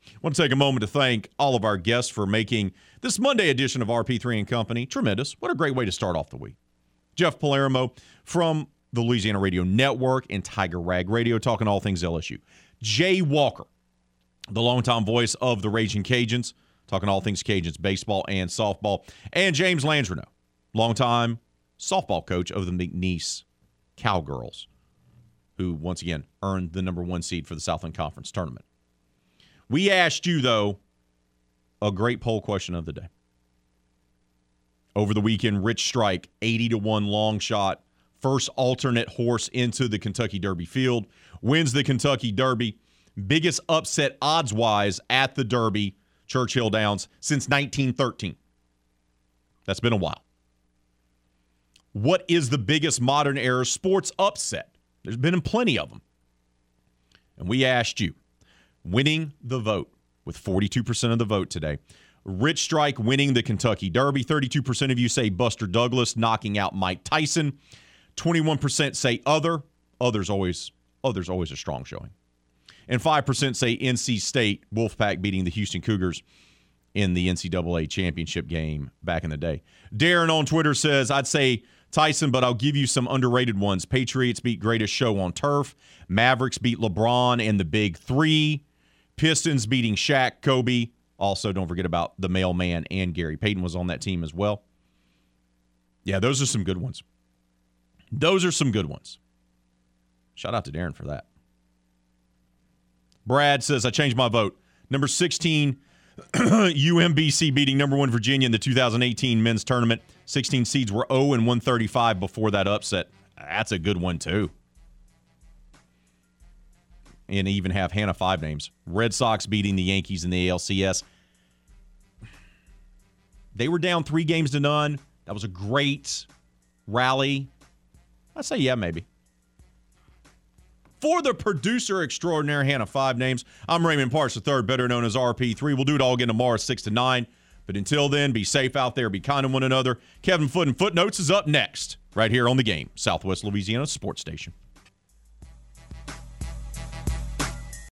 I want to take a moment to thank all of our guests for making this Monday edition of RP3 and Company tremendous. What a great way to start off the week. Jeff Palermo from the Louisiana Radio Network and Tiger Rag Radio, talking all things LSU. Jay Walker, the longtime voice of the Raging Cajuns, talking all things Cajuns, baseball and softball. And James Landreneau, longtime softball coach of the McNeese Cowgirls, who once again earned the number one seed for the Southland Conference tournament. We asked you, though, a great poll question of the day. Over the weekend, Rich Strike, 80 to 1 long shot, first alternate horse into the Kentucky Derby field, wins the Kentucky Derby. Biggest upset odds wise at the Derby, Churchill Downs, since 1913. That's been a while. What is the biggest modern era sports upset? There's been plenty of them. And we asked you winning the vote with 42% of the vote today. Rich Strike winning the Kentucky Derby. 32% of you say Buster Douglas knocking out Mike Tyson. 21% say other. Others always others always a strong showing. And 5% say NC State Wolfpack beating the Houston Cougars in the NCAA championship game back in the day. Darren on Twitter says, I'd say Tyson, but I'll give you some underrated ones. Patriots beat greatest show on turf. Mavericks beat LeBron and the Big Three. Pistons beating Shaq, Kobe. Also, don't forget about the mailman and Gary Payton was on that team as well. Yeah, those are some good ones. Those are some good ones. Shout out to Darren for that. Brad says, I changed my vote. Number 16, UMBC beating number one Virginia in the 2018 men's tournament. 16 seeds were 0 and 135 before that upset. That's a good one, too. And even have Hannah five names. Red Sox beating the Yankees in the ALCS. They were down three games to none. That was a great rally. I say, yeah, maybe. For the producer extraordinaire, Hannah Five Names, I'm Raymond Parks III, better known as RP3. We'll do it all again tomorrow, 6 to 9. But until then, be safe out there, be kind to one another. Kevin Foote and Footnotes is up next, right here on the game, Southwest Louisiana Sports Station.